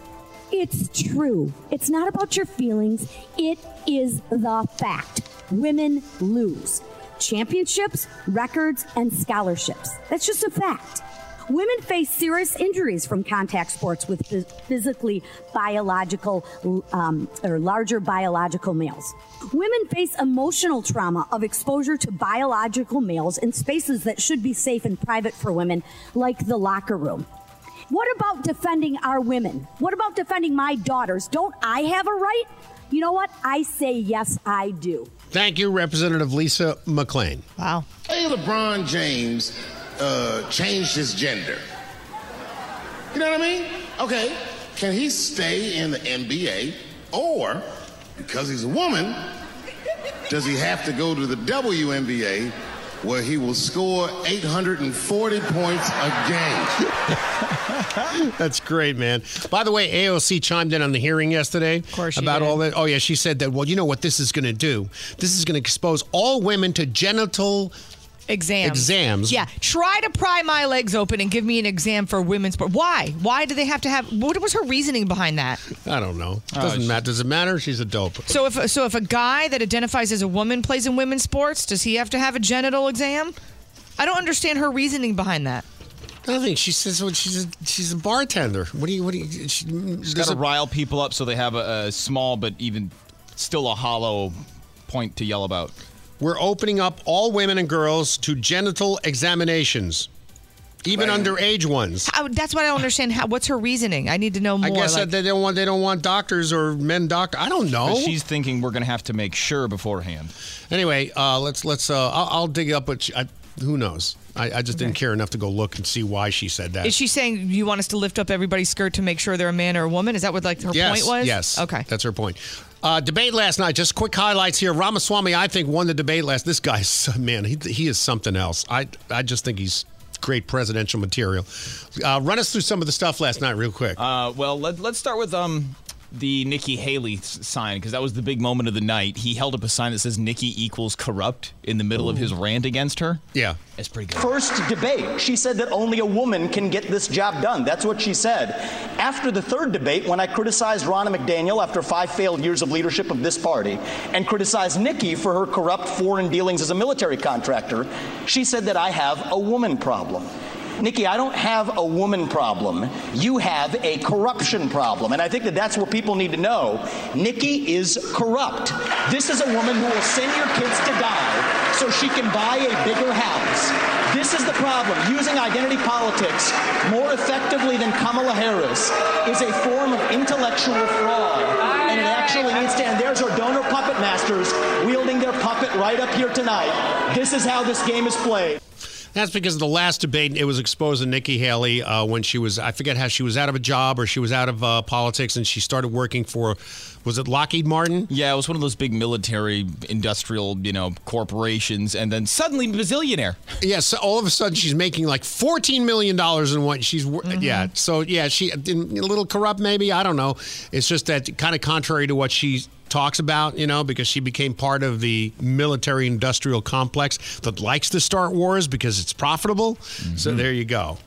Speaker 66: It's true. It's not about your feelings, it is the fact. Women lose championships, records, and scholarships. That's just a fact. Women face serious injuries from contact sports with physically biological um, or larger biological males. Women face emotional trauma of exposure to biological males in spaces that should be safe and private for women, like the locker room. What about defending our women? What about defending my daughters? Don't I have a right? You know what? I say yes, I do.
Speaker 3: Thank you, Representative Lisa McClain.
Speaker 11: Wow.
Speaker 67: Hey, LeBron James uh, changed his gender. You know what I mean? Okay, can he stay in the NBA or because he's a woman, does he have to go to the WNBA where he will score 840 points a game?
Speaker 3: That's great, man. By the way, AOC chimed in on the hearing yesterday
Speaker 11: course she
Speaker 3: about
Speaker 11: did.
Speaker 3: all that. Oh yeah, she said that. Well, you know what this is going to do? This is going to expose all women to genital
Speaker 11: Exams.
Speaker 3: Exams.
Speaker 11: Yeah. Try to pry my legs open and give me an exam for women's sport. Why? Why do they have to have? What was her reasoning behind that?
Speaker 3: I don't know.
Speaker 11: Oh,
Speaker 3: Doesn't
Speaker 11: she-
Speaker 3: matter. Does it matter? She's a dope.
Speaker 11: So if so, if a guy that identifies as a woman plays in women's sports, does he have to have a genital exam? I don't understand her reasoning behind that.
Speaker 3: I think she says well, she's a, she's a bartender. What do you what do you? She,
Speaker 12: Just
Speaker 3: there's
Speaker 12: got to
Speaker 3: a-
Speaker 12: rile people up so they have a, a small but even still a hollow point to yell about.
Speaker 3: We're opening up all women and girls to genital examinations, even underage ones.
Speaker 11: How, that's what I don't understand. How, what's her reasoning? I need to know more.
Speaker 3: I guess
Speaker 11: like-
Speaker 3: that they don't want they don't want doctors or men doctor. I don't know.
Speaker 12: She's thinking we're going to have to make sure beforehand.
Speaker 3: Anyway, uh, let's let's. Uh, I'll, I'll dig up what. She, I, who knows? I, I just didn't care enough to go look and see why she said that.
Speaker 11: Is she saying you want us to lift up everybody's skirt to make sure they're a man or a woman? Is that what like her
Speaker 3: yes,
Speaker 11: point was?
Speaker 3: Yes.
Speaker 11: Okay.
Speaker 3: That's her point. Uh, debate last night. Just quick highlights here. Ramaswamy, I think, won the debate last. This guy's man. He, he is something else. I I just think he's great presidential material. Uh, run us through some of the stuff last night, real quick.
Speaker 12: Uh, well, let, let's start with um the Nikki Haley sign because that was the big moment of the night. He held up a sign that says "Nikki equals corrupt" in the middle of his rant against her.
Speaker 3: Yeah,
Speaker 12: it's pretty good.
Speaker 19: First debate, she said that only a woman can get this job done. That's what she said. After the third debate, when I criticized Ronna McDaniel after five failed years of leadership of this party and criticized Nikki for her corrupt foreign dealings as a military contractor, she said that I have a woman problem. Nikki, I don't have a woman problem. You have a corruption problem. And I think that that's what people need to know. Nikki is corrupt. This is a woman who will send your kids to die so she can buy a bigger house. This is the problem. Using identity politics more effectively than Kamala Harris is a form of intellectual fraud, and it
Speaker 68: actually needs to end. There's our donor puppet masters wielding their puppet right up here tonight. This is how this game is played.
Speaker 3: That's because of the last debate, it was exposed to Nikki Haley uh, when she was, I forget how she was out of a job or she was out of uh, politics and she started working for, was it Lockheed Martin?
Speaker 12: Yeah, it was one of those big military, industrial, you know, corporations, and then suddenly bazillionaire.
Speaker 3: Yeah, so all of a sudden she's making like $14 million in what she's, wor- yeah. So yeah, she, a little corrupt maybe, I don't know. It's just that kind of contrary to what she talks about, you know, because she became part of the military industrial complex that likes to start wars because it's profitable. So mm-hmm. there you go.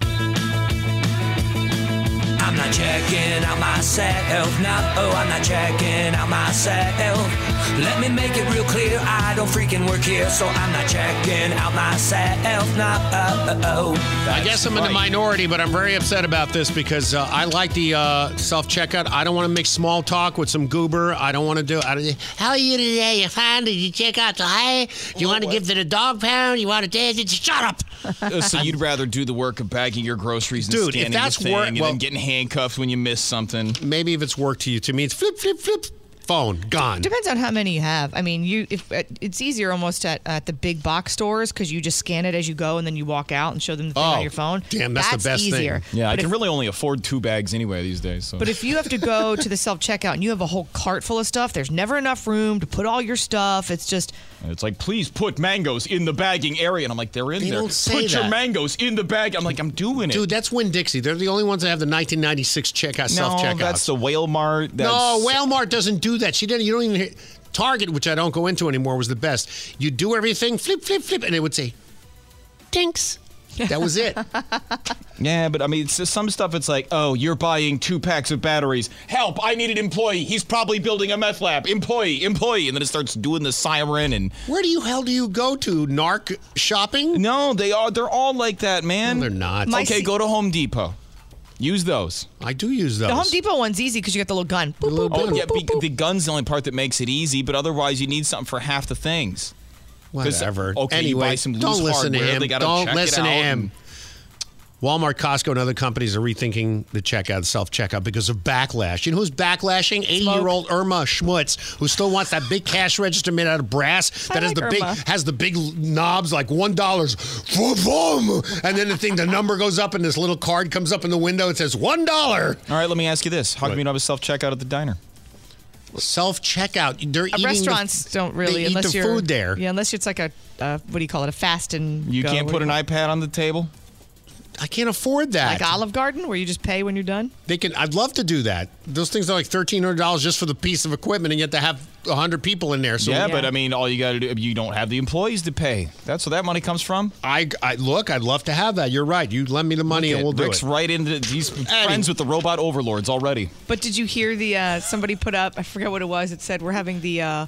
Speaker 54: I'm not checking out myself. No, I'm not checking out myself. Let me make it real clear. I don't freaking work here, so I'm not checking out myself. No,
Speaker 3: I guess I'm in the minority, but I'm very upset about this because uh, I like the uh, self checkout. I don't want to make small talk with some goober. I don't want to do. I don't, How are you today? You fine? Did you check out the high? Do you want to give to the dog pound? You want to dance? It? Shut up.
Speaker 12: Uh, so you'd rather do the work of bagging your groceries and
Speaker 3: Dude, if
Speaker 12: scanning
Speaker 3: that's
Speaker 12: the thing
Speaker 3: work-
Speaker 12: and
Speaker 3: well-
Speaker 12: then getting handcuffed when you miss something.
Speaker 3: Maybe if it's work to you, to me, it's flip, flip, flip, phone gone.
Speaker 11: Depends on how many you have. I mean, you if uh, it's easier almost at, at the big box stores because you just scan it as you go and then you walk out and show them the thing
Speaker 12: Oh,
Speaker 11: on your phone.
Speaker 12: damn, that's the best thing.
Speaker 11: easier.
Speaker 12: Yeah, I
Speaker 11: But
Speaker 12: can
Speaker 11: if-
Speaker 12: really only afford two bags anyway these days. So.
Speaker 11: But if you have to go to the self checkout and you have a whole cart full of stuff, there's never enough room to put all your stuff. It's just
Speaker 12: It's like, please put mangoes in the bagging area. And I'm like, they're in
Speaker 3: They
Speaker 12: there.
Speaker 3: don't say
Speaker 12: put your mangoes in the bag. I'm like, I'm doing it.
Speaker 3: Dude, that's Winn Dixie. They're the only ones that have the 1996 checkout
Speaker 12: no,
Speaker 3: self checkout.
Speaker 12: that's the Whale Mart. That's,
Speaker 3: No, Walmart doesn't do that. She didn't. You don't even. Hear, Target, which I don't go into anymore, was the best. You do everything, flip, flip, flip, and it would say, "Tinks." That was it.
Speaker 12: Yeah, but I mean, it's just some stuff. It's like, oh, you're buying two packs of batteries. Help! I need an employee. He's probably building a meth lab. Employee, employee, and then it starts doing the siren and.
Speaker 3: Where do you hell do you go to? Narc shopping?
Speaker 12: No, they are. They're all like that, man.
Speaker 3: they're not.
Speaker 11: My
Speaker 12: okay,
Speaker 11: se-
Speaker 12: go to Home Depot. Use those.
Speaker 3: I do use those.
Speaker 11: the Home Depot one's easy because you got the little gun. Boop, boop,
Speaker 12: Oh
Speaker 11: boop,
Speaker 12: yeah,
Speaker 11: boop,
Speaker 12: be-
Speaker 11: boop.
Speaker 12: the gun's the only part that makes it easy, but otherwise you need something for half the things. 'Cause,
Speaker 3: Whatever.
Speaker 12: Okay, you
Speaker 3: anyway,
Speaker 12: buy some loose
Speaker 3: don't listen
Speaker 12: hardware.
Speaker 3: to him.
Speaker 12: They
Speaker 3: Don't
Speaker 12: check
Speaker 3: listen
Speaker 12: it
Speaker 3: to him. Walmart, Costco, and other companies are rethinking the checkout, self checkout because of backlash. You know who's backlashing? 80 year old Irma Schmutz, who still wants that big cash register made out of brass
Speaker 11: I
Speaker 3: that has
Speaker 11: like
Speaker 3: the big has the big knobs like one dollars and then the thing, the number goes up, and this little card comes up in the window. It says one dollar.
Speaker 12: All right, let me ask you this: How come you don't have a self checkout at the diner?
Speaker 3: Self checkout. They're
Speaker 11: Uh,
Speaker 3: eating the-
Speaker 11: restaurants don't really
Speaker 3: they eat
Speaker 11: unless
Speaker 3: the
Speaker 11: you're
Speaker 3: food there.
Speaker 11: Yeah, unless it's like a uh, what do you call it? A fast and
Speaker 12: You
Speaker 11: go.
Speaker 12: can't put an iPad on the table.
Speaker 3: I can't afford that.
Speaker 11: Like Olive Garden, where you just pay when you're done.
Speaker 3: They can. I'd love to do that. Those things are like thirteen hundred dollars just for the piece of equipment, and you have to have hundred people in there. So
Speaker 12: yeah, but I mean, all you got to do, you don't have the employees to pay. That's where that money comes from.
Speaker 3: I, I look. I'd love to have that. You're right. You lend me the money, and we'll do
Speaker 12: Rick's
Speaker 3: it.
Speaker 12: right into he's friends with the robot overlords already.
Speaker 11: But did you hear the uh, somebody put up? I forget what it was. It said we're having the uh,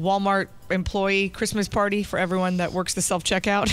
Speaker 11: Walmart employee Christmas party for everyone that works the self checkout.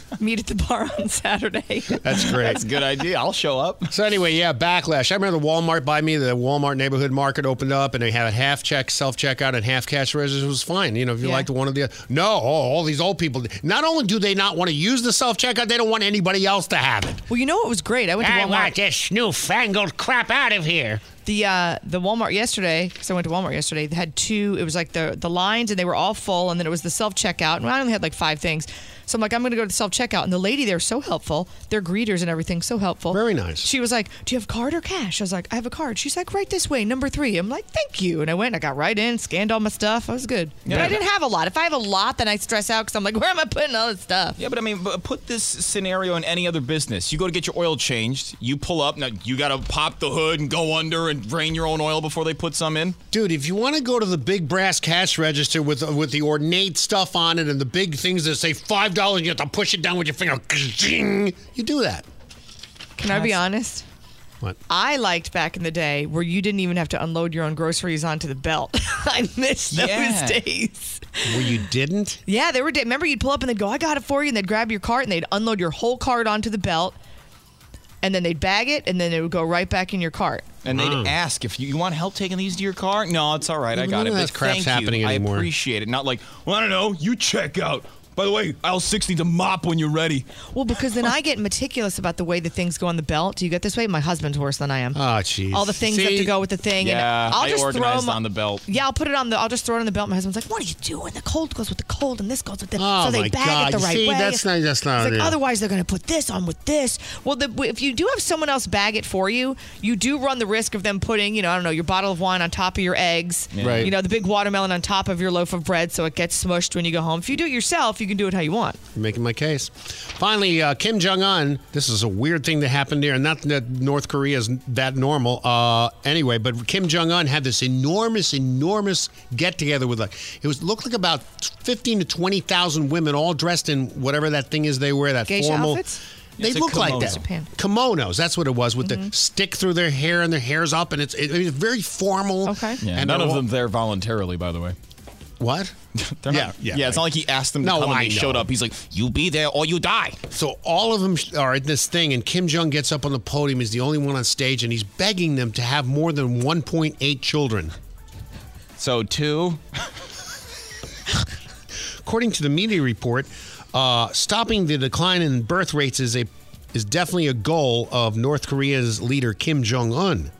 Speaker 11: Meet at the bar on Saturday.
Speaker 3: That's great.
Speaker 12: That's a good idea. I'll show up.
Speaker 3: So anyway, yeah, backlash. I remember the Walmart by me, the Walmart neighborhood market opened up, and they had a half check, self checkout, and half cash register. It was fine. You know, if you
Speaker 11: Yeah.
Speaker 3: liked one of the other. no, oh, all these old people. Not only do they not want to use the self checkout, they don't want anybody else to have it.
Speaker 11: Well, you know what was great? I went to
Speaker 3: I
Speaker 11: Walmart.
Speaker 3: want this newfangled crap out of here.
Speaker 11: The uh, the Walmart yesterday, because I went to Walmart yesterday, they had two. It was like the the lines, and they were all full, and then it was the self checkout, and I only had like five things. So I'm like, I'm going to go to the self checkout, and the lady there so helpful. Their greeters and everything so helpful.
Speaker 3: Very nice.
Speaker 11: She was like, "Do you have card or cash?" I was like, "I have a card." She's like, "Right this way, number three. I'm like, "Thank you." And I went, and I got right in, scanned all my stuff. I was good, but I didn't have a lot. If I have a lot, then I stress out because I'm like, "Where am I putting all this stuff?"
Speaker 12: Yeah, but I mean, put this scenario in any other business. You go to get your oil changed. You pull up. Now you got to pop the hood and go under and drain your own oil before they put some in.
Speaker 3: Dude, if you want to go to the big brass cash register with with the ornate stuff on it and the big things that say five dollars, you have to push it down with your finger. You do that.
Speaker 11: Can I be honest?
Speaker 3: What?
Speaker 11: I liked back in the day where you didn't even have to unload your own groceries onto the belt. I miss those
Speaker 12: Yeah.
Speaker 11: days.
Speaker 3: Where you didn't?
Speaker 11: Yeah, they were. days. Remember, you'd pull up and they'd go, "I got it for you," and they'd grab your cart and they'd unload your whole cart onto the belt, and then they'd bag it, and then it would go right back in your cart.
Speaker 12: And they'd
Speaker 3: Mm.
Speaker 12: ask if you, you want help taking these to your car. No, it's all right. I
Speaker 3: None
Speaker 12: got
Speaker 3: of
Speaker 12: it.
Speaker 3: that
Speaker 12: But
Speaker 3: crap's
Speaker 12: thank you.
Speaker 3: happening anymore.
Speaker 12: I appreciate it. Not like, well, I don't know. You check out. By the way, aisle six needs a mop when you're ready.
Speaker 11: Well, because then I get meticulous about the way the things go on the belt. Do you get this way? My husband's worse than I am.
Speaker 3: Oh, jeez.
Speaker 11: All the things have to go with the thing.
Speaker 12: Yeah,
Speaker 11: and I'll
Speaker 12: I
Speaker 11: just throw
Speaker 12: organized
Speaker 11: them
Speaker 12: on the belt.
Speaker 11: Yeah, I'll put it on the. I'll just throw it on the belt. My husband's like, "What are you doing? The cold goes with the cold, and this goes with the."
Speaker 3: Oh,
Speaker 11: so they
Speaker 3: my
Speaker 11: bag
Speaker 3: God.
Speaker 11: it the right
Speaker 3: See,
Speaker 11: way.
Speaker 3: that's not- that's not-
Speaker 11: It's like. Otherwise, they're going to put this on with this. Well, the, if you do have someone else bag it for you, you do run the risk of them putting, you know, I don't know, your bottle of wine on top of your eggs.
Speaker 3: Yeah. Right.
Speaker 11: You know, the big watermelon on top of your loaf of bread, so it gets smushed when you go home. If you do it yourself, you can do it how you want.
Speaker 3: making my case. Finally, uh, Kim Jong Un. This is a weird thing that happened there. Not that North Korea is that normal. Uh, anyway, but Kim Jong Un had this enormous, enormous get together with like it was looked like about fifteen to twenty thousand women, all dressed in whatever that thing is they wear. That
Speaker 11: Geisha
Speaker 3: formal.
Speaker 11: outfits?
Speaker 3: They
Speaker 12: It's
Speaker 3: look like that.
Speaker 11: Japan.
Speaker 3: Kimonos. That's what it was with the stick through their hair and their hair's up, and it's it, it's very formal.
Speaker 11: Okay.
Speaker 12: Yeah,
Speaker 3: And
Speaker 12: none of
Speaker 3: all-
Speaker 12: them there voluntarily, by the way.
Speaker 3: What?
Speaker 12: They're
Speaker 3: Yeah,
Speaker 12: not,
Speaker 3: yeah,
Speaker 12: yeah. It's not like he asked them to
Speaker 3: No,
Speaker 12: come and
Speaker 3: I
Speaker 12: they showed up. He's like, "You be there or you die."
Speaker 3: So all of them are at this thing, and Kim Jong gets up on the podium. He's the only one on stage, and he's begging them to have more than 1.8 children.
Speaker 12: So two.
Speaker 3: According to the media report, uh, stopping the decline in birth rates is a is definitely a goal of North Korea's leader Kim Jong Un.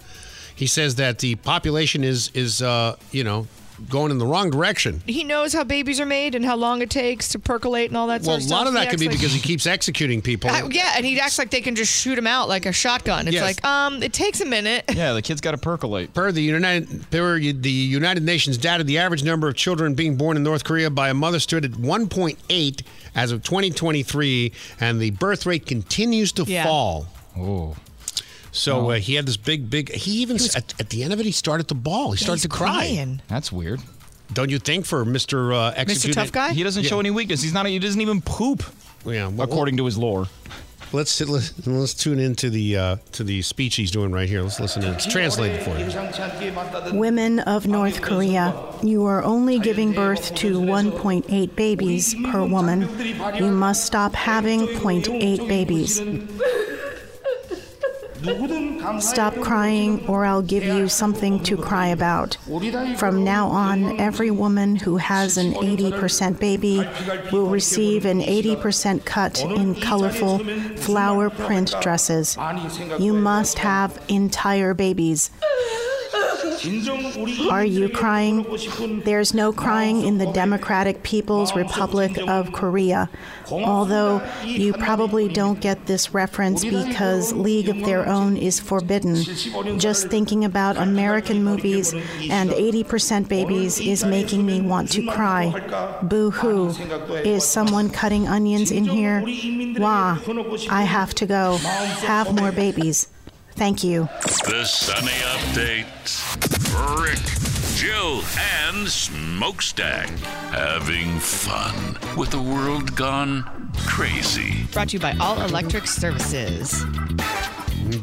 Speaker 3: He says that the population is is uh, you know going in the wrong direction.
Speaker 11: He knows how babies are made and how long it takes to percolate and all that stuff.
Speaker 3: Well,
Speaker 11: sort
Speaker 3: a
Speaker 11: of stuff.
Speaker 3: lot of that could be
Speaker 11: like-
Speaker 3: because he keeps executing people.
Speaker 11: Uh, yeah, and he acts like they can just shoot him out like a shotgun. It's
Speaker 3: Yes.
Speaker 11: like, um, it takes a minute.
Speaker 12: Yeah, the kid's got to percolate.
Speaker 3: Per the United per the United Nations data, the average number of children being born in North Korea by a mother stood at 1.8 as of 2023, and the birth rate continues to
Speaker 11: Yeah.
Speaker 3: fall.
Speaker 12: Oh.
Speaker 3: So uh, he had this big, big. He even at, at the end of it, he started to bawl. He started to cry.
Speaker 11: crying.
Speaker 12: That's weird.
Speaker 3: Don't you think for Mister uh, Executed?
Speaker 11: Tough Guy?
Speaker 12: He doesn't
Speaker 3: Yeah.
Speaker 12: show any weakness. He's not. He doesn't even poop,
Speaker 3: Yeah, well,
Speaker 12: according to his lore.
Speaker 3: let's let's let's tune into the uh, to the speech he's doing right here. Let's listen to it. It's translated for you.
Speaker 23: Women of North Korea, you are only giving birth to 1.8 babies per woman. You must stop having 0.8 babies. Stop crying, or I'll give you something to cry about. From now on, every woman who has an 80% baby will receive an 80% cut in colorful flower print dresses. You must have entire babies. Are you crying? There's no crying in the Democratic People's Republic of Korea. Although you probably don't get this reference because League of Their Own is forbidden. Just thinking about American movies and 80% babies is making me want to cry. Boo hoo. Is someone cutting onions in here? Wah. I have to go. Have more babies. Thank you.
Speaker 2: The Sunny Update. Rick, Jill, and Smokestack having fun with the world gone crazy.
Speaker 11: Brought to you by All Electric Services.
Speaker 19: You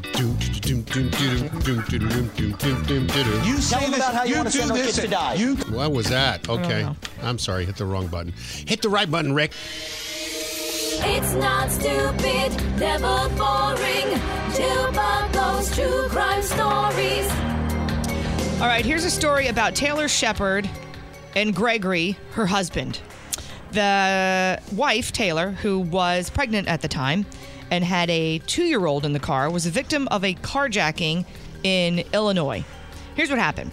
Speaker 19: say them about how you, want to send our to die.
Speaker 3: What was that? Okay. I'm sorry. Hit the wrong button. Hit the right button, Rick.
Speaker 69: It's not stupid, never boring. Jill Buckles, true crime stories.
Speaker 11: All right, here's a story about Taylor Shepard and Gregory, her husband. The wife, Taylor, who was pregnant at the time and had a two year old in the car, was a victim of a carjacking in Illinois. Here's what happened.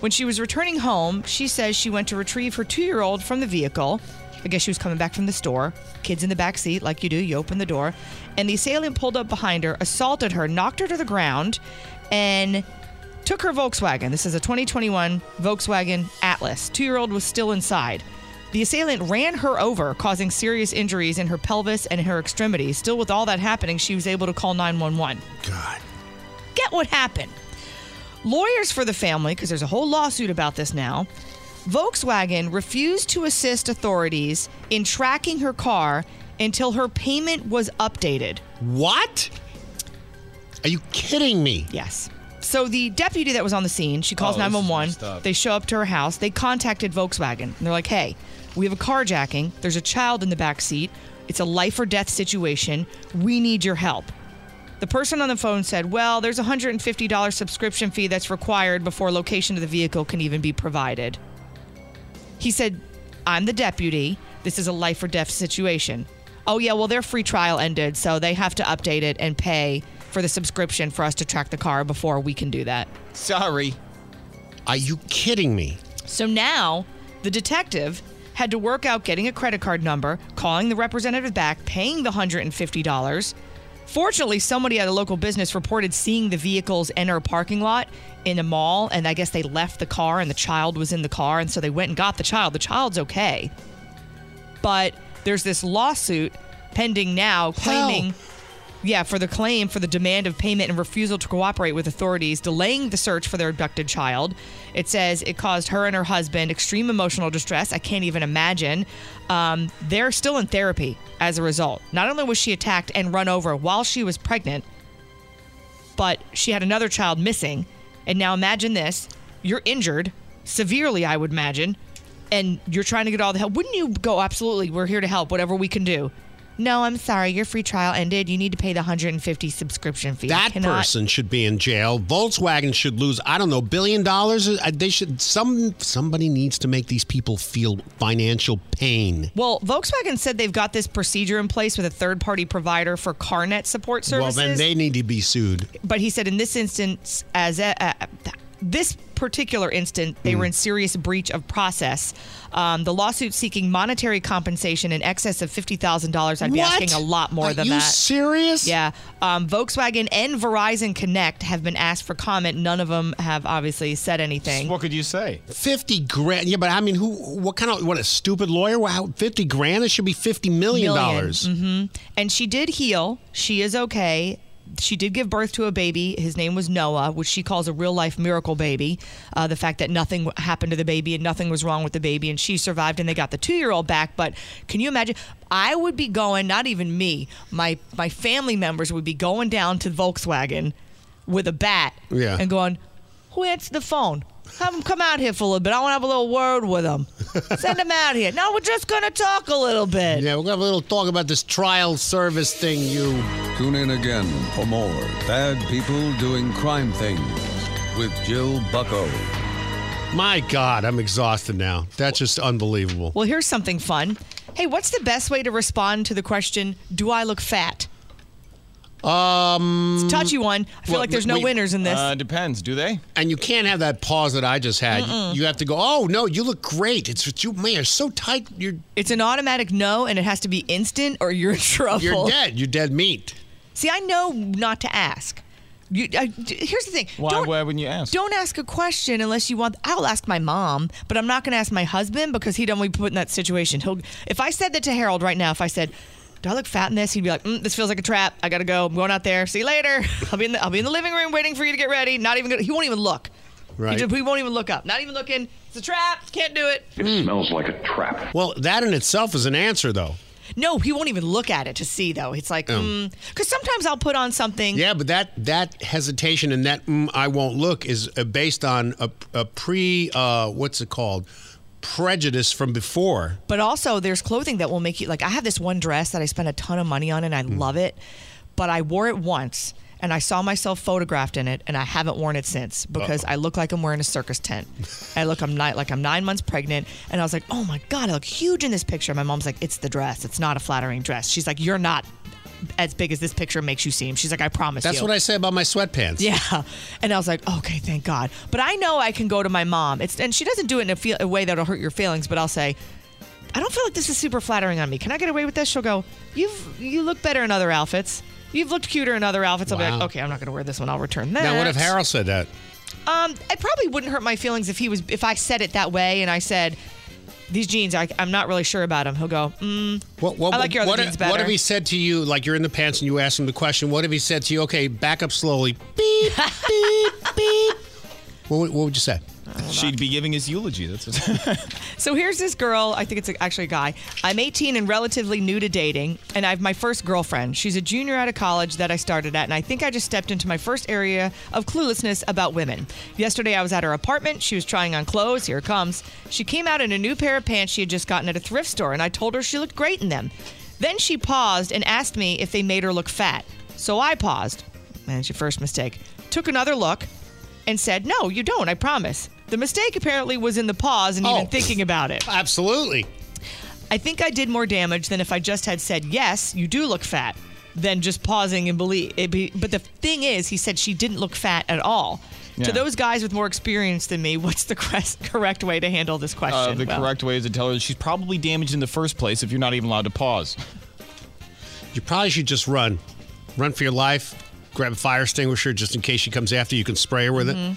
Speaker 11: When she was returning home, she says she went to retrieve her two year old from the vehicle. I guess she was coming back from the store. Kids in the back seat, like you do. You open the door. And the assailant pulled up behind her, assaulted her, knocked her to the ground, and took her Volkswagen. This is a 2021 Volkswagen Atlas. Two year old was still inside. The assailant ran her over, causing serious injuries in her pelvis and in her extremities. Still, with all that happening, she was able to call 911.
Speaker 3: God.
Speaker 11: Get what happened. Lawyers for the family, because there's a whole lawsuit about this now, Volkswagen refused to assist authorities in tracking her car until her payment was updated.
Speaker 3: What? Are you kidding me?
Speaker 11: Yes. So the deputy that was on the scene, she calls
Speaker 12: Oh, this is
Speaker 11: 911.
Speaker 12: messed.
Speaker 11: They show up to her house. They contacted Volkswagen. And they're like, "Hey, we have a carjacking. There's a child in the back seat. It's a life or death situation. We need your help." The person on the phone said, "Well, there's a $150 subscription fee that's required before location of the vehicle can even be provided." He said, "I'm the deputy. This is a life or death situation. Oh, yeah, well, their free trial ended, so they have to update it and pay for the subscription for us to track the car before we can do that.
Speaker 12: Sorry.
Speaker 3: Are you kidding me?
Speaker 11: So now the detective had to work out getting a credit card number, calling the representative back, paying the $150. Fortunately, somebody at a local business reported seeing the vehicles enter a parking lot in a mall, and I guess they left the car and the child was in the car, and so they went and got the child. The child's okay. But there's this lawsuit pending now claiming yeah, for the claim for the demand of payment and refusal to cooperate with authorities, delaying the search for their abducted child. It says it caused her and her husband extreme emotional distress. I can't even imagine. Um, they're still in therapy as a result. Not only was she attacked and run over while she was pregnant, but she had another child missing. And now imagine this you're injured severely, I would imagine, and you're trying to get all the help. Wouldn't you go, absolutely, we're here to help, whatever we can do? No, I'm sorry. Your free trial ended. You need to pay the 150 subscription fee.
Speaker 3: That
Speaker 11: Cannot-
Speaker 3: person should be in jail. Volkswagen should lose, I don't know, billion dollars. Uh, They should some somebody needs to make these people feel financial pain.
Speaker 11: Well, Volkswagen said they've got this procedure in place with a third party provider for CarNet support services.
Speaker 3: Well, then they need to be sued.
Speaker 11: but he said in this instance, as a, a, this particular instant, they
Speaker 3: Hmm.
Speaker 11: were in serious breach of process. Um, the lawsuit seeking monetary compensation in excess of fifty thousand dollars. I'd be
Speaker 3: What?
Speaker 11: asking a lot more
Speaker 3: Are
Speaker 11: than
Speaker 3: you
Speaker 11: that.
Speaker 3: serious?
Speaker 11: Yeah. Um, Volkswagen and Verizon Connect have been asked for comment. None of them have obviously said anything.
Speaker 12: What could you say?
Speaker 3: Fifty grand. Yeah, but I mean, who? What kind of? What a stupid lawyer? Wow, fifty grand. It should be fifty million dollars.
Speaker 11: hmm And she did heal. She is okay. She did give birth to a baby. His name was Noah, which she calls a real life miracle baby. Uh, the fact that nothing happened to the baby and nothing was wrong with the baby, and she survived, and they got the two year old back. But can you imagine? I would be going, not even me, my my family members would be going down to Volkswagen with a bat
Speaker 3: Yeah.
Speaker 11: and going, "Who answered the phone? Have them come out here for a little bit. I want to have a little word with them. Send them out here. No, we're just gonna talk a little bit."
Speaker 3: Yeah, we're gonna have a little talk about this trial service thing. You
Speaker 70: Tune in again for more Bad People Doing Crime Things with Jill Bucko.
Speaker 3: My God, I'm exhausted now. That's just unbelievable.
Speaker 11: Well, here's something fun. Hey, what's the best way to respond to the question, do I look fat?
Speaker 3: Um,
Speaker 11: It's a touchy one. I feel
Speaker 3: well,
Speaker 11: like there's no
Speaker 3: wait,
Speaker 11: winners in this.
Speaker 12: Uh, depends. Do they?
Speaker 3: And you can't have that pause that I just had.
Speaker 11: Mm-mm.
Speaker 3: You have to go. Oh no, you look great. It's you, man. You're so tight. You're
Speaker 11: it's an automatic no, and it has to be instant, or you're in trouble.
Speaker 3: you're dead. You're dead meat.
Speaker 11: See, I know not to ask. You, I, here's the thing.
Speaker 12: Why,
Speaker 11: Don't-
Speaker 12: why wouldn't you ask?
Speaker 11: Don't ask a question unless you want. I'll ask my mom, but I'm not going to ask my husband because he don't want to be put in that situation. He'll. If I said that to Harold right now, if I said, "Do I look fat in this?" He'd be like, mm, "This feels like a trap. I gotta go. I'm going out there. See you later. I'll be in the I'll be in the living room waiting for you to get ready. Not even. Gonna, he won't even look.
Speaker 3: Right.
Speaker 11: He, just, he won't even look up. Not even looking. It's a trap. Can't do it.
Speaker 3: It smells like a trap. Well, that in itself is an answer, though.
Speaker 11: No, he won't even look at it to see though. It's like, because sometimes I'll put on something.
Speaker 3: Yeah, but that that hesitation and that mm, I won't look is uh, based on a, a pre uh, what's it called prejudice from before.
Speaker 11: But also, there's clothing that will make you like. I have this one dress that I spent a ton of money on, and I
Speaker 3: Hmm.
Speaker 11: love it. But I wore it once, and I saw myself photographed in it, and I haven't worn it since because I look like I'm wearing a circus tent. I look I'm ni- like I'm nine months pregnant, and I was like, oh my god, I look huge in this picture. My mom's like, it's the dress. It's not a flattering dress. She's like, you're not as big as this picture makes you seem. She's like, I promise
Speaker 3: That's
Speaker 11: you.
Speaker 3: what I say about my sweatpants.
Speaker 11: Yeah, and I was like, okay, thank God. But I know I can go to my mom. It's and she doesn't do it in a, feel, a way that'll hurt your feelings. But I'll say, I don't feel like this is super flattering on me. Can I get away with this? She'll go, you've you look better in other outfits. You've looked cuter in other outfits. I'll be like, okay, I'm not going to wear this one. I'll return that.
Speaker 3: Now, what if Harold said that?
Speaker 11: Um, it probably wouldn't hurt my feelings if he was if I said it that way and I said. These jeans, I, I'm not really sure about them. He'll go, mm,
Speaker 3: What, what,
Speaker 11: I like your other
Speaker 3: what,
Speaker 11: jeans better.
Speaker 3: What if he said to you, like you're in the pants and you ask him the question? What if he said to you, okay, back up slowly, beep, beep, beep? What, what would you say?
Speaker 12: She'd be giving his eulogy. That's what.
Speaker 11: So here's this girl. I think it's actually a guy. I'm 18 and relatively new to dating, and I have my first girlfriend. She's a junior out of college that I started at, and I think I just stepped into my first area of cluelessness about women. Yesterday, I was at her apartment. She was trying on clothes. Here it comes. She came out in a new pair of pants she had just gotten at a thrift store, and I told her she looked great in them. Then she paused and asked me if they made her look fat. So I paused. That's your first mistake. Took another look and said, No, you don't, I promise. The mistake apparently was in the pause and even
Speaker 3: Oh.
Speaker 11: thinking about it.
Speaker 3: Absolutely.
Speaker 11: I think I did more damage than if I just had said, yes, you do look fat, than just pausing and believe. It be, but the thing is, he said she didn't look fat at all.
Speaker 12: Yeah.
Speaker 11: To those guys with more experience than me, what's the correct correct way to handle this question?
Speaker 12: Uh, the
Speaker 11: Well,
Speaker 12: correct way is to tell her she's probably damaged in the first place if you're not even allowed to pause.
Speaker 3: You probably should just run. Run for your life. Grab a fire extinguisher just in case she comes after you. You can spray her with it.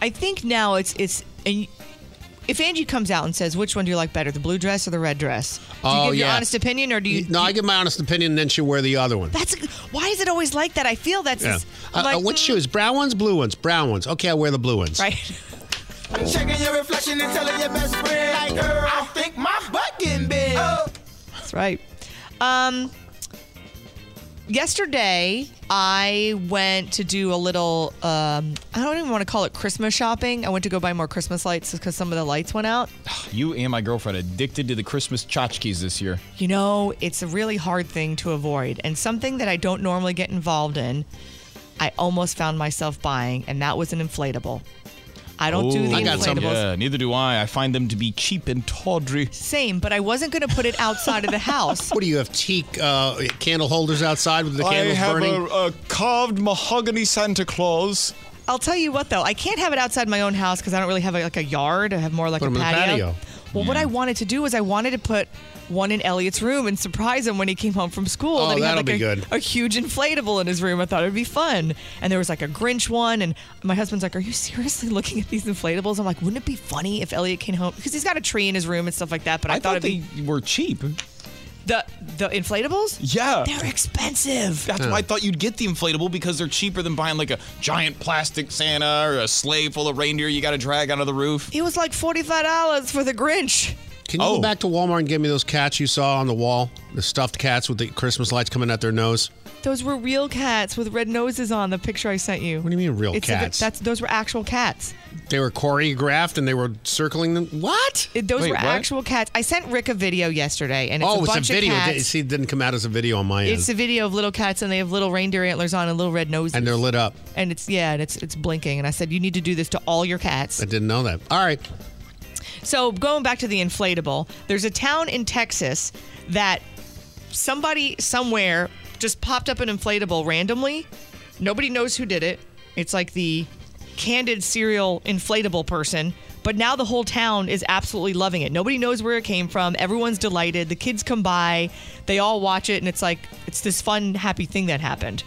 Speaker 11: I think now it's it's and if Angie comes out and says, "Which one do you like better, the blue dress or the red dress?" Do you
Speaker 3: Oh,
Speaker 11: give your
Speaker 3: yeah.
Speaker 11: honest opinion, or do you?
Speaker 3: No, I give my honest opinion, and then she'll wear the other one.
Speaker 11: That's why is it always like that? I feel that's
Speaker 3: Yeah.
Speaker 11: just,
Speaker 3: Uh,
Speaker 11: like
Speaker 3: uh, which shoes? Brown ones, blue ones, brown ones. Okay, I'll wear the blue ones.
Speaker 11: right.
Speaker 71: Checking your reflection and telling your best friend, like, girl, I think my butt getting big.
Speaker 11: That's right. Um, yesterday, I went to do a little, um, I don't even want to call it Christmas shopping. I went to go buy more Christmas lights because some of the lights went out.
Speaker 12: You and my girlfriend addicted to the Christmas tchotchkes this year.
Speaker 11: You know, it's a really hard thing to avoid and something that I don't normally get involved in. I almost found myself buying, and that was an inflatable. I don't do the inflatables.
Speaker 12: Yeah, neither do I. I find them to be cheap and tawdry.
Speaker 11: Same, but I wasn't going to put it outside of the house.
Speaker 3: What do you have? Teak uh, candle holders outside with the
Speaker 12: I
Speaker 3: candles
Speaker 12: have
Speaker 3: burning?
Speaker 12: a, a carved mahogany Santa Claus.
Speaker 11: I'll tell you what, though, I can't have it outside my own house because I don't really have like a yard. I have more like
Speaker 3: Put
Speaker 11: a
Speaker 3: 'em in the
Speaker 11: patio. Well, what I wanted to do was I wanted to put one in Elliot's room and surprise him when he came home from school.
Speaker 3: Oh,
Speaker 11: that he had
Speaker 3: that'll
Speaker 11: like
Speaker 3: be
Speaker 11: a,
Speaker 3: good.
Speaker 11: a huge inflatable in his room. I thought it'd be fun. And there was like a Grinch one. And my husband's like, Are you seriously looking at these inflatables? I'm like, Wouldn't it be funny if Elliot came home? Because he's got a tree in his room and stuff like that. But I,
Speaker 12: I
Speaker 11: thought,
Speaker 12: thought they
Speaker 11: be.
Speaker 12: were cheap.
Speaker 11: The, the inflatables?
Speaker 12: Yeah.
Speaker 11: They're expensive.
Speaker 12: That's why I thought you'd get the inflatable because they're cheaper than buying like a giant plastic Santa or a sleigh full of reindeer you got to drag out of the roof.
Speaker 11: It was like $45 for the Grinch.
Speaker 3: Can you
Speaker 12: Oh.
Speaker 3: go back to Walmart and get me those cats you saw on the wall? The stuffed cats with the Christmas lights coming out their nose?
Speaker 11: Those were real cats with red noses on the picture I sent you. What
Speaker 3: do you mean real
Speaker 11: it's a-
Speaker 3: cats?
Speaker 11: that's those were actual cats.
Speaker 3: They were choreographed and they were circling them. What?
Speaker 11: It- those
Speaker 3: Wait,
Speaker 11: were
Speaker 3: what?
Speaker 11: actual cats. I sent Rick a video yesterday, and it's
Speaker 3: oh,
Speaker 11: a
Speaker 3: it's
Speaker 11: bunch
Speaker 3: a video.
Speaker 11: of
Speaker 3: It
Speaker 11: cats.
Speaker 3: See, it didn't come out as a video on my end.
Speaker 11: It's
Speaker 3: end.
Speaker 11: a video of little cats, and they have little reindeer antlers on and little red noses.
Speaker 3: and they're lit up.
Speaker 11: And it's yeah, and it's it's blinking. And I said you need to do this to all your cats.
Speaker 3: I didn't know that. All right.
Speaker 11: So going back to the inflatable, there's a town in Texas that somebody somewhere just popped up an inflatable randomly. Nobody knows who did it. It's like the candid serial inflatable person. But now the whole town is absolutely loving it. Nobody knows where it came from. Everyone's delighted. The kids come by, they all watch it, and it's like it's this fun, happy thing that happened.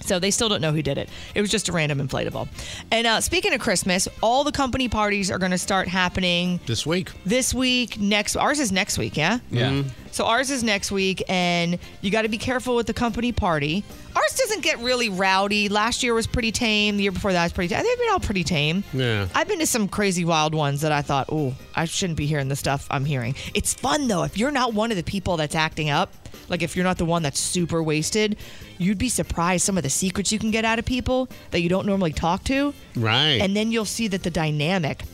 Speaker 11: So they still don't know who did it. It was just a random inflatable. And uh, speaking of Christmas, all the company parties are going to start happening
Speaker 3: This week.
Speaker 11: this week. Next, ours is next week, yeah.
Speaker 3: Yeah. Mhm.
Speaker 11: So ours is next week, and you got to be careful with the company party. Ours doesn't get really rowdy. Last year was pretty tame. The year before that was pretty. tame. They've been all pretty tame.
Speaker 3: Yeah.
Speaker 11: I've been to some crazy wild ones that I thought, oh, I shouldn't be hearing the stuff I'm hearing. It's fun though. If you're not one of the people that's acting up, like if you're not the one that's super wasted, you'd be surprised some of the secrets you can get out of people that you don't normally talk to.
Speaker 3: Right.
Speaker 11: And then you'll see that the dynamic.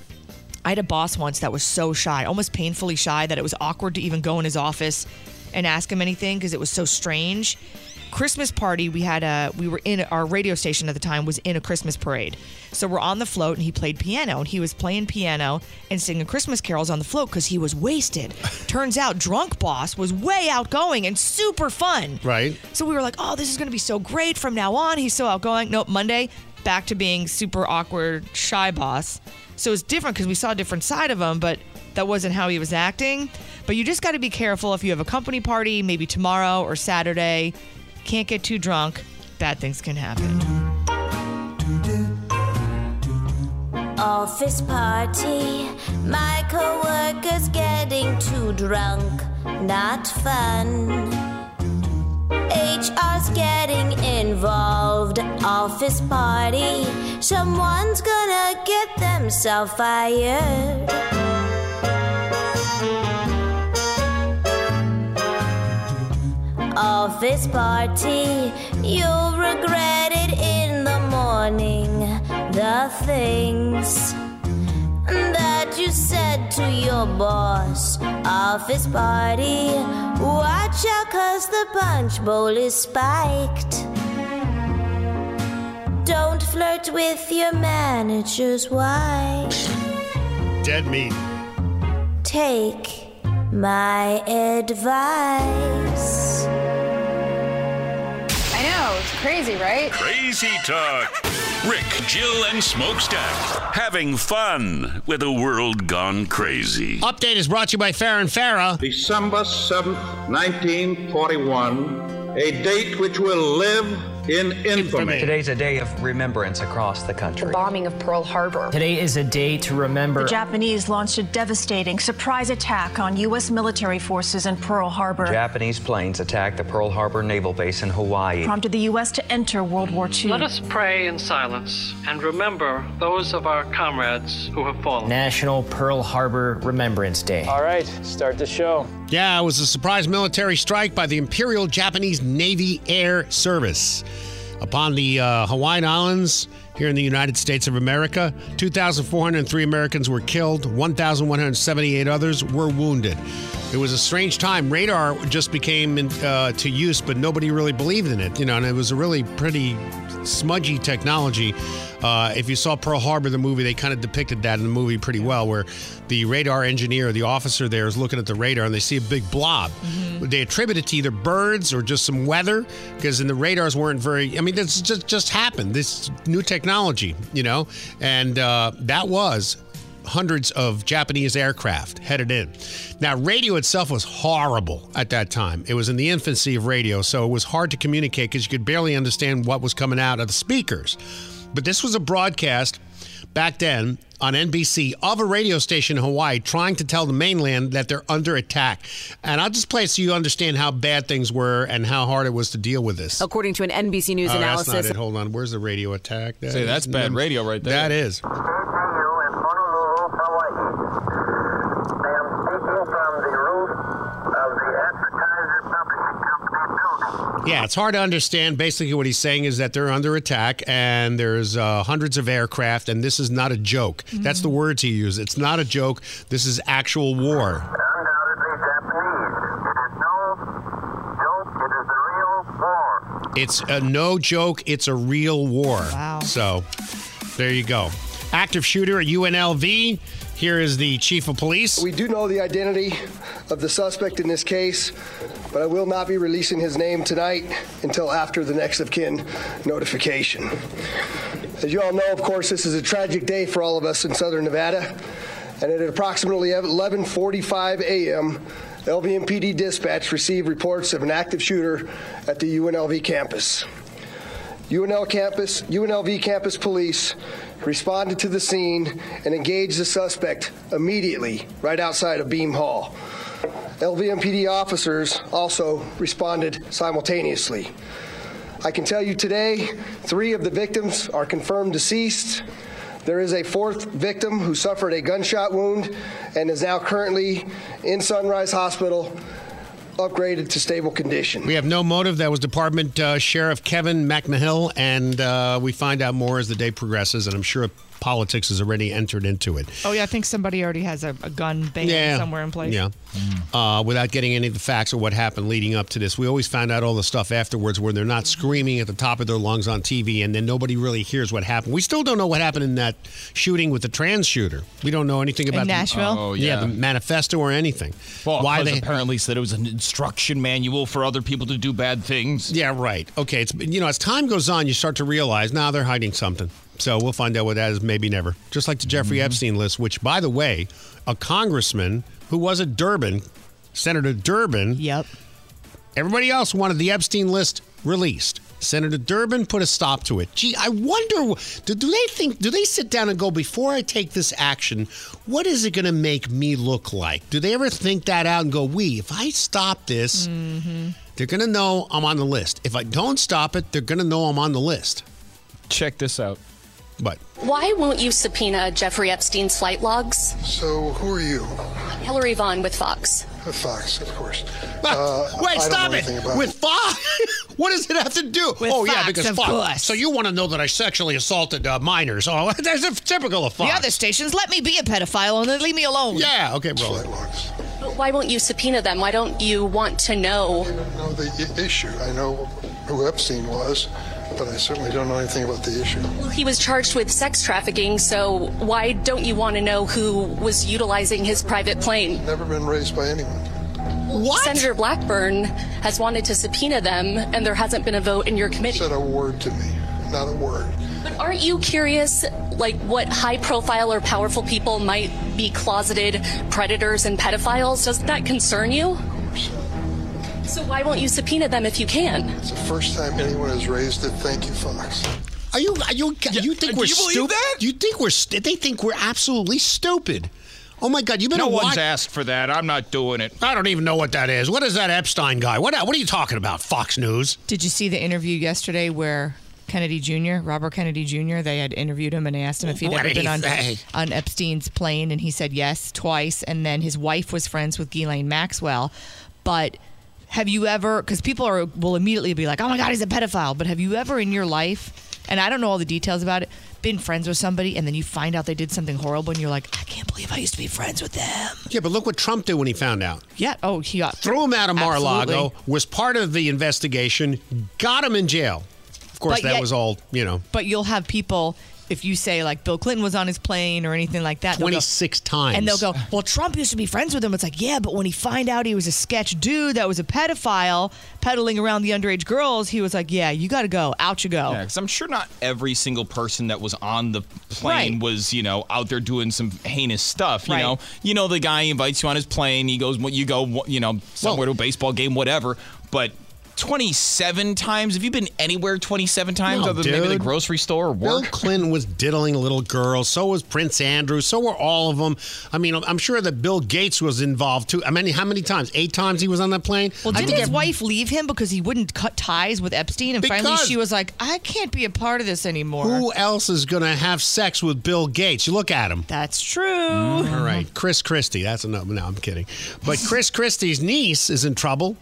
Speaker 11: I had a boss once that was so shy, almost painfully shy, that it was awkward to even go in his office and ask him anything because it was so strange. Christmas party, we had a we were in our radio station at the time was in a Christmas parade. So we're on the float and he played piano and he was playing piano and singing Christmas carols on the float because he was wasted. Turns out drunk boss was way outgoing and super fun.
Speaker 3: Right.
Speaker 11: So we were like, oh, this is going to be so great from now on. He's so outgoing. Nope, Monday, back to being super awkward, shy boss. So it's different because we saw a different side of him, but that wasn't how he was acting. But you just got to be careful if you have a company party, maybe tomorrow or Saturday. Can't get too drunk. Bad things can happen.
Speaker 69: Office party. My coworkers getting too drunk. Not fun. HR's getting involved. Office party. Someone's gonna get themselves fired. Office party. You'll regret it in the morning. The things that you said to your boss. Office party. Watch out, cause the punch bowl is spiked. Don't flirt with your manager's wife.
Speaker 3: Dead meat.
Speaker 69: Take my advice.
Speaker 72: I know, it's crazy, right?
Speaker 2: Crazy Talk. Rick, Jill, and Smokestack having fun with a world gone crazy.
Speaker 3: Update is brought to you by Farah and Farah.
Speaker 4: December 7th, 1941, a date which will live in infamy.
Speaker 5: Today's a day of remembrance across the country.
Speaker 72: The bombing of Pearl Harbor.
Speaker 5: Today is a day to remember.
Speaker 8: The Japanese launched a devastating surprise attack on U.S. military forces in Pearl Harbor,
Speaker 5: Japanese planes attacked the Pearl Harbor Naval Base in Hawaii.
Speaker 8: prompted the U.S. to enter World War II.
Speaker 73: Let us pray in silence and remember those of our comrades who have fallen.
Speaker 5: National Pearl Harbor Remembrance Day.
Speaker 73: All right, start the show.
Speaker 3: Yeah, it was a surprise military strike by the Imperial Japanese Navy Air Service. Upon the uh, Hawaiian Islands here in the United States of America, 2,403 Americans were killed, 1,178 others were wounded. It was a strange time. Radar just became uh, to use, but nobody really believed in it, you know, and it was a really pretty smudgy technology. Uh, if you saw Pearl Harbor, the movie, they kind of depicted that in the movie pretty well, where the radar engineer, the officer there, is looking at the radar and they see a big blob. They attribute it to either birds or just some weather, because then the radars weren't very. I mean, this just just happened. This new technology, you know, and uh, that was hundreds of Japanese aircraft headed in. Now, radio itself was horrible at that time. It was in the infancy of radio, so it was hard to communicate because you could barely understand what was coming out of the speakers. But this was a broadcast back then on NBC of a radio station in Hawaii trying to tell the mainland that they're under attack. And I'll just play it so you understand how bad things were and how hard it was to deal with this.
Speaker 13: According to an NBC News
Speaker 3: Oh,
Speaker 13: analysis,
Speaker 3: That's not it. Hold on. Where's the radio attack? That
Speaker 12: Say, that's bad radio right there.
Speaker 3: That is. Yeah, it's hard to understand. Basically, what he's saying is that they're under attack and there's uh, hundreds of aircraft, and this is not a joke. That's the words he used. It's not a joke. This is actual war. It's a no joke. It's a real war.
Speaker 11: Wow.
Speaker 3: So there you go. Active shooter at UNLV. Here is the chief of police.
Speaker 21: We do know the identity of the suspect in this case, but I will not be releasing his name tonight until after the next of kin notification. As you all know, of course, this is a tragic day for all of us in Southern Nevada, and at approximately 11:45 a.m., LVMPD dispatch received reports of an active shooter at the UNLV campus. UNL campus, UNLV campus police responded to the scene and engaged the suspect immediately right outside of Beam Hall. LVMPD officers also responded simultaneously. I can tell you today, three of the victims are confirmed deceased. There is a fourth victim who suffered a gunshot wound and is now currently in Sunrise Hospital, upgraded to stable condition.
Speaker 3: We have no motive. That was Department uh, Sheriff Kevin McMahill, and uh, we find out more as the day progresses. And I'm sure politics has already entered into it.
Speaker 11: Oh yeah, I think somebody already has a, a gun ban somewhere in place.
Speaker 3: Yeah. Uh, without getting any of the facts of what happened leading up to this, we always found out all the stuff afterwards where they're not screaming at the top of their lungs on TV, and then nobody really hears what happened. We still don't know what happened in that shooting with the trans shooter. We don't know anything
Speaker 11: In
Speaker 3: about the-
Speaker 11: Nashville?
Speaker 12: Oh,
Speaker 3: yeah.
Speaker 12: yeah.
Speaker 3: the manifesto or anything.
Speaker 12: Well,
Speaker 3: Why
Speaker 12: because
Speaker 3: they
Speaker 12: apparently said it was an instruction manual for other people to do bad things.
Speaker 3: Yeah, right. Okay, it's you know as time goes on, you start to realize now they're hiding something. So we'll find out what that is. Maybe never. Just like the Jeffrey
Speaker 12: Mm-hmm.
Speaker 3: Epstein list, which, by the way, a congressman who was at Durbin, Senator Durbin.
Speaker 11: Yep.
Speaker 3: Everybody else wanted the Epstein list released. Senator Durbin put a stop to it. Gee, I wonder, do, do they think, do they sit down and go, before I take this action, what is it going to make me look like? Do they ever think that out and go, we, if I stop this, they're going to know I'm on the list. If I don't stop it, they're going to know I'm on the list.
Speaker 12: Check this out.
Speaker 3: But
Speaker 74: Why won't you subpoena Jeffrey Epstein's flight logs?
Speaker 75: So, who are you?
Speaker 74: Hillary Vaughn with Fox.
Speaker 75: With Fox, of course. Uh,
Speaker 3: Wait,
Speaker 75: I
Speaker 3: stop it!
Speaker 75: anything about
Speaker 3: With Fox? what does it have to do?
Speaker 11: With
Speaker 3: oh, yeah, because
Speaker 11: of
Speaker 3: Fox.
Speaker 11: course.
Speaker 3: So you want to know that I sexually assaulted uh, minors? Oh, that's a typical of Fox.
Speaker 11: The other stations let me be a pedophile and then leave me alone.
Speaker 3: Yeah, okay, roll it.
Speaker 74: But why won't you subpoena them? Why don't you want to know?
Speaker 75: I know the issue. I know who Epstein was, happened. I certainly don't know anything about the issue.
Speaker 74: Well, he was charged with sex trafficking, so why don't you want to know who was utilizing his private plane?
Speaker 75: Never been raised by anyone.
Speaker 74: What? Senator Blackburn has wanted to subpoena them, and there hasn't been a vote in your committee.
Speaker 75: Said a word to me, not a word.
Speaker 74: But aren't you curious, like, what high profile or powerful people might be closeted predators and pedophiles? Doesn't that concern you? So why won't you subpoena them if you can?
Speaker 75: It's the first time anyone has raised it. Thank you, Fox.
Speaker 3: Are you? Are you? you think
Speaker 75: do
Speaker 3: we're
Speaker 75: you
Speaker 3: stupid?
Speaker 75: that?
Speaker 3: You think we're? St- they think we're absolutely stupid. Oh my God! You better
Speaker 76: No
Speaker 3: watch.
Speaker 76: one's asked for that. I'm not doing it.
Speaker 3: I don't even know what that is. What is that Epstein guy? What? What are you talking about? Fox News.
Speaker 11: Did you see the interview yesterday where Kennedy Jr., Robert Kennedy Jr., they had interviewed him and they asked him if he'd
Speaker 3: What
Speaker 11: ever been
Speaker 3: he
Speaker 11: on,
Speaker 3: say?
Speaker 11: on Epstein's plane, and he said yes twice. And then his wife was friends with Ghislaine Maxwell. But have you ever, because people are, will immediately be like, oh my God, he's a pedophile. But have you ever in your life, and I don't know all the details about it, been friends with somebody and then you find out they did something horrible and you're like, I can't believe I used to be friends with them?
Speaker 3: Yeah, but look what Trump did when he found out.
Speaker 11: Yeah. Oh, he got
Speaker 3: Threw him out of Mar-a-Lago.
Speaker 11: Absolutely.
Speaker 3: Was part of the investigation. Got him in jail. Of course,
Speaker 11: But
Speaker 3: that
Speaker 11: yet-
Speaker 3: was all you know.
Speaker 11: But you'll have people, if you say like Bill Clinton was on his plane or anything like that,
Speaker 3: 26 times.
Speaker 11: And they'll go, well, Trump used to be friends with him. It's like, yeah, but when he find out he was a sketch dude that was a pedophile peddling around the underage girls, he was like, yeah, you got to go. Out you go.
Speaker 12: Yeah, because I'm sure not every single person that was on the plane
Speaker 11: Right.
Speaker 12: was, you know, out there doing some heinous stuff. You
Speaker 11: Right.
Speaker 12: know, you know, the guy invites you on his plane. He goes, you go, you know, somewhere to a baseball game, whatever. But 27 times? Have you been anywhere 27 times
Speaker 3: No,
Speaker 12: other than maybe the grocery store or work? Bill?
Speaker 3: Clinton was diddling little girls. So was Prince Andrew. So were all of them. I mean, I'm sure that Bill Gates was involved too. I mean, how many times? Eight times he was on that plane.
Speaker 11: Well, didn't his
Speaker 3: ev-
Speaker 11: wife leave him because he wouldn't cut ties with Epstein? And finally she was like, I can't be a part of this anymore.
Speaker 3: Who else is going to have sex with Bill Gates? You look at him.
Speaker 11: That's true.
Speaker 3: All right, Chris Christie. That's a no. No, I'm kidding. But Chris Christie's niece is in trouble.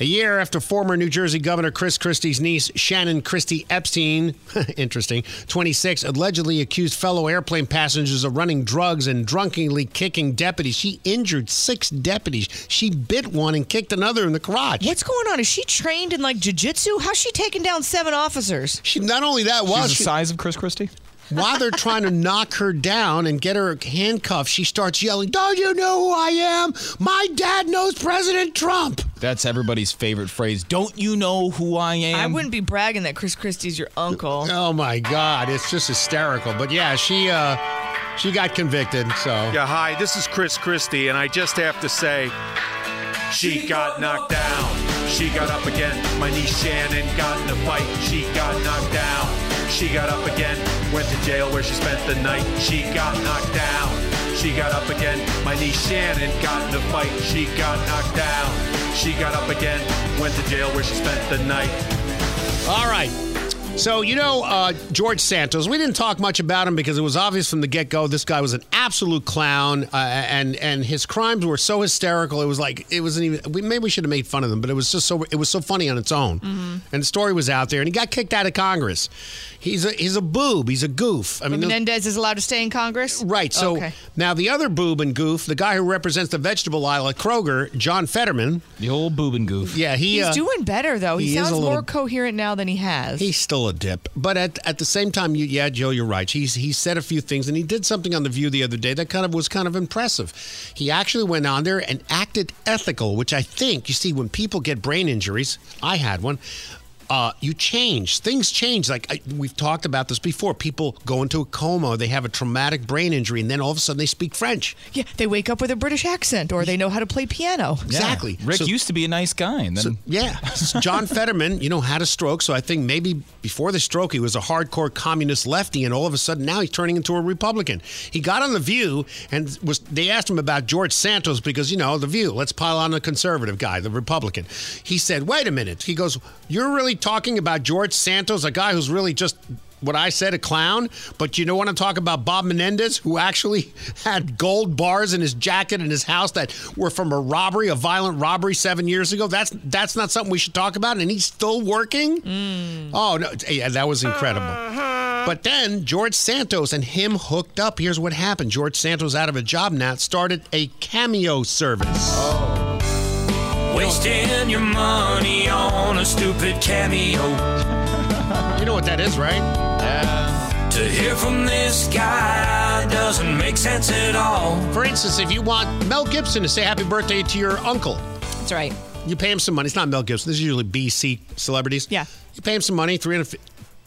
Speaker 3: A year after former New Jersey Governor Chris Christie's niece, Shannon Christie Epstein, interesting, 26, allegedly accused fellow airplane passengers of running drugs and drunkenly kicking deputies. She injured six deputies. She bit one and kicked another in the crotch.
Speaker 11: What's going on? Is she trained in like jujitsu? How's she taking down seven officers?
Speaker 3: She not only that was
Speaker 12: She's
Speaker 3: she-
Speaker 12: the size of Chris Christie?
Speaker 3: While they're trying to knock her down and get her handcuffed, she starts yelling, Don't you know who I am? My dad knows President Trump.
Speaker 12: That's everybody's favorite phrase. Don't you know who I am?
Speaker 11: I wouldn't be bragging that Chris Christie's your uncle.
Speaker 3: Oh my God, it's just hysterical. But yeah, she uh she got convicted, so
Speaker 77: Yeah, hi, this is Chris Christie, and I just have to say, she got knocked down. She got up again. My niece Shannon got in a fight. She got knocked down. She got up again. Went to jail where she spent the night. She got knocked down. She got up again. My niece Shannon got in a fight. She got knocked down. She got up again. Went to jail where she spent the night.
Speaker 3: All right. So, you know, uh, George Santos, we didn't talk much about him because it was obvious from the get go this guy was an absolute clown uh, and and his crimes were so hysterical. It was like, it wasn't even, we, maybe we should have made fun of them, but it was just so, it was so funny on its own. And the story was out there and he got kicked out of Congress. He's a, he's a boob. He's a goof. I mean,
Speaker 11: Menendez is allowed to stay in Congress?
Speaker 3: Right. So
Speaker 11: Okay.
Speaker 3: now the other boob and goof, the guy who represents the vegetable aisle at Kroger, John Fetterman.
Speaker 12: The old boob and goof.
Speaker 3: Yeah, he.
Speaker 11: He's
Speaker 3: uh,
Speaker 11: doing better, though. He,
Speaker 3: he is
Speaker 11: sounds
Speaker 3: little-
Speaker 11: more coherent now than he has.
Speaker 3: He's still a dip, but at, at the same time, you, yeah, Joe, you're right. He's he said a few things, and he did something on the View the other day that kind of was kind of impressive. He actually went on there and acted ethical, which I think you see when people get brain injuries. I had one. Uh, you change. Things change. Like I, we've talked about this before. People go into a coma. They have a traumatic brain injury, and then all of a sudden they speak French.
Speaker 11: yeah, they wake up with a British accent or they know how to play piano.
Speaker 3: Exactly.
Speaker 12: Rick
Speaker 3: So-
Speaker 12: used to be a nice guy, and then
Speaker 3: So, yeah, John Fetterman, you know, had a stroke. So I think maybe before the stroke, he was a hardcore communist lefty, and all of a sudden now he's turning into a Republican. He got on the View, and was they asked him about George Santos because you know the View. Let's pile on the conservative guy, the Republican. He said, "Wait a minute." He goes, "You're really talking about George Santos, a guy who's really just." What I said, a clown, but you don't want to talk about Bob Menendez, who actually had gold bars in his jacket in his house that were from a robbery, a violent robbery seven years ago. That's that's not something we should talk about, and he's still working. Mm. Oh no, yeah, that was incredible. Uh-huh. But then George Santos and him hooked up. Here's what happened: George Santos, out of a job now, started a cameo service. Oh.
Speaker 54: Wasting your money on a stupid cameo.
Speaker 3: You know what that is, right? Yeah.
Speaker 54: To hear from this guy doesn't make sense at all.
Speaker 3: For instance, if you want Mel Gibson to say happy birthday to your uncle,
Speaker 11: That's right.
Speaker 3: you pay him some money. It's not Mel Gibson. This is usually BC celebrities.
Speaker 11: Yeah.
Speaker 3: You pay him some money. Three hundred.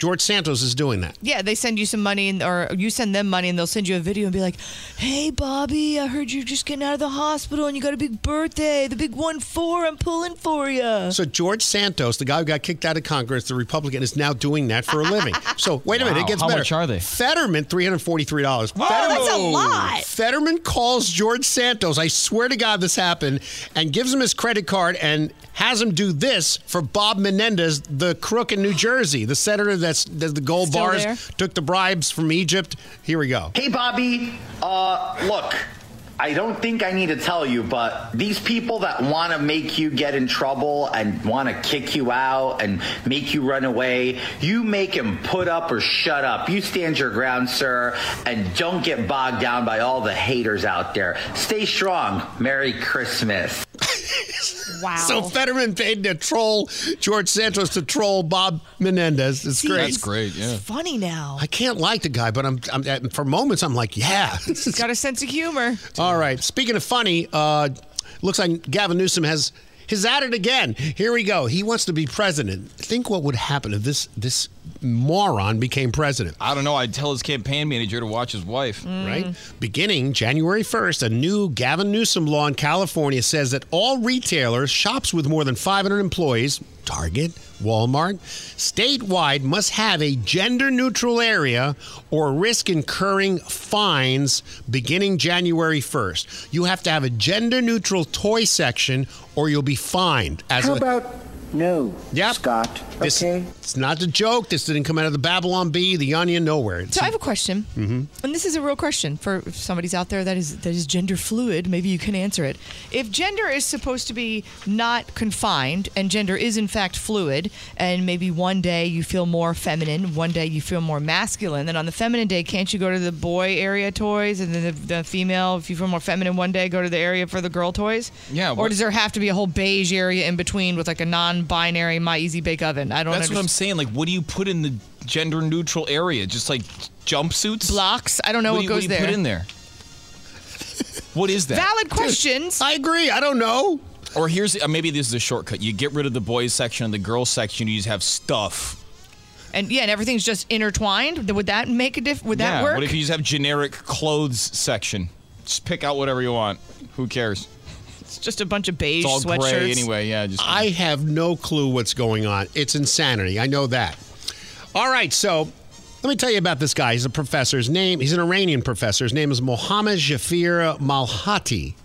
Speaker 3: George Santos is doing that.
Speaker 11: Yeah, they send you some money, and, or you send them money, and they'll send you a video and be like, "Hey, Bobby, I heard you're just getting out of the hospital, and you got a big birthday, the big one four. I'm pulling for you."
Speaker 3: So George Santos, the guy who got kicked out of Congress, the Republican, is now doing that for a living. So wait a minute, it gets
Speaker 12: How
Speaker 3: better.
Speaker 12: much are they?
Speaker 3: Fetterman, three hundred forty-three dollars.
Speaker 11: Whoa, that's a lot.
Speaker 3: Fetterman calls George Santos. I swear to God, this happened, and gives him his credit card and has him do this for Bob Menendez, the crook in New Jersey, the senator that's, that's the gold
Speaker 78: Still
Speaker 3: bars,
Speaker 78: there?
Speaker 3: took the bribes from Egypt. Here we go.
Speaker 78: Hey, Bobby. Uh, look, I don't think I need to tell you, but these people that want to make you get in trouble and want to kick you out and make you run away, you make them put up or shut up. You stand your ground, sir, and don't get bogged down by all the haters out there. Stay strong. Merry Christmas.
Speaker 11: Wow.
Speaker 3: So Fetterman paid to troll George Santos to troll Bob Menendez. It's
Speaker 11: See,
Speaker 3: great.
Speaker 11: That's great, yeah. funny now.
Speaker 3: I can't like the guy, but I'm, I'm for moments I'm like, yeah.
Speaker 11: He's got a sense of humor.
Speaker 3: Oh, All right. Speaking of funny, uh, looks like Gavin Newsom has has at it again. Here we go. He wants to be president. Think what would happen if this this moron became president.
Speaker 12: I don't know. I'd tell his campaign manager to watch his wife.
Speaker 3: Right? Beginning January 1st, a new Gavin Newsom law in California says that all retailers, shops with more than 500 employees, Target, Walmart, statewide must have a gender neutral area or risk incurring fines beginning January 1st. You have to have a gender neutral toy section or you'll be fined. As
Speaker 79: How
Speaker 3: a-
Speaker 79: about no,
Speaker 3: Yep.
Speaker 79: Scott?
Speaker 3: This,
Speaker 79: Okay.
Speaker 3: It's not a joke. This didn't come out of the Babylon Bee, the Onion, nowhere. It's-
Speaker 11: So I have a question,
Speaker 3: Mhm.
Speaker 11: and this is a real question for if somebody's out there that is that is gender fluid. Maybe you can answer it. If gender is supposed to be not confined, and gender is in fact fluid, and maybe one day you feel more feminine, one day you feel more masculine, then on the feminine day, can't you go to the boy area toys, and then the, the female, if you feel more feminine one day, go to the area for the girl toys?
Speaker 12: Yeah,
Speaker 11: Or
Speaker 12: what-
Speaker 11: does there have to be a whole beige area in between with like a non-binary My Easy Bake Oven? I don't.
Speaker 12: That's what I'm saying. Like, what do you put in the gender neutral area? Just like jumpsuits?
Speaker 11: Blocks? I don't know what
Speaker 12: do you,
Speaker 11: goes
Speaker 12: do you
Speaker 11: there.
Speaker 12: put in there? What is that?
Speaker 11: Valid questions.
Speaker 3: I agree. I don't know.
Speaker 12: Or here's uh, maybe this is a shortcut. You get rid of the boys section and the girls section. You just have stuff.
Speaker 11: And yeah, and everything's just intertwined. Would that make a diff? Would that
Speaker 12: yeah.
Speaker 11: work?
Speaker 12: What if you just have generic clothes section? Just pick out whatever you want. Who cares?
Speaker 11: It's just a bunch of beige
Speaker 12: It's all
Speaker 11: sweatshirts.
Speaker 12: gray anyway. Yeah. Just
Speaker 3: I have no clue what's going on. It's insanity. I know that. All right, so let me tell you about this guy. He's a professor. His name, he's an Iranian professor. His name is Mohammad Jafir Malhati.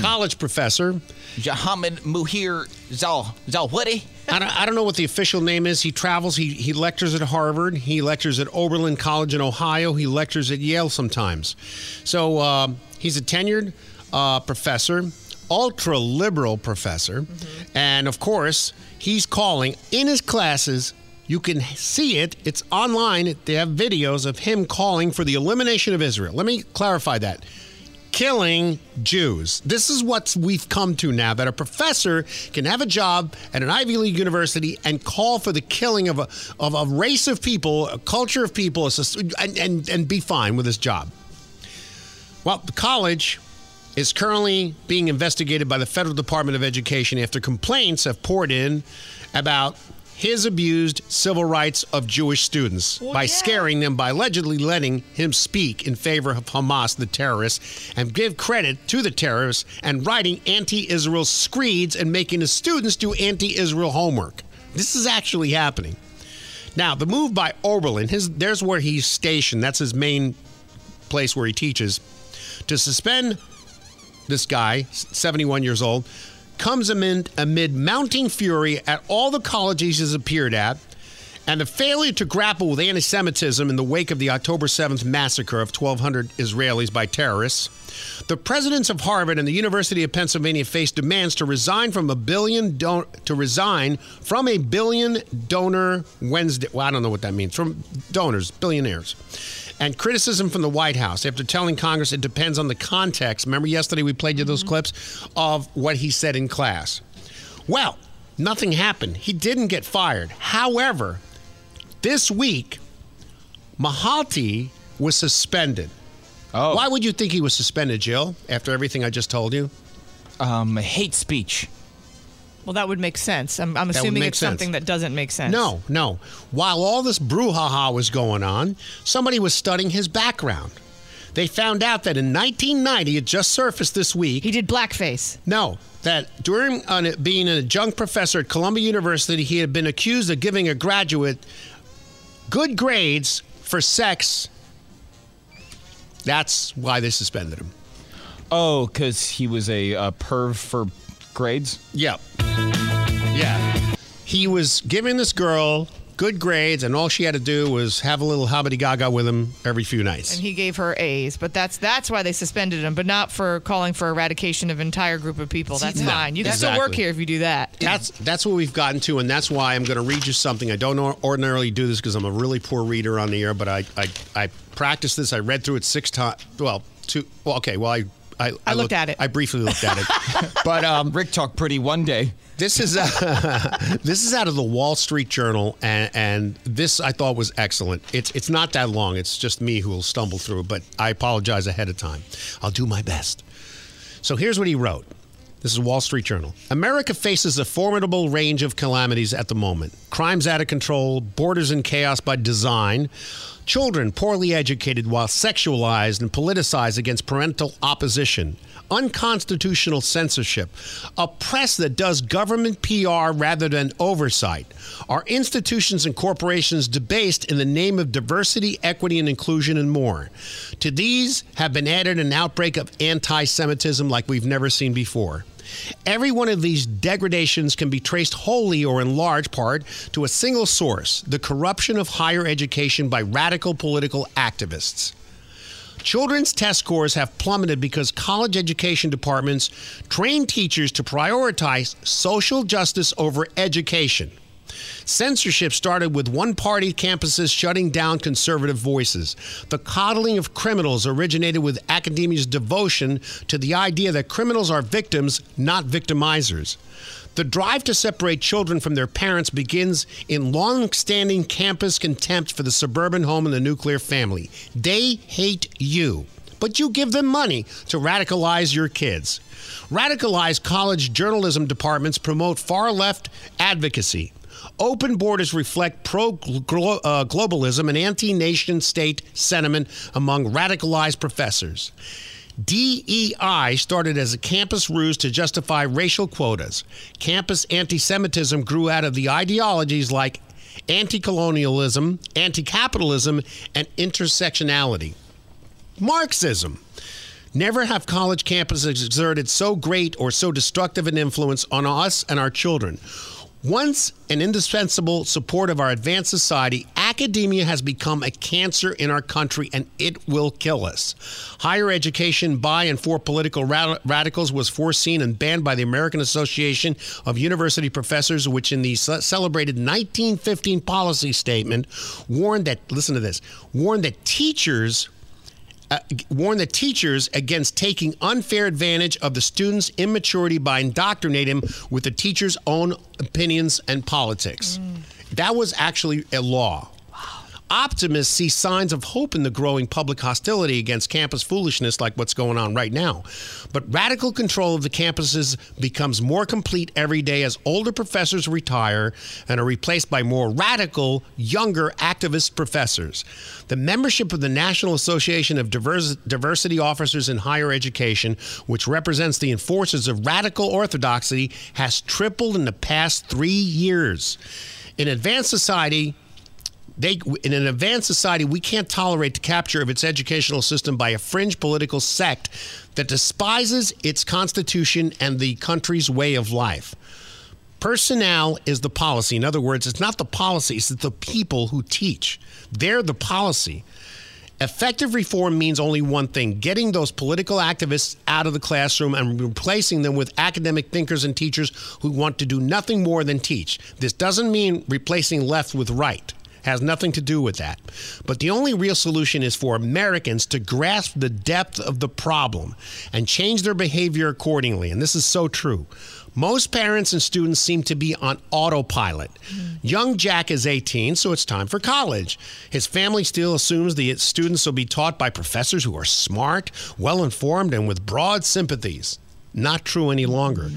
Speaker 3: College professor.
Speaker 12: Jahamid Muhir Zal Zalwadi.
Speaker 3: I don't, I don't know what the official name is. He travels. He, he lectures at Harvard. He lectures at Oberlin College in Ohio. He lectures at Yale sometimes. So um, he's a tenured uh, professor, ultra liberal professor. And of course, he's calling in his classes. You can see it. It's online. They have videos of him calling for the elimination of Israel. Let me clarify that killing Jews. This is what we've come to now that a professor can have a job at an Ivy League university and call for the killing of a, of a race of people, a culture of people, and, and, and be fine with his job. Well, the college is currently being investigated by the Federal Department of Education after complaints have poured in about his abused civil rights of Jewish students by scaring them by allegedly letting him speak in favor of Hamas, the terrorists, and give credit to the terrorists and writing anti Israel screeds and making the students do anti Israel homework. This is actually happening. Now, the move by Oberlin, his, there's where he's stationed, that's his main place where he teaches, to suspend this guy, 71 years old, comes amid, amid mounting fury at all the colleges he's appeared at and the failure to grapple with anti Semitism in the wake of the October 7th massacre of 1,200 Israelis by terrorists. The presidents of Harvard and the University of Pennsylvania faced demands to resign from a billion don- to resign from a billion donor Wednesday. Well, I don't know what that means. From donors, billionaires and criticism from the White House after telling Congress it depends on the context. Remember yesterday we played you those clips of what he said in class. Well, nothing happened. He didn't get fired. However, This week, Mahalti was suspended.
Speaker 12: Oh.
Speaker 3: Why would you think he was suspended, Jill, after everything I just told you?
Speaker 12: Um, hate speech.
Speaker 11: Well, that would make sense. I'm, I'm assuming it's
Speaker 3: sense.
Speaker 11: something that doesn't make sense.
Speaker 3: No, no. While all this brouhaha was going on, somebody was studying his background. They found out that in 1990, it just surfaced this week. He
Speaker 11: did blackface.
Speaker 3: No, that during uh, being an adjunct professor at Columbia University, he had been accused of giving a graduate good grades for sex. That's why they suspended him.
Speaker 12: Oh, because he was a uh, perv for grades?
Speaker 3: Yep. Yeah. He was giving this girl good grades, and all she had to do was have a little hobbity gaga with him every few nights.
Speaker 11: And he gave her A's, but that's that's why they suspended him, but not for calling for eradication of an entire group of people. That's
Speaker 3: No,
Speaker 11: fine. You can still work here if you do that.
Speaker 3: That's that's what we've gotten to, and that's why I'm going to read you something. I don't ordinarily do this because I'm a really poor reader on the air, but I I, I practiced this. I read through it six times. Well, two. Well, okay. Well, I. I,
Speaker 11: I looked at it.
Speaker 3: I briefly looked at it, but um,
Speaker 12: Rick talked pretty one day.
Speaker 3: This is uh, this is out of the Wall Street Journal, and, and this I thought was excellent. It's it's not that long. It's just me who will stumble through, but I apologize ahead of time. I'll do my best. So here's what he wrote. This is Wall Street Journal. America faces a formidable range of calamities at the moment. Crimes out of control, borders in chaos by design, children poorly educated while sexualized and politicized against parental opposition, unconstitutional censorship, a press that does government PR rather than oversight, our institutions and corporations debased in the name of diversity, equity, and inclusion, and more. To these have been added an outbreak of anti Semitism like we've never seen before. Every one of these degradations can be traced wholly or in large part to a single source the corruption of higher education by radical political activists. Children's test scores have plummeted because college education departments train teachers to prioritize social justice over education. Censorship started with one party campuses shutting down conservative voices. The coddling of criminals originated with academia's devotion to the idea that criminals are victims, not victimizers. The drive to separate children from their parents begins in long standing campus contempt for the suburban home and the nuclear family. They hate you, but you give them money to radicalize your kids. Radicalized college journalism departments promote far left advocacy. Open borders reflect pro uh, globalism and anti nation state sentiment among radicalized professors. DEI started as a campus ruse to justify racial quotas. Campus anti Semitism grew out of the ideologies like anti colonialism, anti capitalism, and intersectionality. Marxism. Never have college campuses exerted so great or so destructive an influence on us and our children. Once an indispensable support of our advanced society, academia has become a cancer in our country and it will kill us. Higher education by and for political rad- radicals was foreseen and banned by the American Association of University Professors, which in the ce- celebrated 1915 policy statement warned that, listen to this, warned that teachers uh, warn the teachers against taking unfair advantage of the student's immaturity by indoctrinating him with the teacher's own opinions and politics. That was actually a law. Optimists see signs of hope in the growing public hostility against campus foolishness like what's going on right now. But radical control of the campuses becomes more complete every day as older professors retire and are replaced by more radical, younger activist professors. The membership of the National Association of Divers- Diversity Officers in Higher Education, which represents the enforcers of radical orthodoxy, has tripled in the past three years. In advanced society, they in an advanced society we can't tolerate the capture of its educational system by a fringe political sect that despises its constitution and the country's way of life personnel is the policy in other words it's not the policy it's the people who teach they're the policy Effective reform means only one thing getting those political activists out of the classroom and replacing them with academic thinkers and teachers who want to do nothing more than teach. This doesn't mean replacing left with right. Has nothing to do with that. But the only real solution is for Americans to grasp the depth of the problem and change their behavior accordingly. And this is so true. Most parents and students seem to be on autopilot. Mm-hmm. Young Jack is 18, so it's time for college. His family still assumes the students will be taught by professors who are smart, well informed, and with broad sympathies. Not true any longer.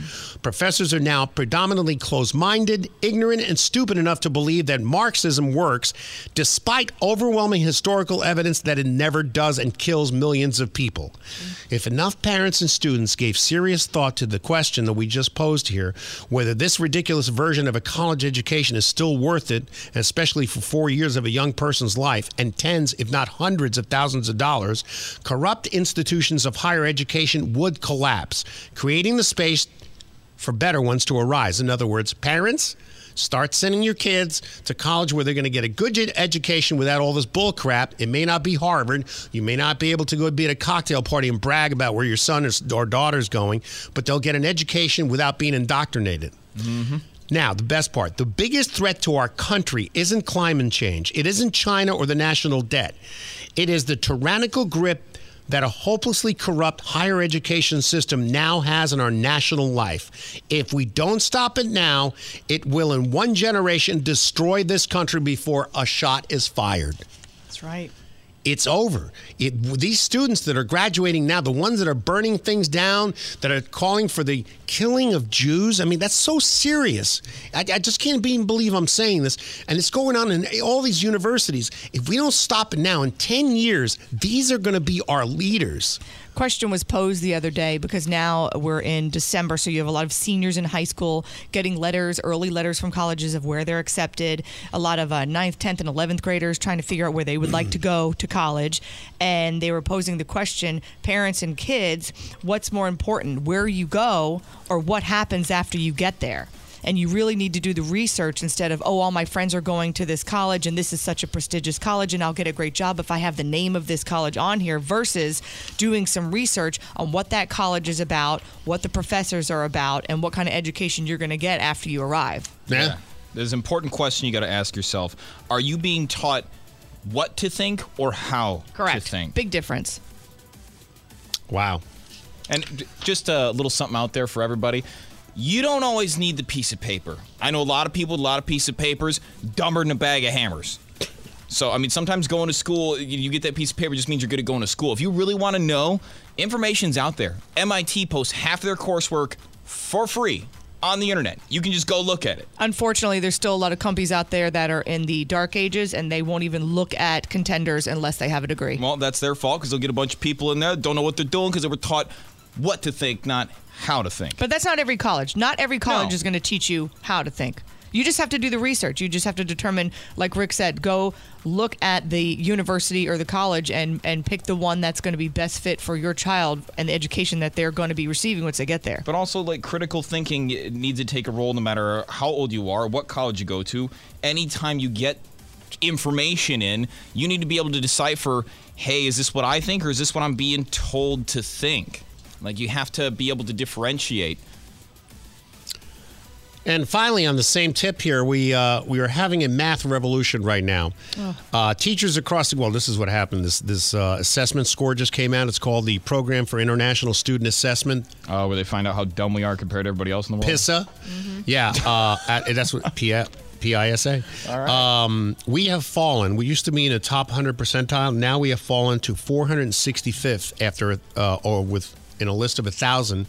Speaker 3: Professors are now predominantly closed minded, ignorant, and stupid enough to believe that Marxism works, despite overwhelming historical evidence that it never does and kills millions of people. If enough parents and students gave serious thought to the question that we just posed here, whether this ridiculous version of a college education is still worth it, especially for four years of a young person's life and tens, if not hundreds of thousands of dollars, corrupt institutions of higher education would collapse, creating the space for better ones to arise. In other words, parents, start sending your kids to college where they're going to get a good education without all this bull crap. It may not be Harvard. You may not be able to go be at a cocktail party and brag about where your son or daughter's going, but they'll get an education without being indoctrinated. Mm-hmm. Now, the best part the biggest threat to our country isn't climate change, it isn't China or the national debt. It is the tyrannical grip that a hopelessly corrupt higher education system now has in our national life. If we don't stop it now, it will in one generation destroy this country before a shot is fired.
Speaker 11: That's right.
Speaker 3: It's over. It, these students that are graduating now, the ones that are burning things down, that are calling for the killing of Jews, I mean, that's so serious. I, I just can't even believe I'm saying this. And it's going on in all these universities. If we don't stop it now, in 10 years, these are going to be our leaders.
Speaker 11: Question was posed the other day because now we're in December, so you have a lot of seniors in high school getting letters, early letters from colleges of where they're accepted. A lot of uh, 9th, 10th, and 11th graders trying to figure out where they would like to go to college. And they were posing the question parents and kids, what's more important, where you go or what happens after you get there? And you really need to do the research instead of oh all my friends are going to this college and this is such a prestigious college and I'll get a great job if I have the name of this college on here versus doing some research on what that college is about, what the professors are about and what kind of education you're going to get after you arrive.
Speaker 12: Yeah. There's an important question you got to ask yourself. Are you being taught what to think or how
Speaker 11: Correct.
Speaker 12: to think?
Speaker 11: Big difference.
Speaker 3: Wow.
Speaker 12: And just a little something out there for everybody. You don't always need the piece of paper. I know a lot of people with a lot of piece of papers, dumber than a bag of hammers. So, I mean, sometimes going to school, you get that piece of paper just means you're good at going to school. If you really want to know, information's out there. MIT posts half their coursework for free on the internet. You can just go look at it.
Speaker 11: Unfortunately, there's still a lot of companies out there that are in the dark ages and they won't even look at contenders unless they have a degree.
Speaker 12: Well, that's their fault because they'll get a bunch of people in there don't know what they're doing because they were taught what to think, not how to think.
Speaker 11: But that's not every college. Not every college
Speaker 12: No.
Speaker 11: is going to teach you how to think. You just have to do the research. You just have to determine, like Rick said, go look at the university or the college and, and pick the one that's going to be best fit for your child and the education that they're going to be receiving once they get there.
Speaker 12: But also, like critical thinking needs to take a role no matter how old you are, what college you go to. Anytime you get information in, you need to be able to decipher hey, is this what I think or is this what I'm being told to think? Like, you have to be able to differentiate.
Speaker 3: And finally, on the same tip here, we uh, we are having a math revolution right now. Uh, teachers across the world. This is what happened. This this uh, assessment score just came out. It's called the Program for International Student Assessment.
Speaker 12: Uh, where they find out how dumb we are compared to everybody else in the world.
Speaker 3: PISA. Yeah, uh, at- that's what P- PISA.
Speaker 12: All right.
Speaker 3: Um, we have fallen. We used to be in the top 100 percentile. Now we have fallen to 465th after, uh, or with in a list of a thousand.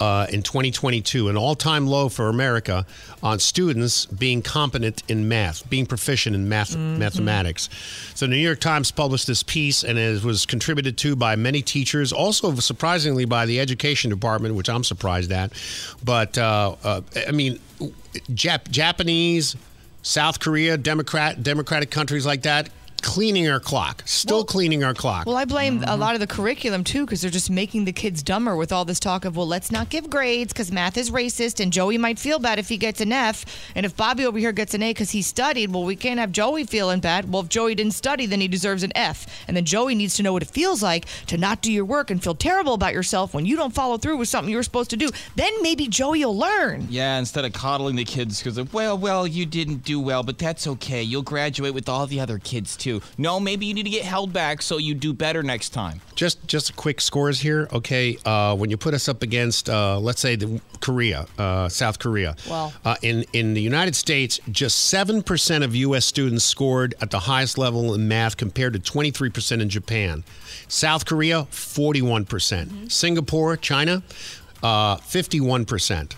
Speaker 3: Uh, in 2022, an all-time low for America on students being competent in math, being proficient in math, mathematics. So, the New York Times published this piece, and it was contributed to by many teachers, also surprisingly by the education department, which I'm surprised at. But uh, uh, I mean, Jap- Japanese, South Korea, Democrat, democratic countries like that cleaning our clock. Still cleaning our clock.
Speaker 11: Well, I blame
Speaker 3: Mm-hmm.
Speaker 11: a lot of the curriculum too because they're just making the kids dumber with all this talk of, well, let's not give grades because math is racist and Joey might feel bad if he gets an F. And if Bobby over here gets an A because he studied, well, we can't have Joey feeling bad. Well, if Joey didn't study, then he deserves an F. And then Joey needs to know what it feels like to not do your work and feel terrible about yourself when you don't follow through with something you were supposed to do. Then maybe Joey will learn.
Speaker 12: Yeah, instead of coddling the kids because of, well, well, you didn't do well, but that's okay. You'll graduate with all the other kids too. No, maybe you need to get held back so you do better next time.
Speaker 3: Just just quick scores here. Okay, uh, when you put us up against, uh, let's say, the Korea, uh, South Korea.
Speaker 11: Well.
Speaker 3: uh, in in the United States, just seven percent of U.S. students scored at the highest level in math, compared to twenty three percent in Japan. South Korea, forty one percent. Singapore, China, uh, fifty one percent.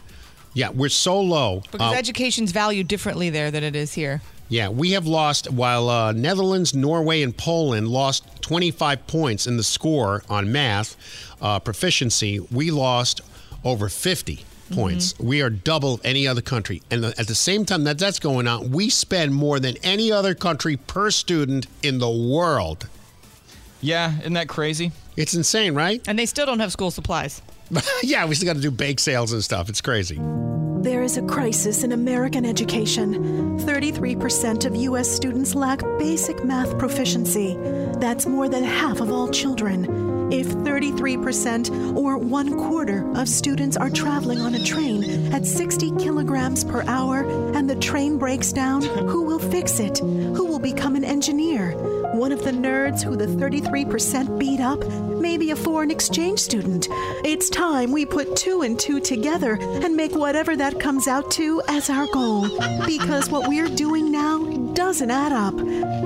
Speaker 3: Yeah, we're so low.
Speaker 11: Because
Speaker 3: Uh,
Speaker 11: education's valued differently there than it is here.
Speaker 3: Yeah, we have lost, while uh, Netherlands, Norway, and Poland lost 25 points in the score on math uh, proficiency, we lost over 50 points. We are double any other country. And at the same time that that's going on, we spend more than any other country per student in the world.
Speaker 12: Yeah, isn't that crazy?
Speaker 3: It's insane, right?
Speaker 11: And they still don't have school supplies.
Speaker 3: yeah, we still got to do bake sales and stuff. It's crazy.
Speaker 23: There is a crisis in American education. 33% of U.S. students lack basic math proficiency. That's more than half of all children. If 33% or one quarter of students are traveling on a train at 60 kilograms per hour and the train breaks down, who will fix it? Who will become an engineer? One of the nerds who the 33% beat up maybe a foreign exchange student. It's time we put two and two together and make whatever that comes out to as our goal. Because what we're doing now doesn't add up.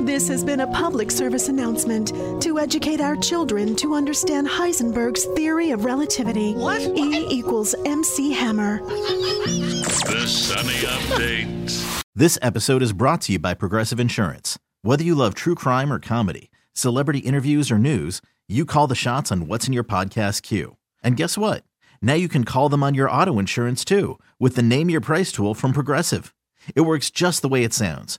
Speaker 23: This has been a public service announcement to educate our children to understand Heisenberg's theory of relativity. What? E equals MC Hammer.
Speaker 2: The Sunny Update.
Speaker 80: This episode is brought to you by Progressive Insurance. Whether you love true crime or comedy, celebrity interviews or news, you call the shots on what's in your podcast queue. And guess what? Now you can call them on your auto insurance too with the Name Your Price tool from Progressive. It works just the way it sounds.